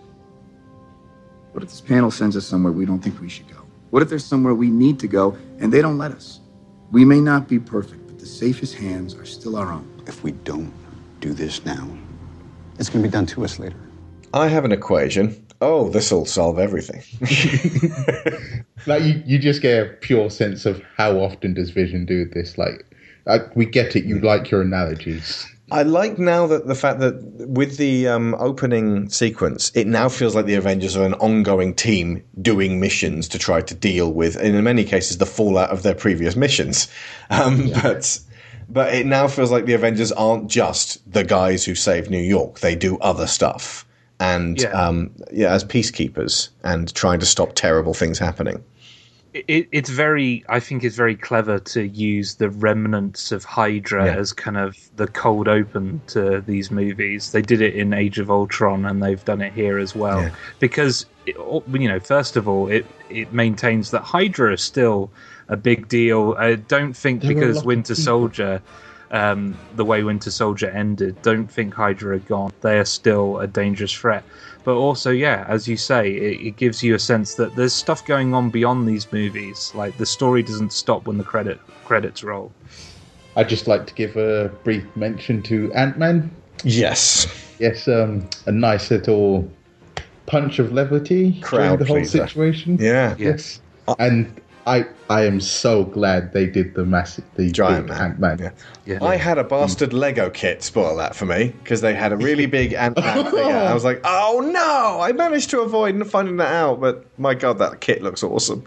What if this panel sends us somewhere we don't think we should go? What if there's somewhere we need to go and they don't let us? We may not be perfect, but the safest hands are still our own. If we don't, do this now, it's going to be done to us later. I have an equation. Oh, this will solve everything. like you, you just get a pure sense of how often does Vision do this. Like, like we get it. You like your analogies. I like now that the fact that with the um, opening sequence, it now feels like the Avengers are an ongoing team doing missions to try to deal with, and in many cases, the fallout of their previous missions. Um, yeah. But but it now feels like the Avengers aren't just the guys who save New York; they do other stuff, and yeah, um, yeah as peacekeepers and trying to stop terrible things happening. It, it's very i think it's very clever to use the remnants of hydra yeah. as kind of the cold open to these movies. They did it in age of ultron and they've done it here as well. Yeah. because it, you know first of all it it maintains that hydra is still a big deal. I don't think there because winter soldier um, the way Winter Soldier ended, don't think Hydra are gone. They are still a dangerous threat. But also yeah as you say it, it, gives you a sense that there's stuff going on beyond these movies. Like the story doesn't stop when the credit credits roll. I'd just like to give a brief mention to ant-man. Yes. Yes um, a nice little punch of levity Crowd during the whole pleaser. situation. Yeah. Yes. And I I am so glad they did the massive the giant big Ant Man. Yeah. yeah. I had a bastard Lego kit spoil that for me because they had a really big Ant Man figure. I was like, oh no! I managed to avoid finding that out, but my god, that kit looks awesome.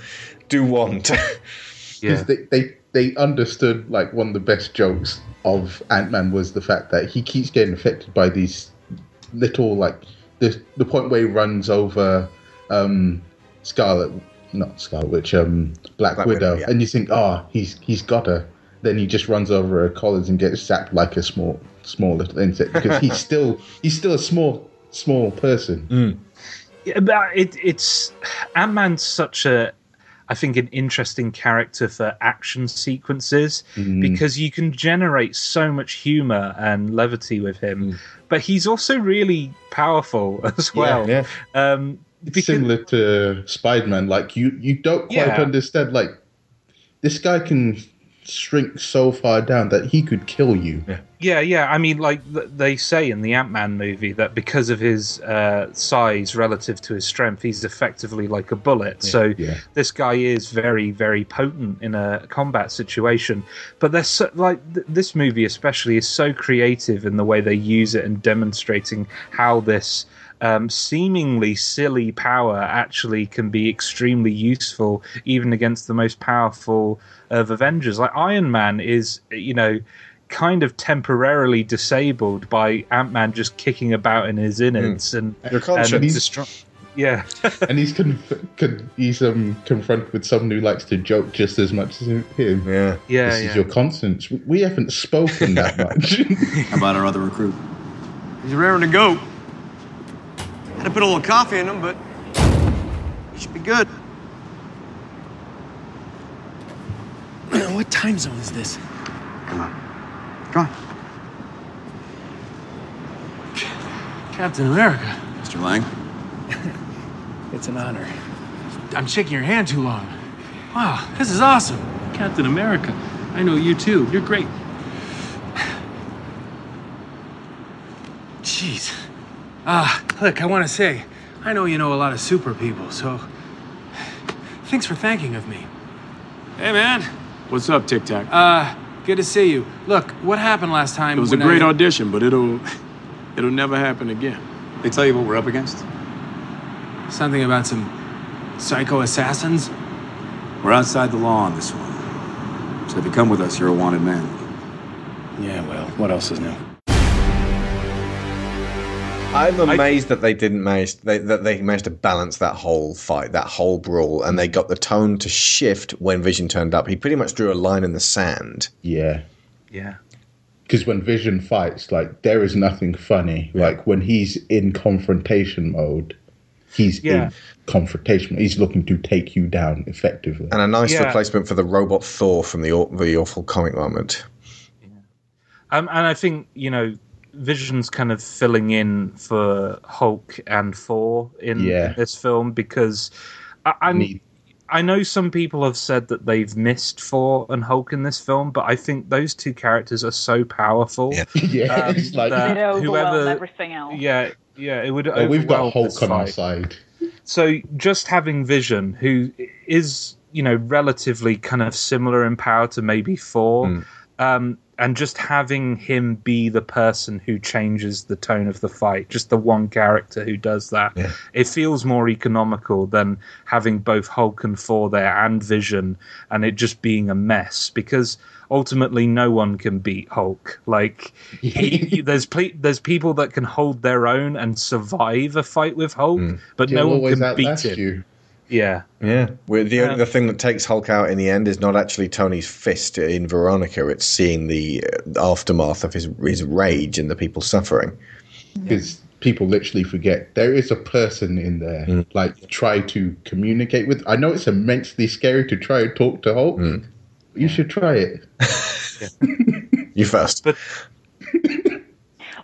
Do want. yeah. They, they they understood like one of the best jokes of Ant Man was the fact that he keeps getting affected by these little like the the point where he runs over um, Scarlet not Scarlet Witch, um, Black, Black Widow, Widow yeah. and you think, oh, he's he's got her. Then he just runs over her collars and gets zapped like a small small little insect because he's still he's still a small small person. Mm. Yeah, but it, it's Ant Man's such a I think an interesting character for action sequences mm. because you can generate so much humor and levity with him, mm. but he's also really powerful as well. Yeah, yeah. Um, because, similar to Spider-Man. Like you, you don't quite yeah. understand. Like this guy can shrink so far down that he could kill you. Yeah, yeah. yeah. I mean, like they say in the Ant Man movie that because of his uh, size relative to his strength, he's effectively like a bullet. Yeah, so yeah. this guy is very, very potent in a combat situation. But there's so, like th- this movie, especially, is so creative in the way they use it and demonstrating how this um, seemingly silly power actually can be extremely useful even against the most powerful of Avengers. Like Iron Man is, you know, kind of temporarily disabled by Ant Man just kicking about in his innards mm. and, Your conscience. and destro- yeah, and he's conf- con- he's um, confronted with someone who likes to joke just as much as him. Yeah, yeah. This yeah. is your conscience. We haven't spoken that much. How about our other recruit? He's raring to go. Had to put a little coffee in him, but he should be good. what time zone is this? Come on. Come on. Captain America. Mr. Lang? it's an honor. I'm shaking your hand too long. Wow, this is awesome. Captain America. I know you too. You're great. Jeez. Ah, uh, look, I want to say, I know you know a lot of super people, so thanks for thanking of me. Hey, man. What's up, Tic Tac? Uh, good to see you. Look, what happened last time? It was a great I... audition, but it'll, it'll never happen again. They tell you what we're up against? Something about some psycho assassins? We're outside the law on this one. So if you come with us, you're a wanted man. Yeah, well, what else is new? I'm amazed I, that they didn't manage they, that they managed to balance that whole fight, that whole brawl, and they got the tone to shift when Vision turned up. He pretty much drew a line in the sand. Yeah, yeah. Because when Vision fights, like there is nothing funny. Yeah. Like when he's in confrontation mode, he's yeah. in confrontation. He's looking to take you down effectively. And a nice yeah. replacement for the robot Thor from the the awful comic moment. Um, and I think you know Vision's kind of filling in for Hulk and Thor in yeah. this film because I, I, I know some people have said that they've missed Thor and Hulk in this film, but I think those two characters are so powerful. Yeah, yeah it's like that It overwhelmed whoever, everything else. yeah, yeah, it would. Oh, we've got overwhelm Hulk this on our side. So just having Vision, who is you know relatively kind of similar in power to maybe Thor, um, and just having him be the person who changes the tone of the fight, just the one character who does that, it feels more economical than having both Hulk and Thor there and Vision, and it just being a mess because. Ultimately, no one can beat Hulk. Like, he, there's ple- there's people that can hold their own and survive a fight with Hulk, hmm. but He'll no one can beat him. you. Yeah. Yeah, We're, the only Um, the thing that takes Hulk out in the end is not actually Tony's fist in Veronica. It's seeing the uh, aftermath of his his rage and the people suffering. because people literally forget there is a person in there Mm. like try to communicate with i know it's immensely scary to try and talk to hulk Mm. but you should try it You first. But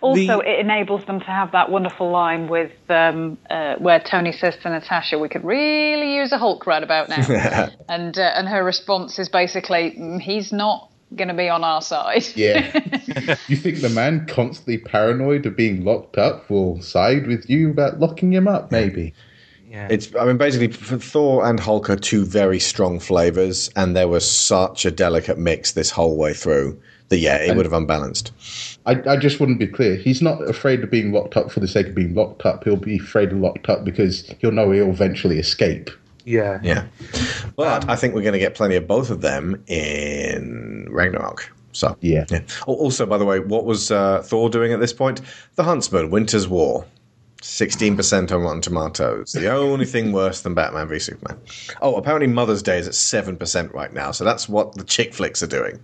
Also, it enables them to have that wonderful line with um, uh, where Tony says to Natasha, "We could really use a Hulk right about now," and uh, and her response is basically, "Mm, "He's not going to be on our side." yeah you think the man constantly paranoid of being locked up will side with you about locking him up maybe Yeah. It's I mean basically f- Thor and Hulk are two very strong flavors, and there was such a delicate mix this whole way through that yeah, it And- would have unbalanced. I, I just wouldn't be clear. He's not afraid of being locked up for the sake of being locked up. He'll be afraid of locked up because he'll know he'll eventually escape. Yeah. Yeah, but I think we're going to get plenty of both of them in Ragnarok. So yeah. Al- Also, by the way, what was uh, Thor doing at this point? The Huntsman, Winter's War. 16% on Rotten Tomatoes. The only thing worse than Batman v Superman. Oh, apparently Mother's Day is at 7% right now. So that's what the chick flicks are doing.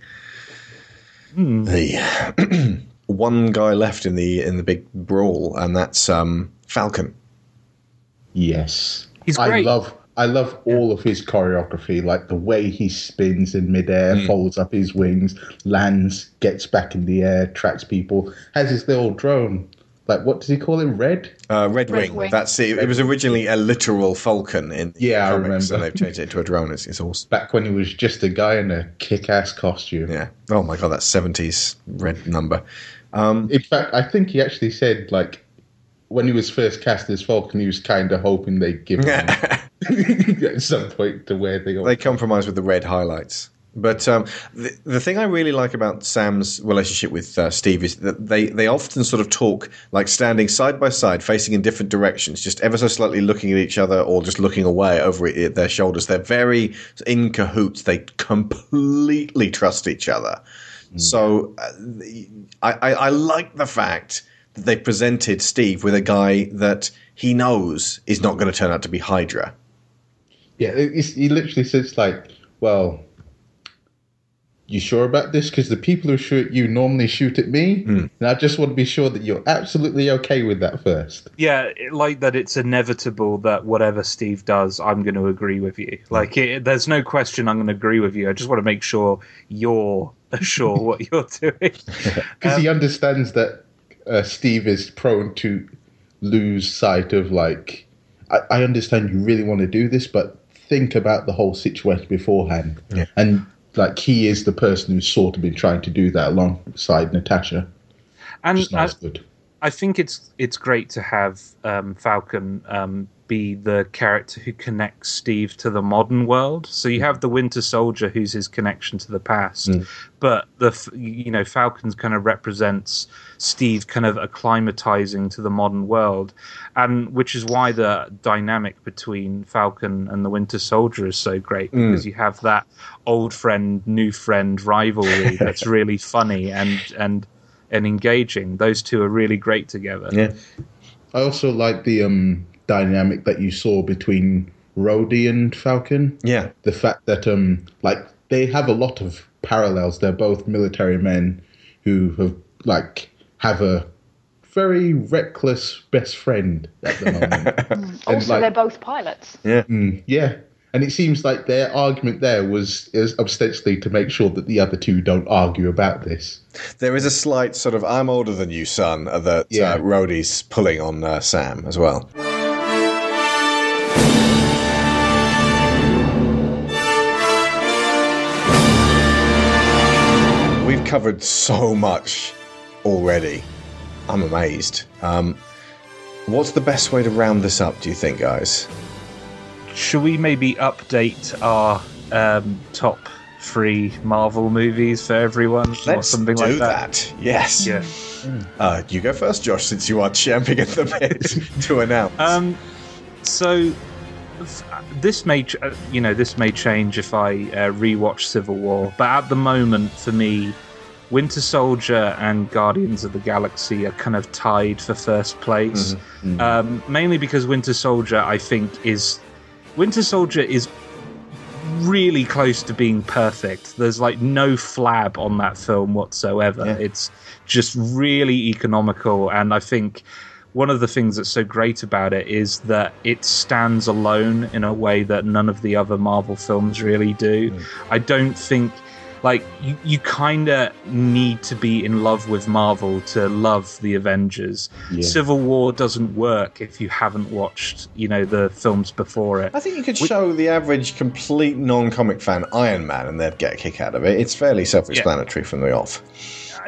The one guy left in the in the big brawl, and that's um, Falcon. Yes. He's I love I love all of his choreography, like the way he spins in midair, Mm. folds up his wings, lands, gets back in the air, tracks people, has his little drone. Like what does he call it? Red? Uh, Red, Red Wing. Wing. That's it. It was originally a literal falcon in the Yeah, I remember. and they've changed it into a drone. It's, it's awesome. Back when he was just a guy in a kick-ass costume. Yeah. Oh my god, that seventies red number. Um, In fact, I think he actually said like when he was first cast as Falcon, he was kind of hoping they'd give him at some point to where they go. they compromise with the red highlights. But um, the, the thing I really like about Sam's relationship with uh, Steve is that they, they often sort of talk like standing side by side, facing in different directions, just ever so slightly looking at each other or just looking away over their shoulders. They're very in cahoots. They completely trust each other. So uh, I, I, I like the fact that they presented Steve with a guy that he knows is not going to turn out to be Hydra. Yeah, he literally says like, "Well, you sure about this? Because the people who shoot you normally shoot at me, hmm. and I just want to be sure that you're absolutely okay with that first. Yeah, it- like that it's inevitable that whatever Steve does, I'm going to agree with you. Hmm. Like, it, there's no question I'm going to agree with you. I just want to make sure you're sure what you're doing. Because he um, understands that uh, Steve is prone to lose sight of like, I, I understand you really want to do this, but think about the whole situation beforehand. Yeah. And like he is the person who's sort of been trying to do that alongside Natasha. And I, as good. I think it's it's great to have um, Falcon um, be the character who connects Steve to the modern world. So you have the Winter Soldier, who's his connection to the past, Mm. but the you know Falcon kind of represents Steve kind of acclimatizing to the modern world, and which is why the dynamic between Falcon and the Winter Soldier is so great Mm. because you have that old friend, new friend rivalry that's really funny and and and engaging. Those two are really great together. Yeah. I also like the um, dynamic that you saw between Rhodey and Falcon. Yeah. The fact that um, like they have a lot of parallels. They're both military men who have like have a very reckless best friend at the moment. And, Also, like- they're both pilots. Yeah. Mm, yeah. And it seems like their argument there was is ostensibly to make sure that the other two don't argue about this. There is a slight sort of "I'm older than you, son" uh, that Yeah. uh, Rhodey's pulling on uh, Sam as well. Covered so much already. I'm amazed. Um, what's the best way to round this up? Do you think, guys? Should we maybe update our um, top three Marvel movies for everyone, or Let's something do like that? that. Yes. Yeah. Uh, you go first, Josh, since you are champing at the bit to announce. Um, so this may, ch- uh, you know, this may change if I uh, rewatch Civil War, but at the moment, for me, Winter Soldier and Guardians of the Galaxy are kind of tied for first place. Mhm. Um, mainly because Winter Soldier, I think, is Winter Soldier is really close to being perfect. There's like no flab on that film whatsoever. It's just really economical, and I think one of the things that's so great about it is that it stands alone in a way that none of the other Marvel films really do. I don't think like you, you kind of need to be in love with Marvel to love the Avengers. Yeah. Civil War doesn't work if you haven't watched, you know, the films before it. I think you could show the average complete non-comic fan Iron Man, and they'd get a kick out of it. It's fairly self-explanatory from the off,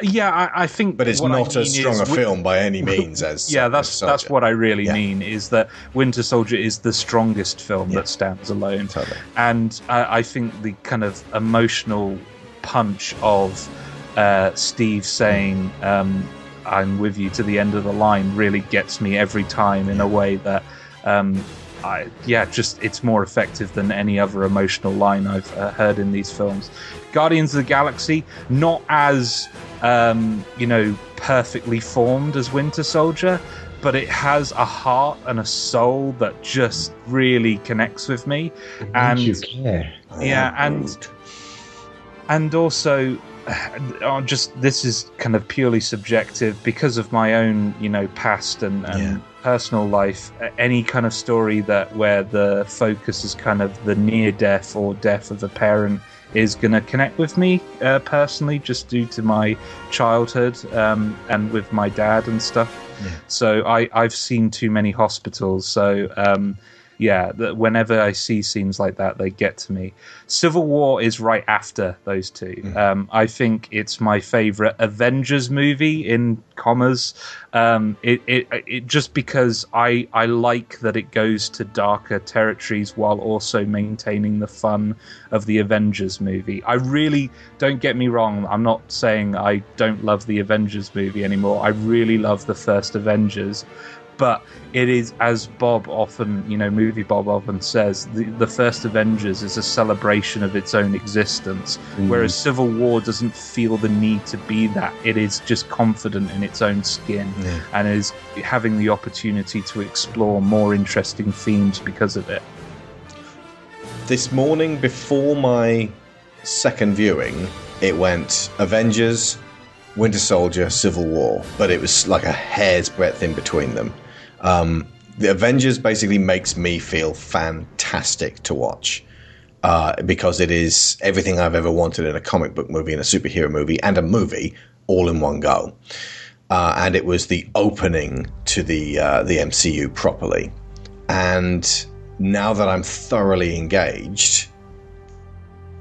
Yeah, I, I think, but it's I not mean as strong is a film by any means as yeah, uh, that's that's what I really mean is that Winter Soldier is the strongest film that stands alone, totally. and I, I think the kind of emotional punch of uh, Steve saying um, "I'm with you to the end of the line" really gets me every time in a way that. Um, I, yeah, just it's more effective than any other emotional line I've uh, heard in these films. Guardians of the Galaxy, not as um, you know perfectly formed as Winter Soldier, but it has a heart and a soul that just really connects with me. And you care. yeah, and and also uh, just this is kind of purely subjective. Because of my own you know past and, and personal life uh, any kind of story that where the focus is kind of the near death or death of a parent is going to connect with me uh, personally just due to my childhood um, and with my dad and stuff. So I, I've seen too many hospitals. So um, yeah, that whenever I see scenes like that, they get to me. Civil War is right after those two. Um, I think it's my favorite Avengers movie in commas. Um, it, it it just because I I like that it goes to darker territories while also maintaining the fun of the Avengers movie. I really don't get me wrong. I'm not saying I don't love the Avengers movie anymore. I really love the first Avengers, but it is as Bob often, you know, movie Bob often says, the, the first Avengers is a celebration of its own existence, Mm. whereas Civil War doesn't feel the need to be that. It is just confident in its own skin and is having the opportunity to explore more interesting themes because of it. this morning before my second viewing, it went Avengers, Winter Soldier, Civil War, but it was like a hair's breadth in between them. Um, the Avengers basically makes me feel fantastic to watch uh, because it is everything I've ever wanted in a comic book movie, and a superhero movie, and a movie all in one go. Uh, and it was the opening to the uh, the MCU properly. And now that I'm thoroughly engaged,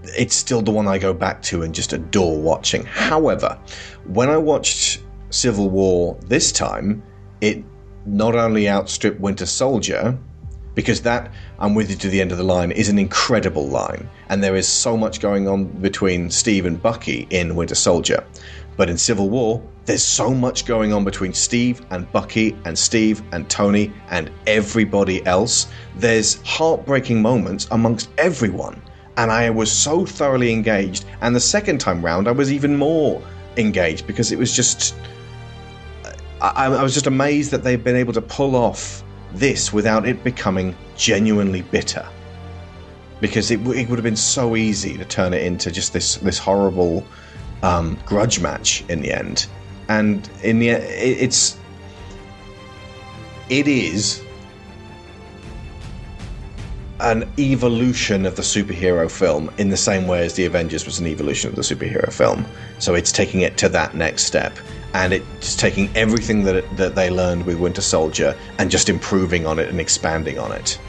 it's still the one I go back to and just adore watching. However, when I watched Civil War this time, it not only outstrip Winter Soldier, because that I'm with you to the end of the line is an incredible line, and there is so much going on between Steve and Bucky in Winter Soldier. But in Civil War, there's so much going on between Steve and Bucky and Steve and Tony and everybody else. There's heartbreaking moments amongst everyone. And I was so thoroughly engaged. And the second time round, I was even more engaged because it was just. I, I was just amazed that they've been able to pull off this without it becoming genuinely bitter. Because it, it would have been so easy to turn it into just this this horrible um, grudge match in the end. And in the it, it's it is an evolution of the superhero film in the same way as the Avengers was an evolution of the superhero film. So it's taking it to that next step, and it's taking everything that that they learned with Winter Soldier and just improving on it and expanding on it.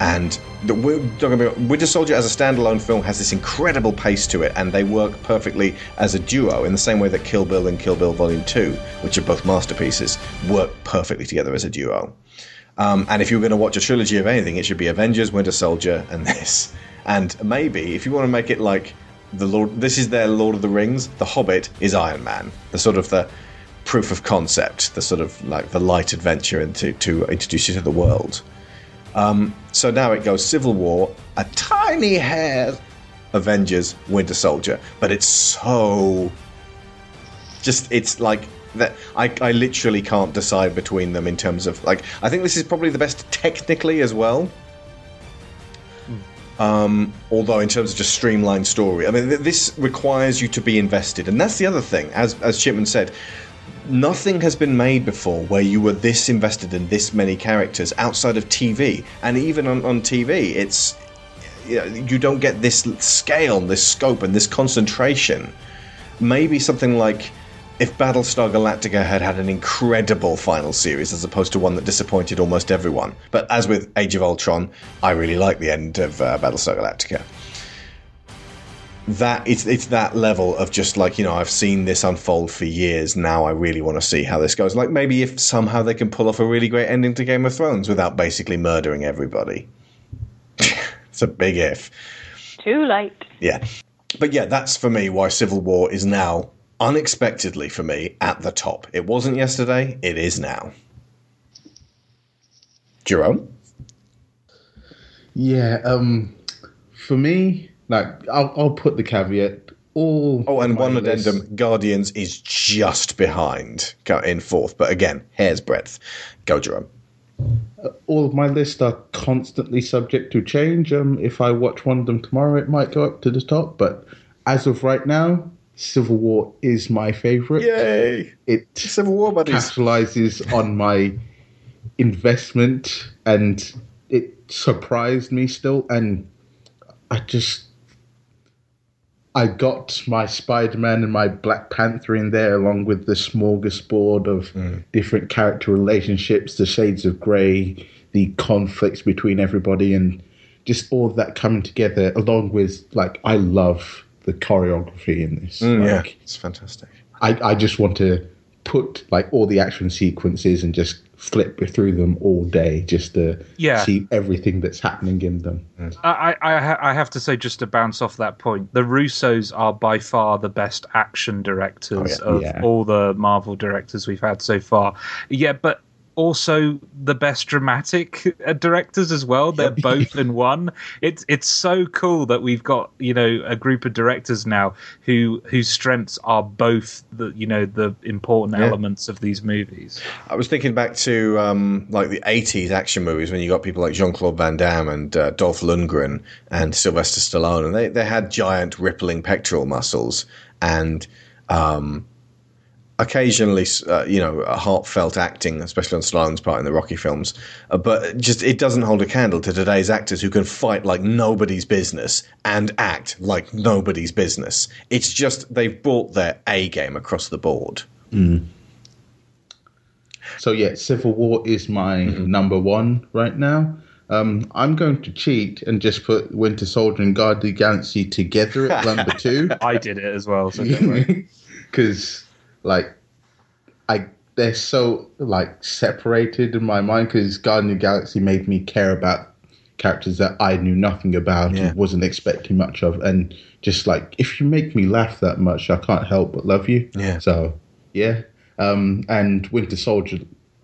And the Wi- don't get Winter Soldier as a standalone film has this incredible pace to it, and they work perfectly as a duo in the same way that Kill Bill and Kill Bill Volume 2, which are both masterpieces, work perfectly together as a duo. Um, and if you're going to watch a trilogy of anything, it should be Avengers, Winter Soldier, and this. And maybe if you want to make it like the Lord, this is their Lord of the Rings. The Hobbit is Iron Man, the sort of the proof of concept, the sort of like the light adventure into to introduce you to the world. Um, so now it goes Civil War, a tiny hair, Avengers, Winter Soldier, but it's so just it's like that I, I literally can't decide between them in terms of like I think this is probably the best technically as well. Um, although in terms of just streamlined story, I mean th- this requires you to be invested, and that's the other thing. As as Chipman said, nothing has been made before where you were this invested in this many characters outside of TV, and even on, on TV, it's you, know, you don't get this scale, this scope, and this concentration. Maybe something like if Battlestar Galactica had had an incredible final series as opposed to one that disappointed almost everyone. But as with Age of Ultron, I really like the end of uh, Battlestar Galactica. That it's it's that level of just like you know I've seen this unfold for years. Now I really want to see how this goes. Like maybe if somehow they can pull off a really great ending to Game of Thrones without basically murdering everybody. it's a big if. Too late. Yeah. But yeah, that's for me why Civil War is now unexpectedly for me at the top. It wasn't yesterday, it is now. Jerome? Yeah, um, for me, like I'll, I'll put the caveat. All Oh, and one list- addendum Guardians is just behind in fourth, but again, hair's breadth. Go, Jerome. all of my lists are constantly subject to change. Um, if I watch one of them tomorrow, it might go up to the top. But as of right now, Civil War is my favorite. Yay! It Civil War buddies capitalizes on my investment, and it surprised me still. And I just. I got my Spider Man and my Black Panther in there, along with the smorgasbord of hmm. different character relationships, the shades of grey, the conflicts between everybody, and just all of that coming together, along with, like, I love the choreography in this. Mm, yeah, it's fantastic. I, I just want to put, like, all the action sequences and just flip through them all day just to Yeah. see everything that's happening in them. I, I, I I have to say, just to bounce off that point, the Russos are by far the best action directors Oh, yeah. of Yeah. all the Marvel directors we've had so far. Yeah, but also the best dramatic uh, directors as well. They're both in one. It's it's so cool that we've got you know a group of directors now who whose strengths are both the you know the important Yeah. elements of these movies. I was thinking back to um, like the '80s action movies when you got people like Jean Claude Van Damme and uh, Dolph Lundgren and Sylvester Stallone, and they they had giant rippling pectoral muscles and um, occasionally, uh, you know, heartfelt acting, especially on Stallone's part in the Rocky films. Uh, but just it doesn't hold a candle to today's actors who can fight like nobody's business and act like nobody's business. It's just they've brought their A game across the board. Mm. So yeah, Civil War is my Mm-hmm. number one right now. Um, I'm going to cheat and just put Winter Soldier and Guard of the Galaxy together at number two. I did it as well. So because like I they're so like separated in my mind because Guardian of the Galaxy made me care about characters that I knew nothing about Yeah. and wasn't expecting much of and just like if you make me laugh that much I can't help but love you Yeah. so yeah um and Winter Soldier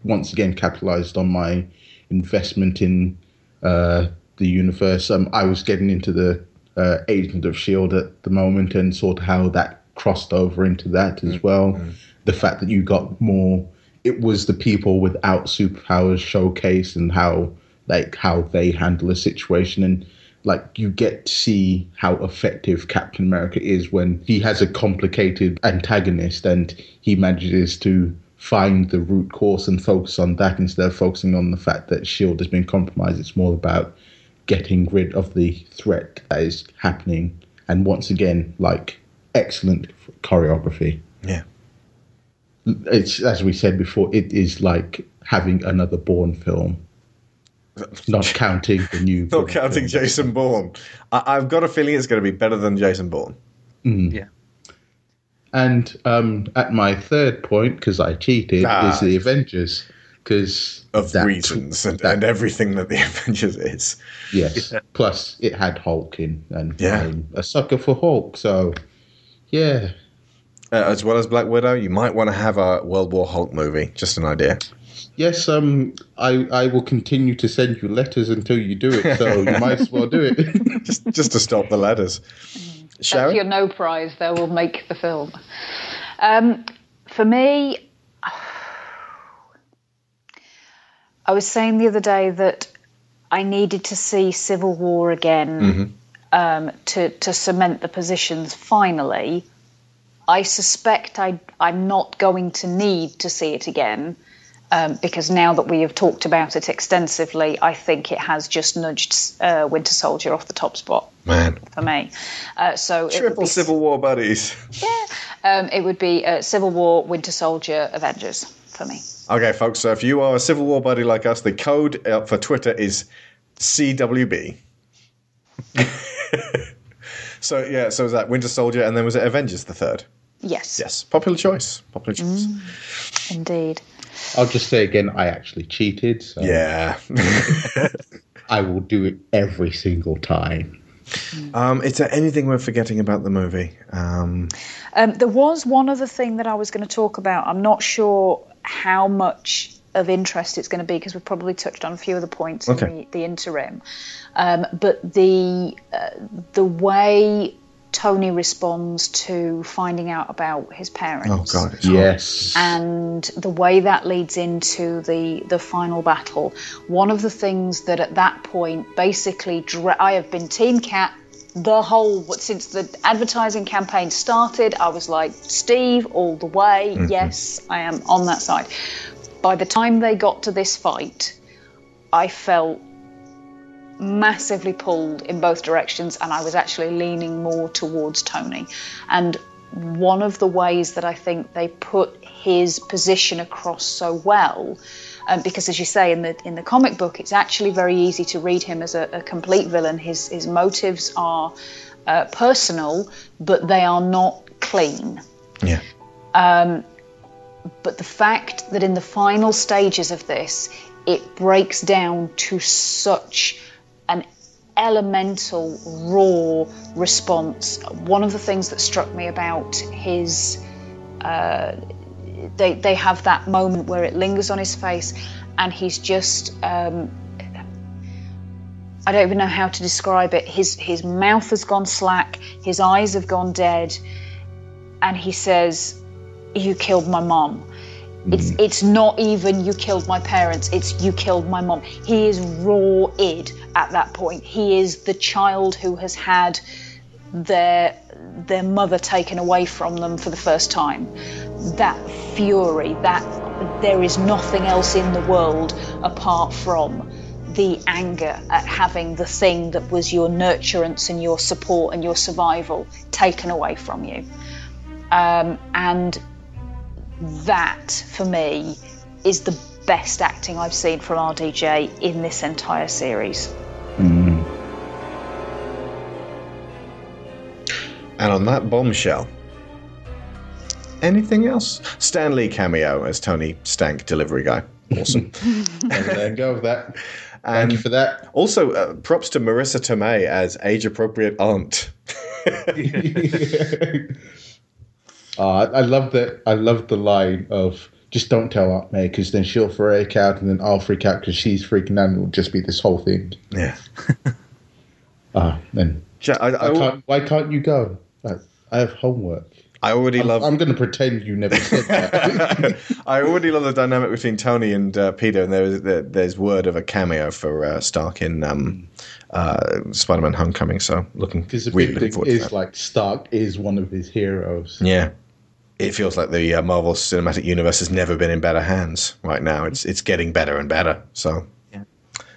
once again capitalized on my investment in uh the universe um I was getting into the uh, Agent of Shield at the moment and sort of how that crossed over into that as mm, well mm. the fact that you got more it was the people without superpowers showcase and how like how they handle a situation and like you get to see how effective Captain America is when he has a complicated antagonist and he manages to find the root cause and focus on that instead of focusing on the fact that Shield has been compromised. It's more about getting rid of the threat that is happening. And once again, like excellent choreography Yeah. it's as we said before, it is like having another Bourne film. Not counting the new. Not counting Jason Bourne. I, I've got a feeling it's going to be better than Jason Bourne. Mm. Yeah. And um, at my third point, because I cheated, Ah. is the Avengers. Because Of reasons and, and everything that the Avengers is. Yes. Plus, it had Hulk in, and Yeah. I'm a sucker for Hulk. So, yeah. Uh, as well as Black Widow, you might want to have a World War Hulk movie. Just an idea. Yes, um, I I will continue to send you letters until you do it. So you might as well do it. just just to stop the letters. Sharon? That's your no prize. They will make the film. Um, for me, I was saying the other day that I needed to see Civil War again um, to to cement the positions. Finally, I suspect I I'm not going to need to see it again. Um, because now that we have talked about it extensively, I think it has just nudged uh, Winter Soldier off the top spot Man. for me. Uh, so Triple be, Civil War buddies. um, it would be uh, Civil War, Winter Soldier, Avengers for me. Okay, folks. So if you are a Civil War buddy like us, the code uh, for Twitter is CWB. so yeah, so was that Winter Soldier, and then was it Avengers the third? Yes, Yes, popular choice. Popular choice. Mm, indeed. I'll just say again, I actually cheated. So Yeah. I will do it every single time. Um, is there anything we're forgetting about the movie? Um, Um, there was one other thing that I was going to talk about. I'm not sure how much of interest it's going to be because we've probably touched on a few of the points Okay. in the, the interim. Um, but the uh, the way Tony responds to finding out about his parents. oh God. It's Yes. and the way that leads into the the final battle. One of the things that at that point basically dra- I have been Team Cap the whole since the advertising campaign started. I was like Steve all the way. Yes, I am on that side. By the time they got to this fight, I felt massively pulled in both directions and I was actually leaning more towards Tony. And one of the ways that I think they put his position across so well, um, because as you say in the in the comic book, it's actually very easy to read him as a, a complete villain. His his motives are uh, personal, but they are not clean. Yeah. Um, but the fact that in the final stages of this, it breaks down to such an elemental, raw response. One of the things that struck me about his. Uh, they, they have that moment where it lingers on his face and he's just um, I don't even know how to describe it. His his mouth has gone slack, his eyes have gone dead, and he says, "You killed my mom." It's it's not even you killed my parents. It's you killed my mom. He is raw id at that point. He is the child who has had their their mother taken away from them for the first time. That fury, that there is nothing else in the world apart from the anger at having the thing that was your nurturance and your support and your survival taken away from you. Um, and that, for me, is the best acting I've seen from RDJ in this entire series. And on that bombshell, anything else? Stan Lee cameo as Tony Stank delivery guy. Awesome. there you go with that. And Thank you for that. Also, uh, props to Marisa Tomei as age appropriate aunt. Uh, I I love that. I love the line of just don't tell Aunt May because then she'll freak out and then I'll freak out because she's freaking out and it'll just be this whole thing. Yeah. Ah, then Ja- I, I, why can't, why can't you go? I have homework. I already I'm, love. I'm going to pretend you never said that. I already love the dynamic between Tony and uh, Peter, and there's there, there's word of a cameo for uh, Stark in um, uh, Spider-Man: Homecoming. So looking Because the really big thing is that. like Stark is one of his heroes. Yeah, it feels like the uh, Marvel Cinematic Universe has never been in better hands. Right now, it's it's getting better and better. So.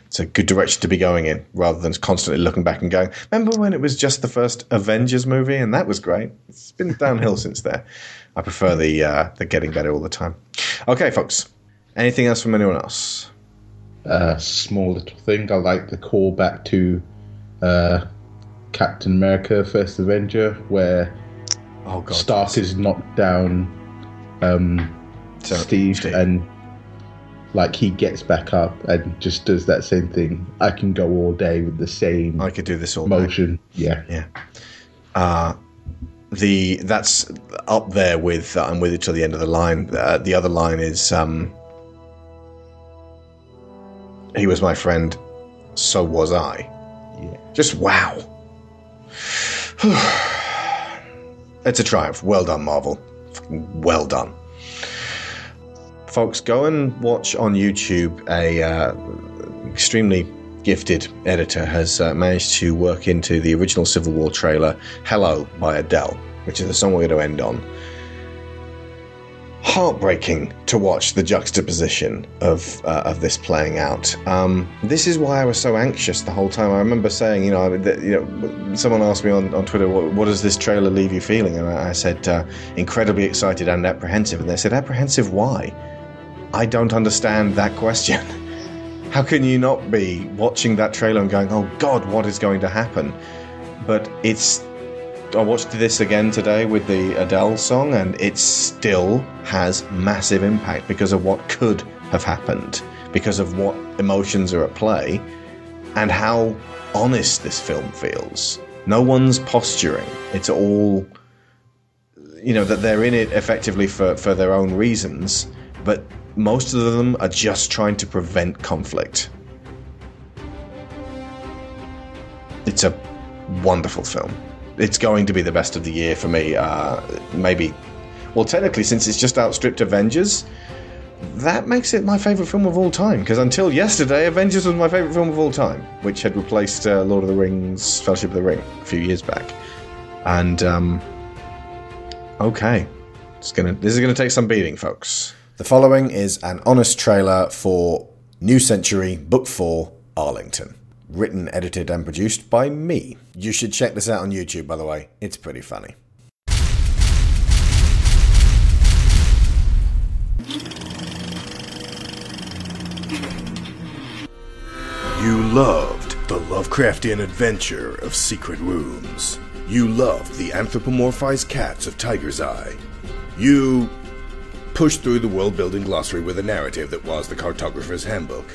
It's a good direction to be going in, rather than constantly looking back and going. Remember when it was just the first Avengers movie, and that was great. It's been downhill since there. I prefer the uh, the getting better all the time. Okay, folks. Anything else from anyone else? uh, small little thing. I like the callback to uh, Captain America: First Avenger, where oh God, Stark has knocked down um, Steve, and like he gets back up and just does that same thing. I can go all day with the same. I could do this all day. motion. Yeah, yeah. Uh, the that's up there with uh, I'm with it till the end of the line. Uh, the other line is um, he was my friend, so was I. Yeah. Just wow. it's a triumph. Well done, Marvel. Well done. Folks, go and watch on YouTube. A uh, extremely gifted editor has uh, managed to work into the original Civil War trailer "Hello" by Adele, which is the song we're going to end on. Heartbreaking to watch the juxtaposition of uh, of this playing out. Um, this is why I was so anxious the whole time. I remember saying, you know, that, you know, someone asked me on, on Twitter, what, what does this trailer leave you feeling? And I, I said, uh, incredibly excited and apprehensive. And they said, apprehensive? Why? I don't understand that question. How can you not be watching that trailer and going, oh God, what is going to happen? But it's. I watched this again today with the Adele song, and it still has massive impact because of what could have happened, because of what emotions are at play, and how honest this film feels. No one's posturing. It's all. You know, that they're in it effectively for, for their own reasons, but most of them are just trying to prevent conflict. It's a wonderful film. It's going to be the best of the year for me. Uh, maybe, well, technically, since it's just outstripped Avengers, that makes it my favourite film of all time. Because until yesterday, Avengers was my favourite film of all time, which had replaced uh, Lord of the Rings, Fellowship of the Ring, a few years back. And um, okay, it's gonna. This is gonna take some beating, folks. The following is an honest trailer for New Century Book 4 Arlington. Written, edited, and produced by me. You should check this out on YouTube, by the way. It's pretty funny. You loved the Lovecraftian adventure of secret rooms. You loved the anthropomorphized cats of Tiger's Eye. You pushed through the world building glossary with a narrative that was the cartographer's handbook.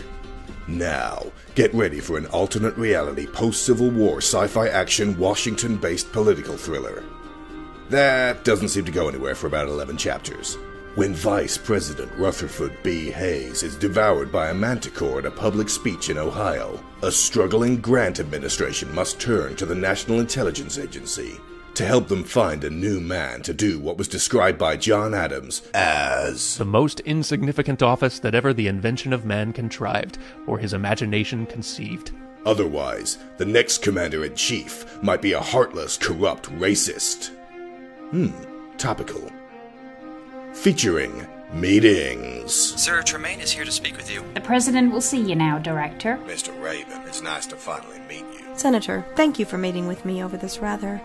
Now, get ready for an alternate reality post Civil War sci fi action Washington based political thriller. That doesn't seem to go anywhere for about 11 chapters. When Vice President Rutherford B. Hayes is devoured by a manticore at a public speech in Ohio, a struggling grant administration must turn to the National Intelligence Agency to help them find a new man to do what was described by John Adams as the most insignificant office that ever the invention of man contrived, or his imagination conceived. Otherwise, the next commander in chief might be a heartless, corrupt racist. Hmm, topical. Featuring meetings. Sir, Tremaine is here to speak with you. The president will see you now, Director. Mr. Raven, it's nice to finally meet you. Senator, thank you for meeting with me over this rather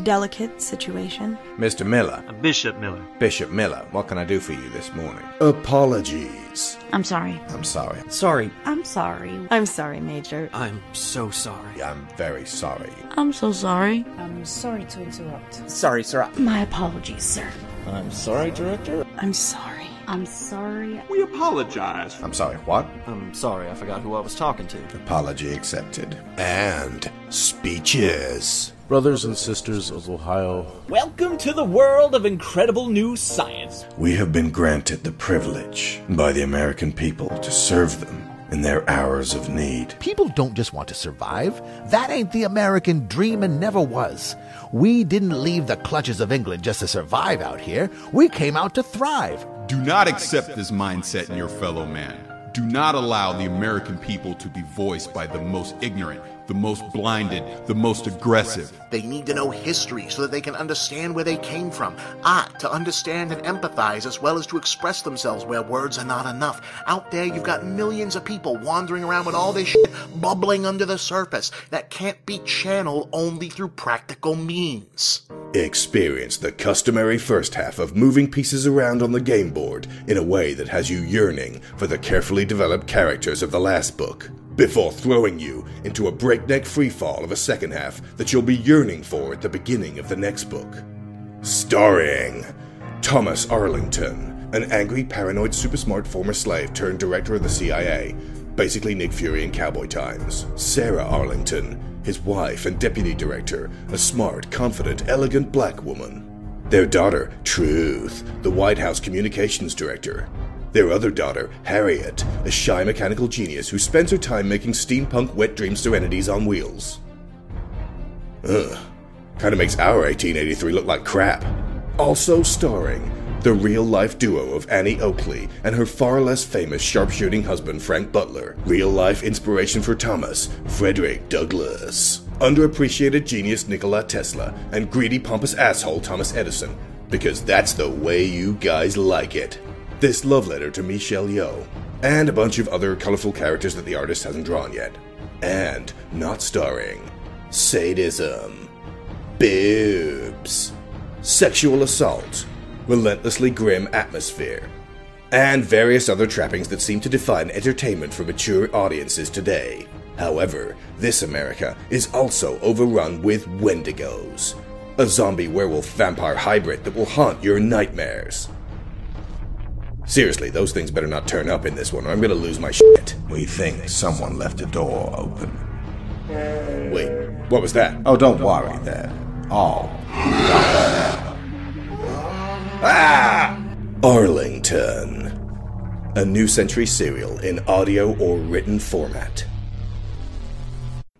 delicate situation. Mr. Miller. Bishop Miller. Bishop Miller, what can I do for you this morning? Apologies. I'm sorry. I'm sorry. Sorry. I'm sorry. I'm sorry, Major. I'm so sorry. I'm very sorry. I'm so sorry. I'm sorry to interrupt. Sorry, sir. My apologies, sir. I'm sorry, Director. I'm sorry. I'm sorry. We apologize. I'm sorry, what? I'm sorry, I forgot who I was talking to. Apology accepted. And speeches. Brothers and sisters of Ohio, Welcome to the world of incredible new science. We have been granted the privilege by the American people to serve them in their hours of need. People don't just want to survive. That ain't the American dream and never was. We didn't leave the clutches of England just to survive out here. We came out to thrive. Do not accept this mindset in your fellow man. Do not allow the American people to be voiced by the most ignorant, the most blinded, the most aggressive. They need to know history so that they can understand where they came from. Ah, to understand and empathize as well as to express themselves where words are not enough. Out there, you've got millions of people wandering around with all this shit bubbling under the surface that can't be channeled only through practical means. Experience the customary first half of moving pieces around on the game board in a way that has you yearning for the carefully developed characters of the last book, before throwing you into a breakneck freefall of a second half that you'll be yearning for at the beginning of the next book. Starring Thomas Arlington, an angry, paranoid, super smart former slave turned director of the CIA, basically Nick Fury in cowboy times. Sarah Arlington, his wife and deputy director, a smart, confident, elegant black woman. Their daughter, Truth, the White House communications director. Their other daughter, Harriet, a shy mechanical genius who spends her time making steampunk wet dream serenities on wheels. Ugh. Kinda makes our 1883 look like crap. Also starring the real life duo of Annie Oakley and her far less famous sharpshooting husband Frank Butler, real life inspiration for Thomas, Frederick Douglass, underappreciated genius Nikola Tesla, and greedy pompous asshole Thomas Edison, because that's the way you guys like it. This love letter to Michelle Yeoh, and a bunch of other colorful characters that the artist hasn't drawn yet. And not starring sadism, boobs, sexual assault, relentlessly grim atmosphere, and various other trappings that seem to define entertainment for mature audiences today. However, this America is also overrun with Wendigos, a zombie werewolf vampire hybrid that will haunt your nightmares. Seriously, those things better not turn up in this one, or I'm gonna lose my shit. We think someone left a door open. Wait, what was that? Oh, don't worry, they're all Ah! Arlington. A New Century serial in audio or written format.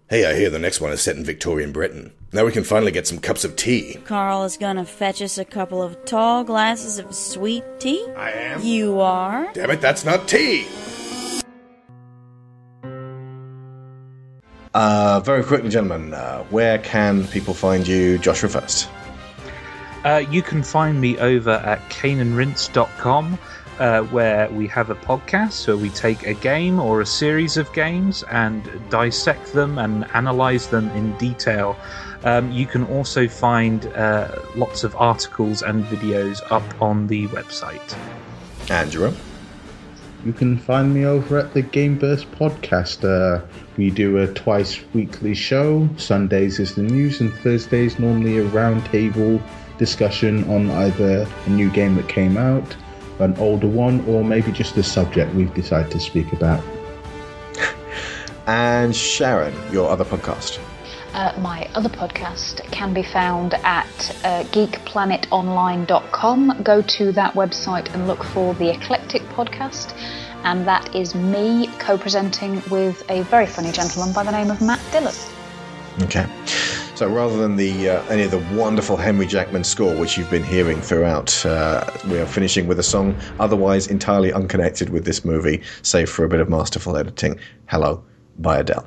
Hey, I hear the next one is set in Victorian Britain. Now we can finally get some cups of tea. Carl is gonna fetch us a couple of tall glasses of sweet tea. I am. You are? Damn it, that's not tea! Uh, very quickly, gentlemen, uh, where can people find you, Joshua first? Uh, you can find me over at caneandrinse.com, uh, where we have a podcast where we take a game or a series of games and dissect them and analyze them in detail. Um, you can also find uh, lots of articles and videos up on the website. Andrew? You can find me over at the GameBurst podcast. Uh, we do a twice weekly show. Sundays is the news, and Thursdays normally a roundtable discussion on either a new game that came out, an older one, or maybe just a subject we've decided to speak about. And Sharon, your other podcast. Uh, my other podcast can be found at uh, geekplanetonline.com. Go to that website and look for the Eclectic Podcast, and that is me co presenting with a very funny gentleman by the name of Matt Dillon. Okay. So rather than the uh, any of the wonderful Henry Jackman score, which you've been hearing throughout, uh, we are finishing with a song otherwise entirely unconnected with this movie, save for a bit of masterful editing. Hello, by Adele.